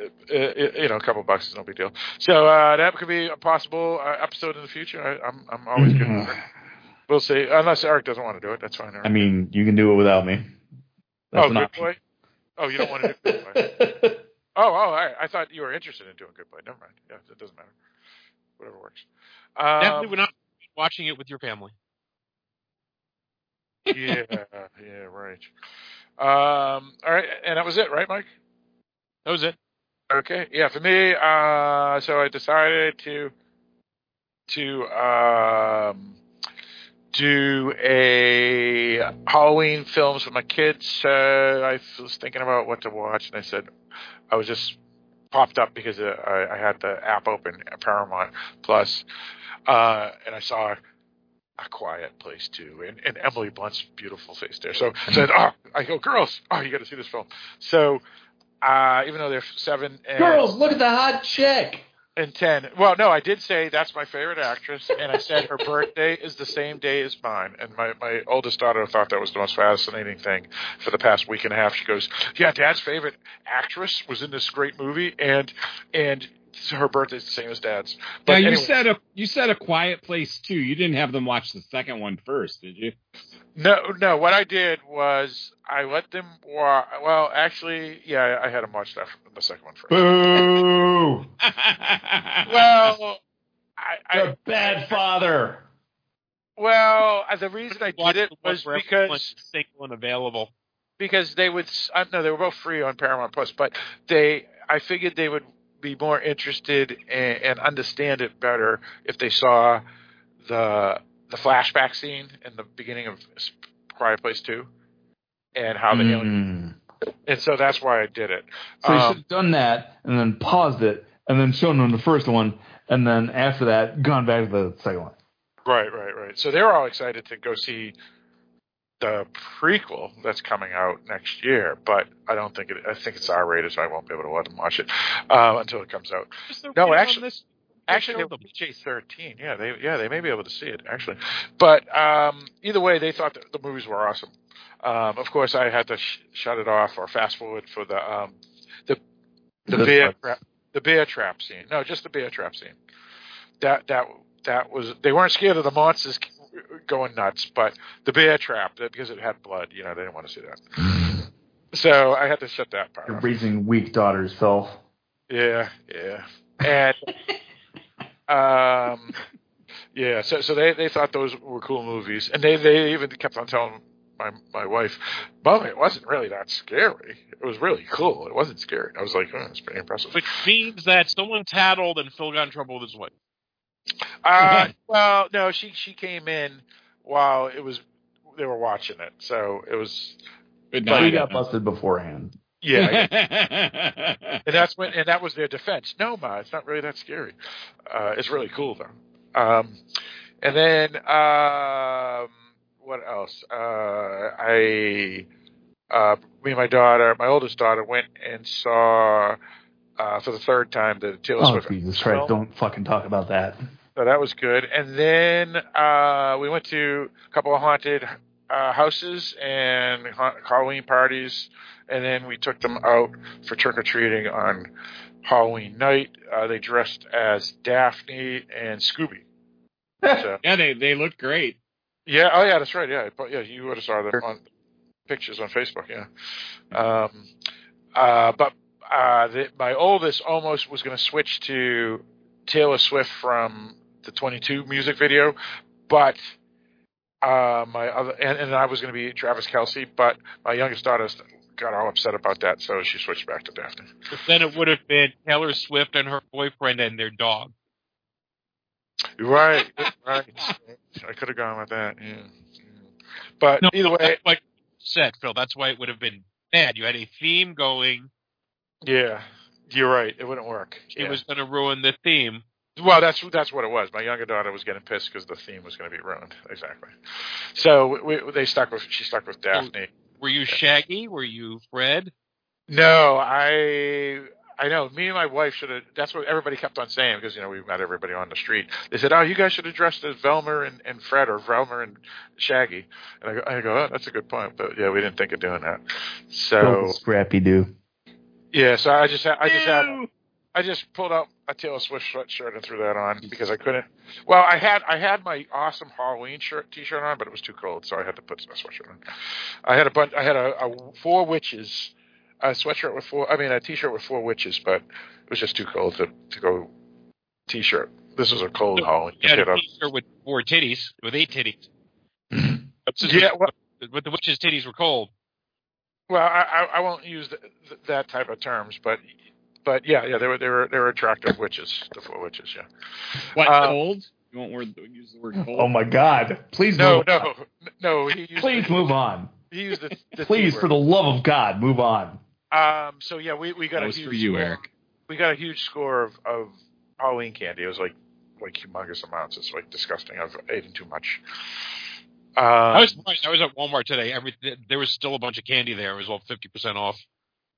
Uh, uh, you know, a couple bucks is no big deal. So uh, that could be a possible uh, episode in the future. I, I'm I'm always good. for it. We'll see. Unless Eric doesn't want to do it, that's fine. Eric. I mean, you can do it without me. That's oh, Good option. Boy. Oh, you don't want to do Good Boy. Oh, oh, all right. I thought you were interested in doing Good Boy. Never mind. Yeah, it doesn't matter. Whatever works. Um, Definitely, we're not watching it with your family. yeah, yeah, right. Um, all right, and that was it, right, Mike? That was it. Okay, yeah, for me, uh, so I decided to to um, do a Halloween films with my kids. Uh, I was thinking about what to watch, and I said I was just popped up because uh, I, I had the app open, Paramount Plus, uh, and I saw a quiet place too, and, and Emily Blunt's beautiful face there. So I said, "Oh, I go, girls! Oh, you got to see this film." So uh, even though they're seven and Girls, look at the hot chick. and ten, well, no, I did say that's my favorite actress, and I said her birthday is the same day as mine. And my my oldest daughter thought that was the most fascinating thing for the past week and a half. She goes, "Yeah, Dad's favorite actress was in this great movie, and and." Her birthday's the same as Dad's. But Now you anyway. said a you said a quiet place too. You didn't have them watch the second one first, did you? No, no. What I did was I let them. watch. well, actually, yeah, I had them watch that the second one first. Boo! Well, I, You're I a bad father. well, uh, the reason I did it was where everyone's because single and available. because they would. s- Uh, no, they were both free on Paramount Plus, but they. I figured they would be more interested and, and understand it better if they saw the the flashback scene in the beginning of Quiet Place Two, and how the alien. Mm. And so that's why I did it. So you Um, should have done that and then paused it and then shown them the first one and then after that gone back to the second one. Right, right, right. So they were all excited to go see the prequel that's coming out next year, but I don't think it. I think it's R rated, so I won't be able to let them watch it uh, until it comes out. No, actually- this, Actually, they show were. PG thirteen. Yeah, they yeah they may be able to see it actually, but um, either way, they thought that the movies were awesome. Um, of course, I had to sh- shut it off or fast forward for the um, the the This bear part. trap, the bear trap scene. No, just the bear trap scene. That that that was they weren't scared of the monsters going nuts, but the bear trap because it had blood. You know, they didn't want to see that. So I had to shut that part You're off. raising weak daughters, Phil. Yeah, yeah, and um, yeah. So so they they thought those were cool movies, and they they even kept on telling my my wife, "Mom, it wasn't really that scary. It was really cool. It wasn't scary." I was like, "Oh, it's pretty impressive." Which means that someone tattled and Phil got in trouble with his wife. Uh, well, no, she she came in while it was they were watching it, so it was Good So you got busted beforehand. yeah. and that's when and that was their defense. No, ma, it's not really that scary. Uh, it's really cool though. Um, and then um, what else? Uh, I uh, me and my daughter, my oldest daughter, went and saw uh, for the third time the Taylor Oh, Swift. Jesus film. Christ. Don't fucking talk about that. So that was good. And then uh, we went to a couple of haunted uh, houses and ha- Halloween parties, and then we took them out for trick or treating on Halloween night. Uh, they dressed as Daphne and Scooby. So, Yeah, they they look great. yeah, oh yeah, that's right. Yeah, but yeah, you would have saw them on pictures on Facebook. Yeah, um, uh, but uh, the, my oldest almost was going to switch to Taylor Swift from the 22 music video, but uh, my other and, and I was going to be Travis Kelce, but my youngest daughter got all upset about that, so she switched back to Daphne. But then it would have been Taylor Swift and her boyfriend and their dog. Right, right. I could have gone with that. Yeah. But No, either way, like said, Phil. That's why it would have been bad. You had a theme going. yeah, you're right. It wouldn't work. It Yeah. was going to ruin the theme. Well, that's that's what it was. My younger daughter was getting pissed because the theme was going to be ruined. Exactly. So we, they stuck with she stuck with Daphne. Were you Shaggy? Were you Fred? No, I I know. Me and my wife should have. That's what everybody kept on saying because you know we met everybody on the street. They said, "Oh, you guys should have dressed as Velma and, and Fred or Velma and Shaggy." And I go, I go, oh, that's a good point. But yeah, we didn't think of doing that. So Oh, Scrappy Doo. yeah, so I just had, I just had I just pulled out a Taylor Swift sweatshirt and threw that on because I couldn't. Well, I had I had my awesome Halloween shirt T-shirt on, but it was too cold, so I had to put a sweatshirt on. I had a bunch. I had a, a four witches, a sweatshirt with four. I mean, a T-shirt with four witches, but it was just too cold to to go T-shirt. This was a cold Halloween. You had a T-shirt. with four titties, with eight titties. Mm-hmm. Yeah, well, but the witches' titties were cold. well, I, I won't use th th that type of terms, but but yeah, yeah, they were they were they were attractive witches, the four witches. Yeah. What Uh, cold? You won't word, use the word cold. Oh my God! Please No, move no, on. no. He used Please the, move on. He used the, the Please, for the love of God, move on. Um. So yeah, we we got That a was huge for you, score. Eric. We got a huge score of of Halloween candy. It was like like humongous amounts. It's like disgusting. I've eaten too much. Um, I was. I was at Walmart today. Every there was still a bunch of candy there. It was all fifty percent off.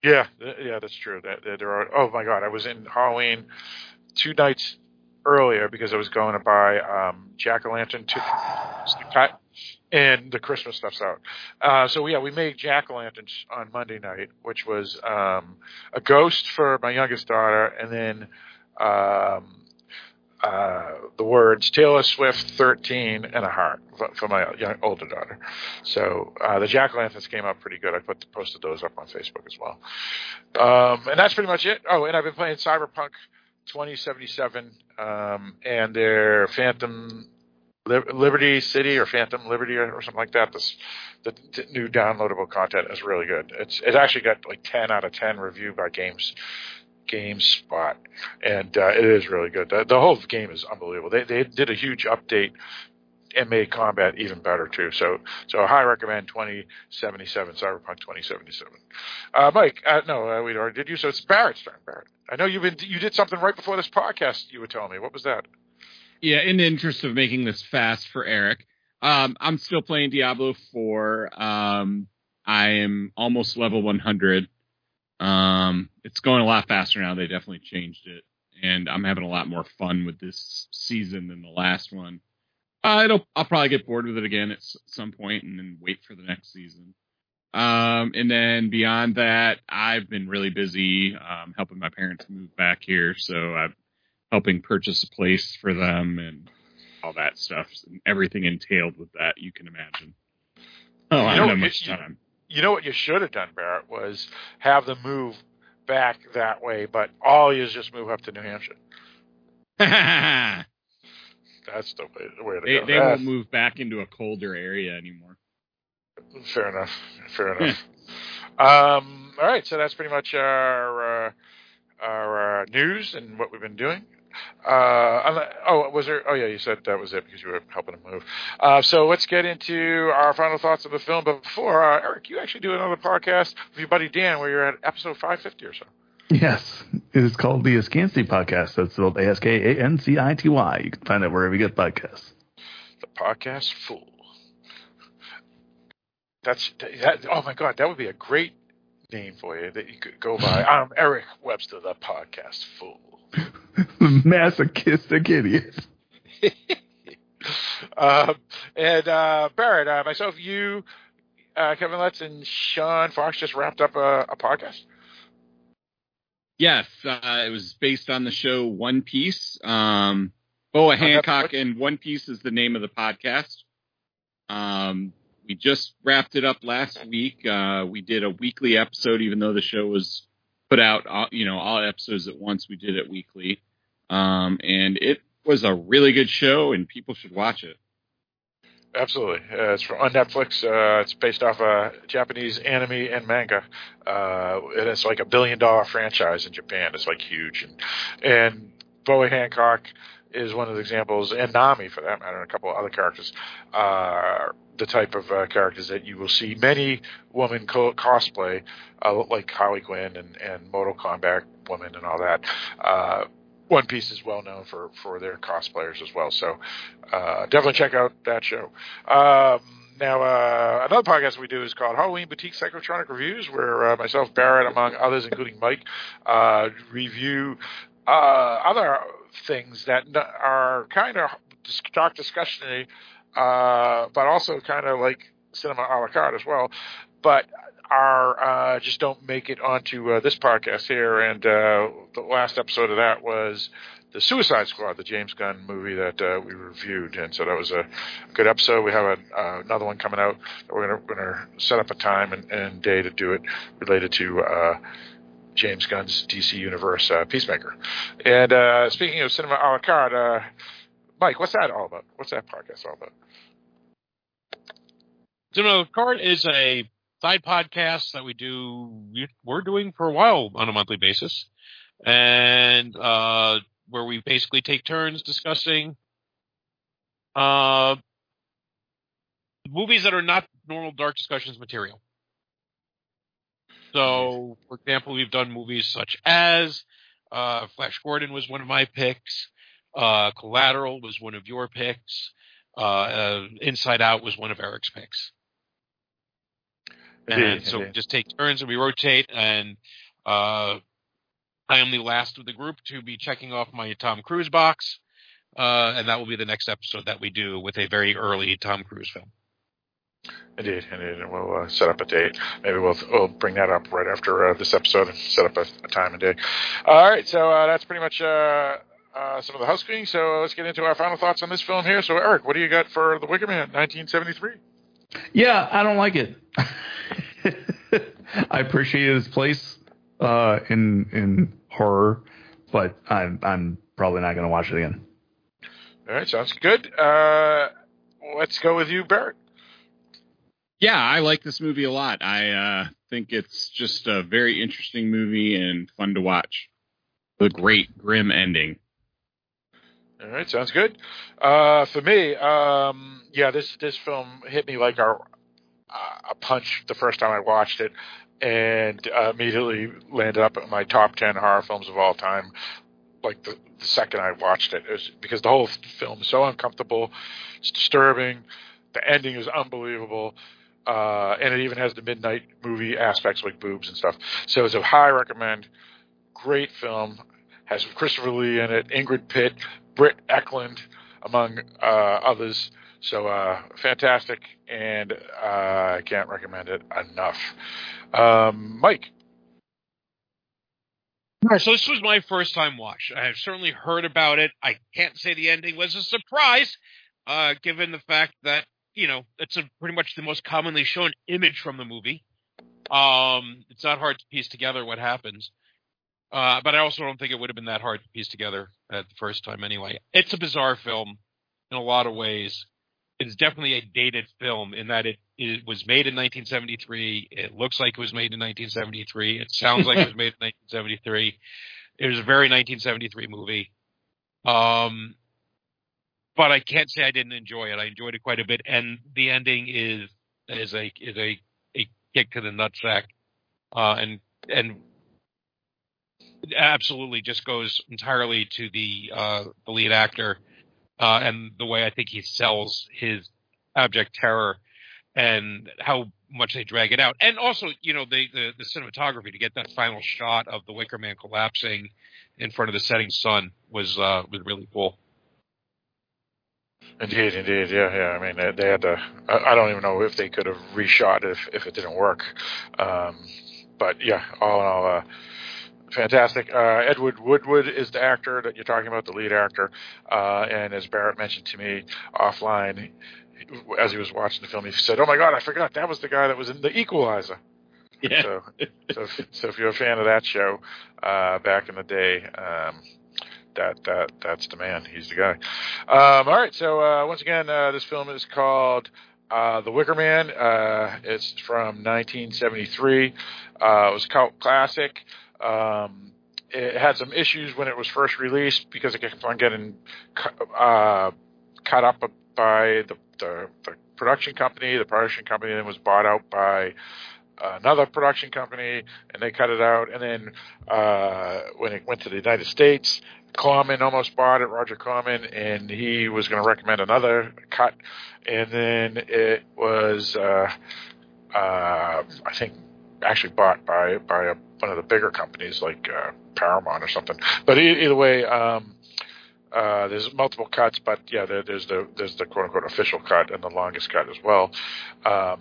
Yeah, yeah, that's true. That, that there are. Oh my God, I was in Halloween two nights earlier because I was going to buy um, jack o' lantern to and the Christmas stuff's out. Uh, so yeah, we made jack o' lanterns on Monday night, which was um, a ghost for my youngest daughter, and then um, uh, the words Taylor Swift 13 and a heart for, my young, older daughter. So uh, the jack o' lanterns came out pretty good. I put posted those up on Facebook as well. Um, and that's pretty much it. Oh, and I've been playing Cyberpunk 2077 um, and their Phantom Liberty City or Phantom Liberty or, something like that. This the t- new downloadable content is really good. It's it actually got like 10 out of 10 review by Games GameSpot, and uh, it is really good. The, the whole game is unbelievable. They they did a huge update and made combat even better too. So so I highly recommend 2077 Cyberpunk 2077. Uh, Mike, uh, no, uh, we already did you. So it's Barrett's turn. Barrett, I know you've been you did something right before this podcast. You were telling me what was that? Yeah, in the interest of making this fast for Eric, um, I'm still playing Diablo 4. Um, I am almost level 100. Um, it's going a lot faster now. They definitely changed it, and I'm having a lot more fun with this season than the last one. Uh, it'll, I'll probably get bored with it again at s- some point, and then wait for the next season. Um, and then beyond that, I've been really busy um, helping my parents move back here, so I'm helping purchase a place for them and all that stuff and everything entailed with that you can imagine. Oh, I You know, don't have much time. You know what you should have done, Barrett, was have them move back that way, but all you is just move up to New Hampshire. That's the way, the way to go. they won't move back into a colder area anymore. Fair enough. Fair enough. um, all right, so that's pretty much our uh, our uh, news and what we've been doing. Uh, oh, was there? Oh, yeah, you said that was it because you were helping him move. Uh, so let's get into our final thoughts of the film. But before, uh, Eric, you actually do another podcast with your buddy Dan, where you're at episode 550 or so. Yes, it is called the Askancity Podcast. That's spelled A S K A N C I T Y. You can find it wherever you get podcasts. The podcast fool. That's that. Oh my God, that would be a great name for you that you could go by. I'm Eric Webster, the podcast fool. Masochistic idiot. um, and uh, Barrett, uh, myself, you, uh, Kevin Letts, and Sean Fox just wrapped up a, a podcast. Yes, uh, it was based on the show One Piece. Um, Boa Hancock and One Piece is the name of the podcast. Um, we just wrapped it up last week. Uh, we did a weekly episode, even though the show was put out, uh, you know, all episodes at once. We did it weekly, um, and it was a really good show, and people should watch it. Absolutely, uh, it's from, on Netflix. Uh, it's based off a Japanese anime and manga. Uh, and it's like a billion dollar franchise in Japan. It's like huge, and and Boa Hancock is one of the examples, and Nami for that matter, and a couple of other characters, uh, the type of uh, characters that you will see many women co- cosplay, uh, like Harley Quinn and, and Mortal Kombat women and all that. Uh, one Piece is well known for, for their cosplayers as well, so uh, definitely check out that show. Um, now, uh, another podcast we do is called Halloween Boutique Psychotronic Reviews, where uh, myself, Barrett, among others, including Mike, review other things that are kind of talk discussion uh, but also kind of like cinema a la carte as well, but are uh, just don't make it onto uh, this podcast here. And uh, the last episode of that was the Suicide Squad, the James Gunn movie that uh, we reviewed, and so that was a good episode. We have a, uh, another one coming out. We're going to set up a time and, and, day to do it related to. Uh, James Gunn's DC Universe Peacemaker. And speaking of cinema a la carte, Mike, what's that all about? What's that podcast all about? La carte is a side podcast that we do. We're doing for a while on a monthly basis, and uh, where we basically take turns discussing uh, movies that are not normal dark discussions material. So, for example, we've done movies such as uh, Flash Gordon was one of my picks. Uh, Collateral was one of your picks. Uh, uh Inside Out was one of Eric's picks. And indeed, so indeed. we just take turns and we rotate. And uh, I am the last of the group to be checking off my Tom Cruise box. Uh, and that will be the next episode that we do with a very early Tom Cruise film. Indeed, indeed. And we'll uh, set up a date. Maybe we'll we'll bring that up right after uh, this episode and set up a, a time and date. All right, so uh, that's pretty much uh, uh, some of the housekeeping. So let's get into our final thoughts on this film here. So Eric, what do you got for The Wicker Man, 1973? Yeah, I don't like it. I appreciate his place uh, in in horror, but I'm I'm probably not going to watch it again. All right, sounds good. let's go with you, Barrett. Yeah, I like this movie a lot. I uh, think it's just a very interesting movie and fun to watch. The great grim ending. All right, sounds good. Uh, for me, um, yeah, this this film hit me like a, a punch the first time I watched it, and uh, immediately landed up at my top ten horror films of all time. Like the, the second I watched it, it was because the whole film is so uncomfortable, it's disturbing. The ending is unbelievable uh, and it even has the midnight movie aspects like boobs and stuff. So it's a high recommend. Great film. Has Christopher Lee in it, Ingrid Pitt, Britt Ekland, among uh, others. So uh, fantastic, and uh, I can't recommend it enough. Um, Mike. So this was my first time watch. I have certainly heard about it. I can't say the ending was a surprise, uh, given the fact that you know, it's a, pretty much the most commonly shown image from the movie. Um, it's not hard to piece together what happens. Uh, but I also don't think it would have been that hard to piece together at the first time anyway. It's a bizarre film in a lot of ways. It's definitely a dated film in that it, it was made in 1973. It looks like it was made in 1973. It sounds like it was made in 1973. It was a very 1973 movie. Um, but I can't say I didn't enjoy it. I enjoyed it quite a bit, and the ending is is a is a a kick to the nutsack, uh, and and absolutely just goes entirely to the uh, the lead actor uh, and the way I think he sells his abject terror and how much they drag it out, and also you know the, the the cinematography to get that final shot of the Wicker Man collapsing in front of the setting sun was uh, was really cool. Indeed, indeed, yeah, yeah. I mean, they, they had to. I, I don't even know if they could have reshot if if it didn't work. Um, but yeah, all in all, uh, fantastic. Uh, Edward Woodward is the actor that you're talking about, the lead actor. Uh, and as Barrett mentioned to me offline, as he was watching the film, he said, "Oh my God, I forgot that was the guy that was in The Equalizer." Yeah. So, so, so if you're a fan of that show uh, back in the day, um, that that that's the man. He's the guy. Um, all right. So uh, once again, uh, this film is called uh, The Wicker Man. Uh, it's from 1973. Uh, it was a cult classic. Um, it had some issues when it was first released because it kept on getting uh, cut up by the, the, the production company. The production company then was bought out by another production company, and they cut it out. And then uh, when it went to the United States, Corman almost bought it, Roger Corman, and he was going to recommend another cut. And then it was, uh, uh, I think, actually bought by by a, one of the bigger companies like uh, Paramount or something. But either way, um, uh, there's multiple cuts, but yeah, there, there's the there's the quote unquote official cut and the longest cut as well. Um,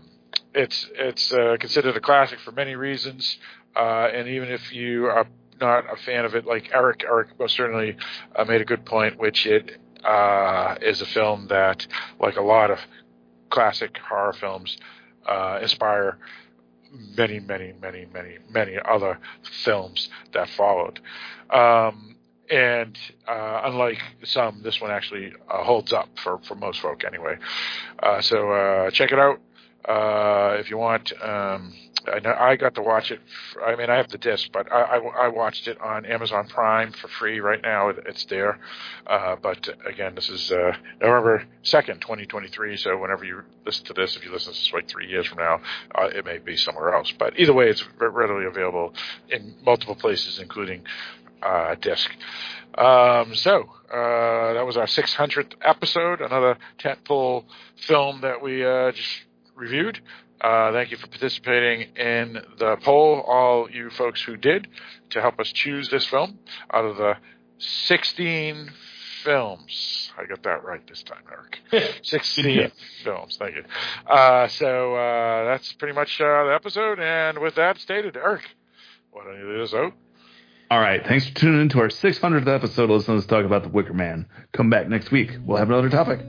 it's it's uh, considered a classic for many reasons, uh, and even if you are not a fan of it, like Eric, Eric most certainly uh, made a good point, which it uh, is a film that, like a lot of classic horror films, uh, inspire many, many, many, many, many other films that followed. Um, and uh, unlike some, this one actually uh, holds up for, for most folk anyway. Uh, so uh, check it out uh, if you want. Um, I, I got to watch it. I mean, I have the disc, but I, I, I watched it on Amazon Prime for free right now. It, it's there. Uh, but again, this is uh, November 2nd, 2023. So whenever you listen to this, if you listen to this like three years from now, uh, it may be somewhere else. But either way, it's readily available in multiple places, including uh, disc. Um, so uh, that was our 600th episode, another tentpole film that we uh, just reviewed. Uh, thank you for participating in the poll, all you folks who did, to help us choose this film out of the 16 films. I got that right this time, Eric. 16 films. Thank you. Uh, so uh, that's pretty much uh, the episode. And with that stated, Eric, why don't you lead us out? All right. Thanks for tuning in to our 600th episode. Listen to us talk about the Wicker Man. Come back next week. We'll have another topic.